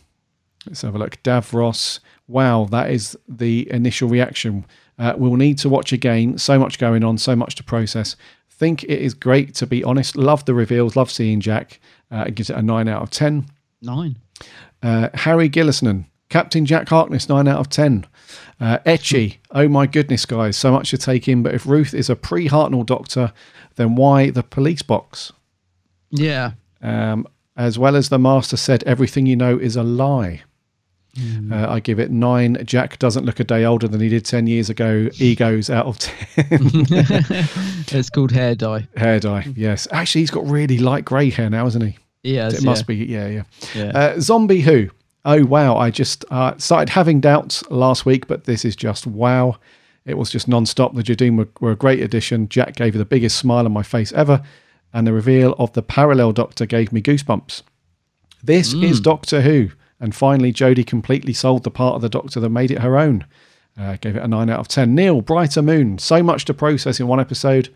let's have a look. Davros. Wow, that is the initial reaction. Uh, we'll need to watch again. So much going on, so much to process. Think it is great to be honest. Love the reveals. Love seeing Jack. Uh, it gives it a 9 out of 10. Nine. Uh, Harry Gillisnan, Captain Jack Harkness, 9 out of 10. Uh, Etchy, oh my goodness, guys, so much to take in. But if Ruth is a pre Hartnell doctor, then why the police box? Yeah. Um, as well as the master said, everything you know is a lie. Uh, I give it nine. Jack doesn't look a day older than he did 10 years ago. Egos out of 10. [LAUGHS] it's called hair dye. hair dye, yes. Actually, he's got really light grey hair now, hasn't he? Has, It must yeah. be, yeah, yeah. Yeah. Uh, Zombie Who. Oh, wow. I just uh, started having doubts last week, but this is just wow. It was just non stop. The Judoon were, were a great addition. Jack gave the biggest smile on my face ever, and the reveal of the parallel Doctor gave me goosebumps. This is Mm. Doctor Who. And finally, Jodie completely sold the part of the Doctor that made it her own. Uh, gave it a 9 out of 10. Neil, Brighter Moon. So much to process in one episode.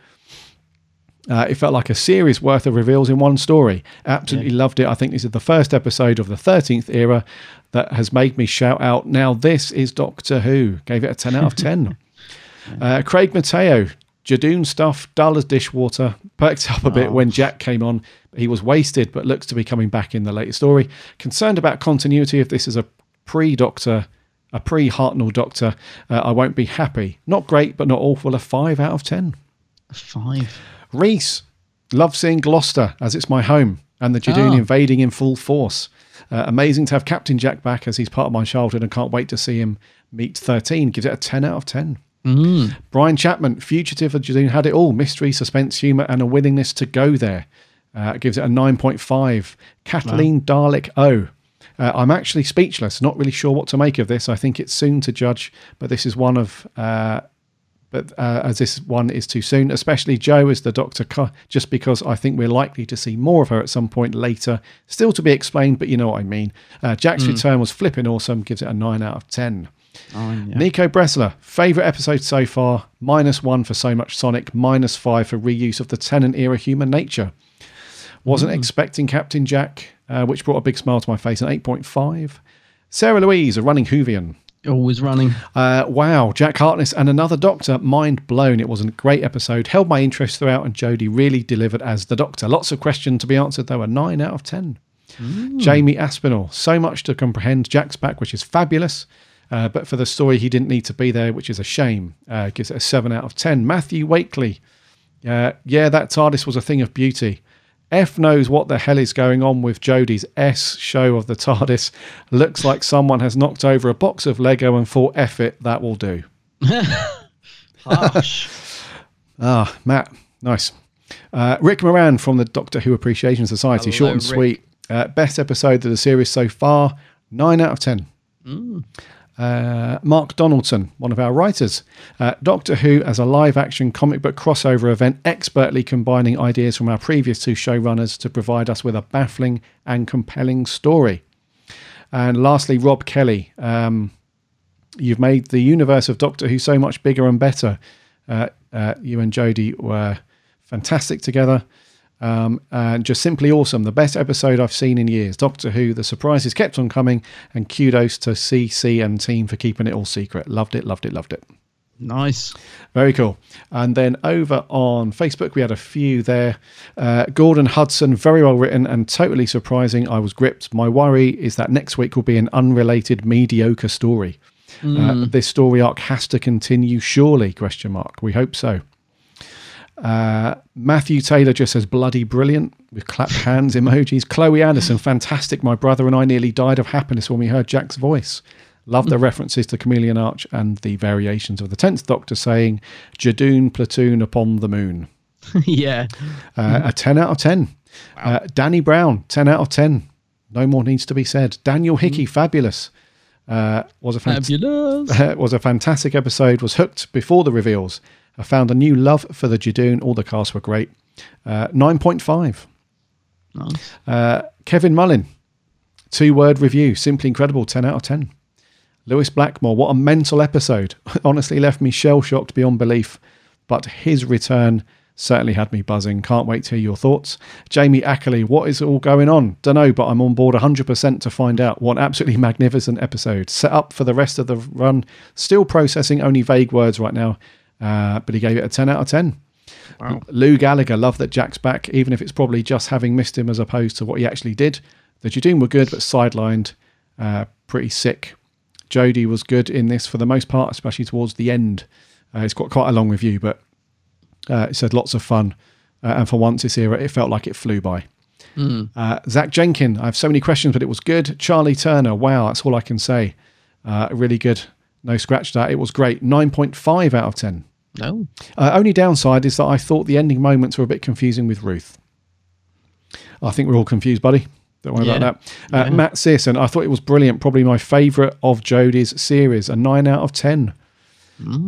Uh, it felt like a series worth of reveals in one story. Absolutely loved it. I think this is the first episode of the 13th era that has made me shout out, now this is Doctor Who. Gave it a 10 out of 10. [LAUGHS] uh, Craig Mateo, Judoon stuff, dull as dishwater. Perked up a bit Oh. when Jack came on. He was wasted, but looks to be coming back in the later story. Concerned about continuity if this is a pre Doctor, a pre Hartnell Doctor, uh, I won't be happy. Not great, but not awful. A 5 out of 10. A Five. Reese, love seeing Gloucester as it's my home and the Judoon Ah. invading in full force. Uh, amazing to have Captain Jack back as he's part of my childhood and can't wait to see him meet 13. Gives it a 10 out of 10. Mm. Brian Chapman, Fugitive of Judoon had it all mystery, suspense, humour, and a willingness to go there. Uh, gives it a 9.5. Kathleen Dalek O. Uh, I'm actually speechless, not really sure what to make of this. I think it's soon to judge, but this is one of. Uh, but uh, as this one is too soon, especially Jo as the Doctor, just because I think we're likely to see more of her at some point later. Still to be explained, but you know what I mean. Uh, Jack's Mm. return was flipping awesome, gives it a 9 out of 10. Nine, yeah. Nico Bressler, favourite episode so far, minus one for so much Sonic, minus five for reuse of the Tennant era human nature. Wasn't Mm. expecting Captain Jack, uh, which brought a big smile to my face, an 8.5. Sarah Louise, a running Whovian. Always running. Uh, wow, Jack Harkness and another Doctor, mind blown. It was a great episode, held my interest throughout, and Jodie really delivered as the Doctor. Lots of questions to be answered, though, a 9 out of 10. Jamie Aspinall, so much to comprehend. Jack's back, which is fabulous. Uh, but for the story, he didn't need to be there, which is a shame. Uh, gives it a 7 out of 10. Matthew Wakely, uh, yeah, that TARDIS was a thing of beauty. F knows what the hell is going on with Jodie's S show of the TARDIS. Looks like someone has knocked over a box of Lego and thought, F it, that will do. [LAUGHS] Harsh. [LAUGHS] Ah, Matt, nice. Uh, Rick Moran from the Doctor Who Appreciation Society, Hello, short and Rick. sweet. Uh, best episode of the series so far, 9 out of 10. Mm. Uh, Mark Donaldson, one of our writers. Uh, Doctor Who as a live action comic book crossover event, expertly combining ideas from our previous two showrunners to provide us with a baffling and compelling story. And lastly, Rob Kelly. Um, you've made the universe of Doctor Who so much bigger and better. Uh, uh, you and Jodie were fantastic together. Um, and just simply awesome. The best episode I've seen in years. Doctor Who, the surprises kept on coming, and kudos to CC and team for keeping it all secret. Loved it, loved it, loved it. Nice. Very cool. And then over on Facebook, we had a few there. Uh, Gordon Hudson, very well written and totally surprising. I was gripped. My worry is that next week will be an unrelated mediocre story. Uh, Mm. this story arc has to continue, surely? Question mark. We hope so. Uh, Matthew Taylor just says bloody brilliant with clapped hands emojis. Chloe Anderson, fantastic. My brother and I nearly died of happiness when we heard Jack's voice. Love the references to Chameleon Arch and the variations of the Tenth Doctor saying Judoon platoon upon the moon. [LAUGHS] yeah. Uh, a 10 out of 10. Uh, Danny Brown, 10 out of 10. No more needs to be said. Daniel Hickey, fabulous. Uh, was a fant- Fabulous. [LAUGHS] was a fantastic episode. Was hooked before the reveals. I found a new love for the Judoon. All the cast were great. Uh, 9.5. Nice. Uh, Kevin Mullin, two word review. Simply incredible. 10 out of 10. Lewis Blackmore, what a mental episode. [LAUGHS] Honestly left me shell shocked beyond belief. But his return certainly had me buzzing. Can't wait to hear your thoughts. Jamie Ackley, what is all going on? Don't know, but I'm on board 100% to find out. What an absolutely [LAUGHS] magnificent episode. Set up for the rest of the run. Still processing only vague words right now, uh, but he gave it a 10 out of 10. Wow. Lou Gallagher, love that Jack's back, even if it's probably just having missed him as opposed to what he actually did. The Judoon were good, but sidelined, uh, pretty sick. Jodie was good in this for the most part, especially towards the end. Uh, it's got quite a long review, but uh, it said lots of fun. Uh, and for once this era, it felt like it flew by. Mm. Uh, Zach Jenkin, I have so many questions, but it was good. Charlie Turner, wow, that's all I can say. Uh, really good. No scratch that. It was great. 9.5 out of 10. No. Uh, only downside is that I thought the ending moments were a bit confusing with Ruth. I think we're all confused, buddy. Don't worry Yeah. about that. Uh, Yeah. Matt Searson, I thought it was brilliant. Probably my favourite of Jodie's series. A 9 out of 10.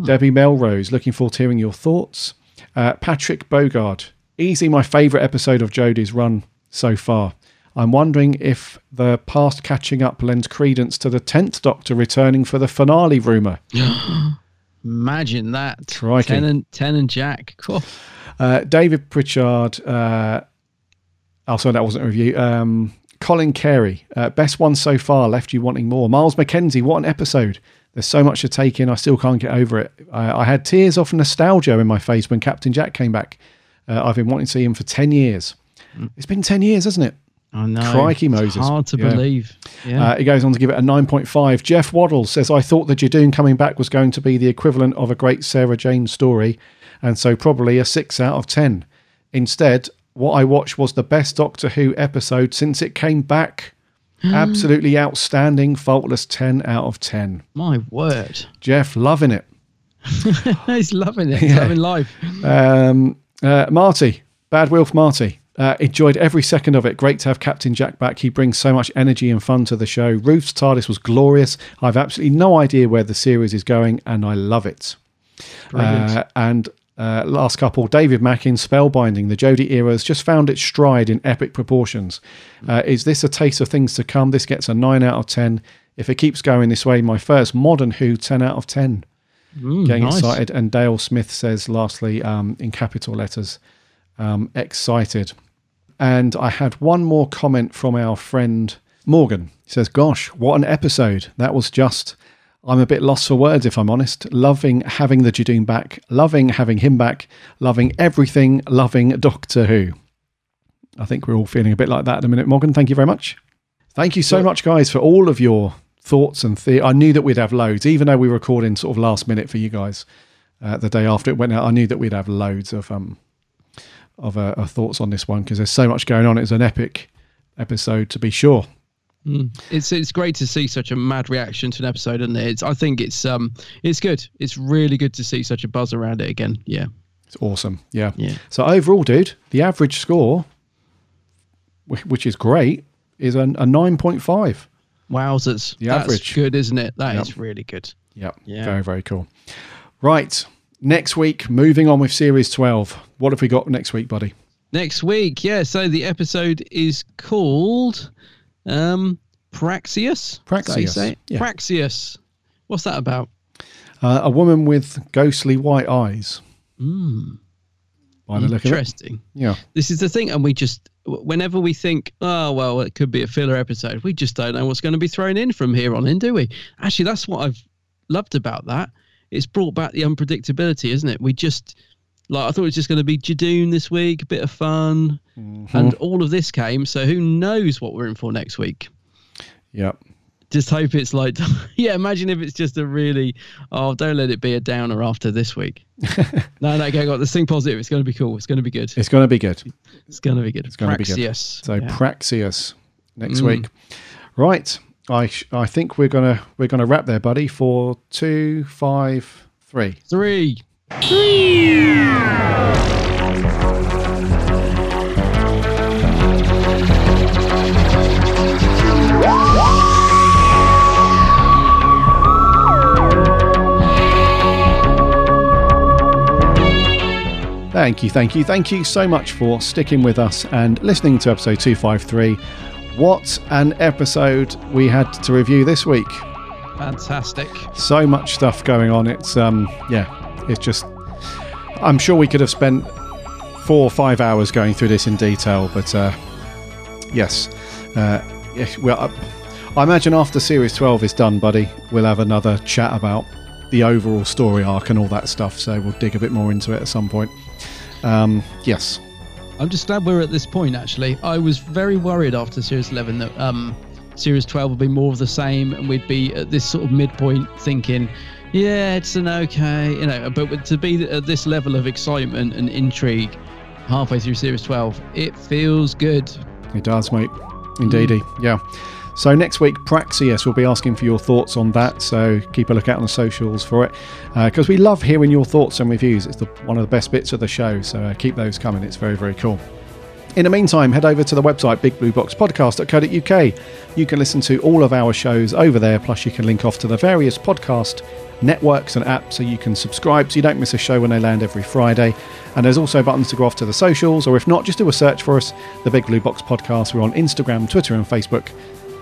Debbie Melrose, looking forward to hearing your thoughts. Uh, Patrick Bogard, easy my favourite episode of Jodie's run so far. I'm wondering if the past catching up lends credence to the 10th Doctor returning for the finale rumour. [GASPS] [GASPS] Imagine that. Crikey. Ten and ten and Jack. Cool. Uh, David Pritchard. Uh, oh, sorry, that wasn't a review. Um, Colin Carey, uh, best one so far. Left you wanting more. Miles McKenzie, what an episode! There's so much to take in. I still can't get over it. I, I had tears of nostalgia in my face when Captain Jack came back. Uh, I've been wanting to see him for ten years. It's been ten years, hasn't it? I know. Crikey, It's Moses. hard to Yeah. believe. Yeah. Uh, he goes on to give it a 9.5. Jeff Waddle says, I thought the Judoon coming back was going to be the equivalent of a great Sarah Jane story, and so probably a 6 out of 10. Instead, what I watched was the best Doctor Who episode since it came back. [GASPS] Absolutely outstanding, faultless 10 out of 10. My word. Jeff, loving it. [LAUGHS] He's loving it. He's [LAUGHS] Yeah. loving life. Um, uh, Marty, Bad Wilf Marty. Uh, enjoyed every second of it. Great to have Captain Jack back. He brings so much energy and fun to the show. Ruth's TARDIS was glorious. I've absolutely no idea where the series is going, and I love it. Uh, and uh, last couple, David Mackin, Spellbinding. The Jodie era has just found its stride in epic proportions. Uh, is this a taste of things to come? This gets a 9 out of 10. If it keeps going this way, my first modern Who 10 out of 10. Mm, Getting nice. excited. And Dale Smith says, lastly, um, in capital letters, um, excited. And I had one more comment from our friend Morgan. He says, Gosh, what an episode. That was just, I'm a bit lost for words, if I'm honest. Loving having the Judoon back, loving having him back, loving everything, loving Doctor Who. I think we're all feeling a bit like that at the minute, Morgan. Thank you very much. Thank you so much, guys, for all of your thoughts and the- I knew that we'd have loads, even though we were recording sort of last minute for you guys. Uh, the day after it went out, I knew that we'd have loads of um of, uh, of thoughts on this one because there's so much going on. It's an epic episode to be sure. Mm. It's it's great to see such a mad reaction to an episode, and it? it's I think it's um it's good. It's really good to see such a buzz around it again. Yeah. It's awesome. Yeah. Yeah. So overall, dude, the average score, which is great, is a, a 9.5. Wowzers. The That's average. good, isn't it? That is Yep. really good. Yep. Yeah. Very, very cool. Right. Next week, moving on with series 12. What have we got next week, buddy? Next week, yeah. So the episode is called um Praxeus. Praxeus, yeah. Praxeus. What's that about? Uh, a woman with ghostly white eyes. Mm. by the look. Interesting. Yeah. This is the thing, and we just whenever we think, oh well, it could be a filler episode, we just don't know what's going to be thrown in from here on in, do we? Actually, that's what I've loved about that. It's brought back the unpredictability, isn't it? We just like I thought it was just going to be Judoon this week, a bit of fun, Mm-hmm. and all of this came. So who knows what we're in for next week? Yep. Just hope it's like, [LAUGHS] yeah. Imagine if it's just a really, oh, don't let it be a downer after this week. [LAUGHS] no, no, go, go. Let's think positive. It's going to be cool. It's going to be good. It's going to be good. It's going to be good. It's going to be good. So Yeah. Praxeus next Mm. week. Right. I sh- I think we're gonna we're gonna wrap there, buddy. For two, five, three. Three. Thank you, thank you, thank you so much for sticking with us and listening to episode 253. What an episode we had to review this week. Fantastic. So much stuff going on. It's um yeah, it's just I'm sure we could have spent four or five hours going through this in detail, but uh yes. Uh yes, well I, I imagine after series 12 is done, buddy, we'll have another chat about the overall story arc and all that stuff, so we'll dig a bit more into it at some point. Um yes. I'm just glad we're at this point. Actually, I was very worried after Series 11 that um, Series 12 would be more of the same, and we'd be at this sort of midpoint, thinking, "Yeah, it's an okay," you know. But to be at this level of excitement and intrigue halfway through Series 12, it feels good. It does, mate. Indeedy. Yeah. So next week, Praxeus will be asking for your thoughts on that. So keep a lookout on the socials for it, because we love hearing your thoughts and reviews. It's the, one of the best bits of the show. So uh, keep those coming. It's very very cool. In the meantime, head over to the website bigblueboxpodcast.co.uk. You can listen to all of our shows over there, plus you can link off to the various podcast networks and apps so you can subscribe so you don't miss a show when they land every Friday. And there's also buttons to go off to the socials, or if not, just do a search for us, the Big Blue Box Podcast. We're on Instagram, Twitter, and Facebook.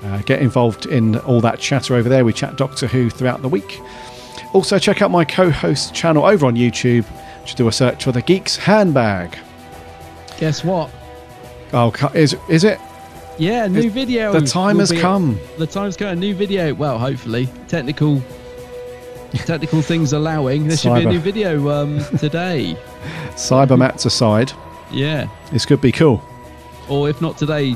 Uh, get involved in all that chatter over there. We chat Doctor Who throughout the week. Also, check out my co host channel over on YouTube. Just do a search for the Geeks Handbag. Guess what? Oh, is is it? Yeah, new video. the time has come. The time's come. A new video. Well, hopefully, technical technical things allowing, there should be a new video um, [LAUGHS] today. Cybermats aside, Yeah, this could be cool. or if not today,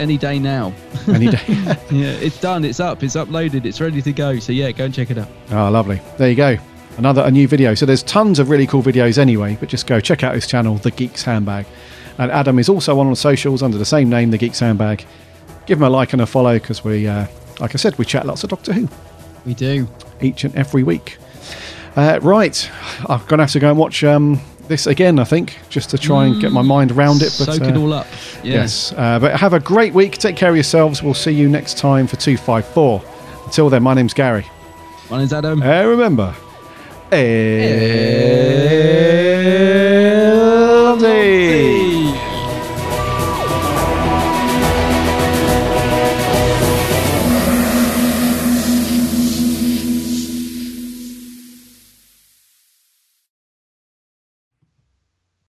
any day now. [LAUGHS] Any day. [LAUGHS] yeah, it's done. It's up. It's uploaded. It's ready to go. So yeah, go and check it out. Oh, lovely. There you go. Another a new video. So there's tons of really cool videos anyway, but just go check out his channel, The Geeks Handbag. And Adam is also on the socials under the same name, The Geeks Handbag. Give him a like and a follow because we, uh, like I said, we chat lots of Doctor Who. We do. Each and every week. Uh, right. I'm to have to go and watch um, this again, I think, just to try mm, and get my mm. mind around it. But, Soak it uh, all up. Yeah. Yes. Uh, but have a great week. Take care of yourselves. We'll see you next time for 254. Until then, my name's Gary. My name's Adam. And remember, El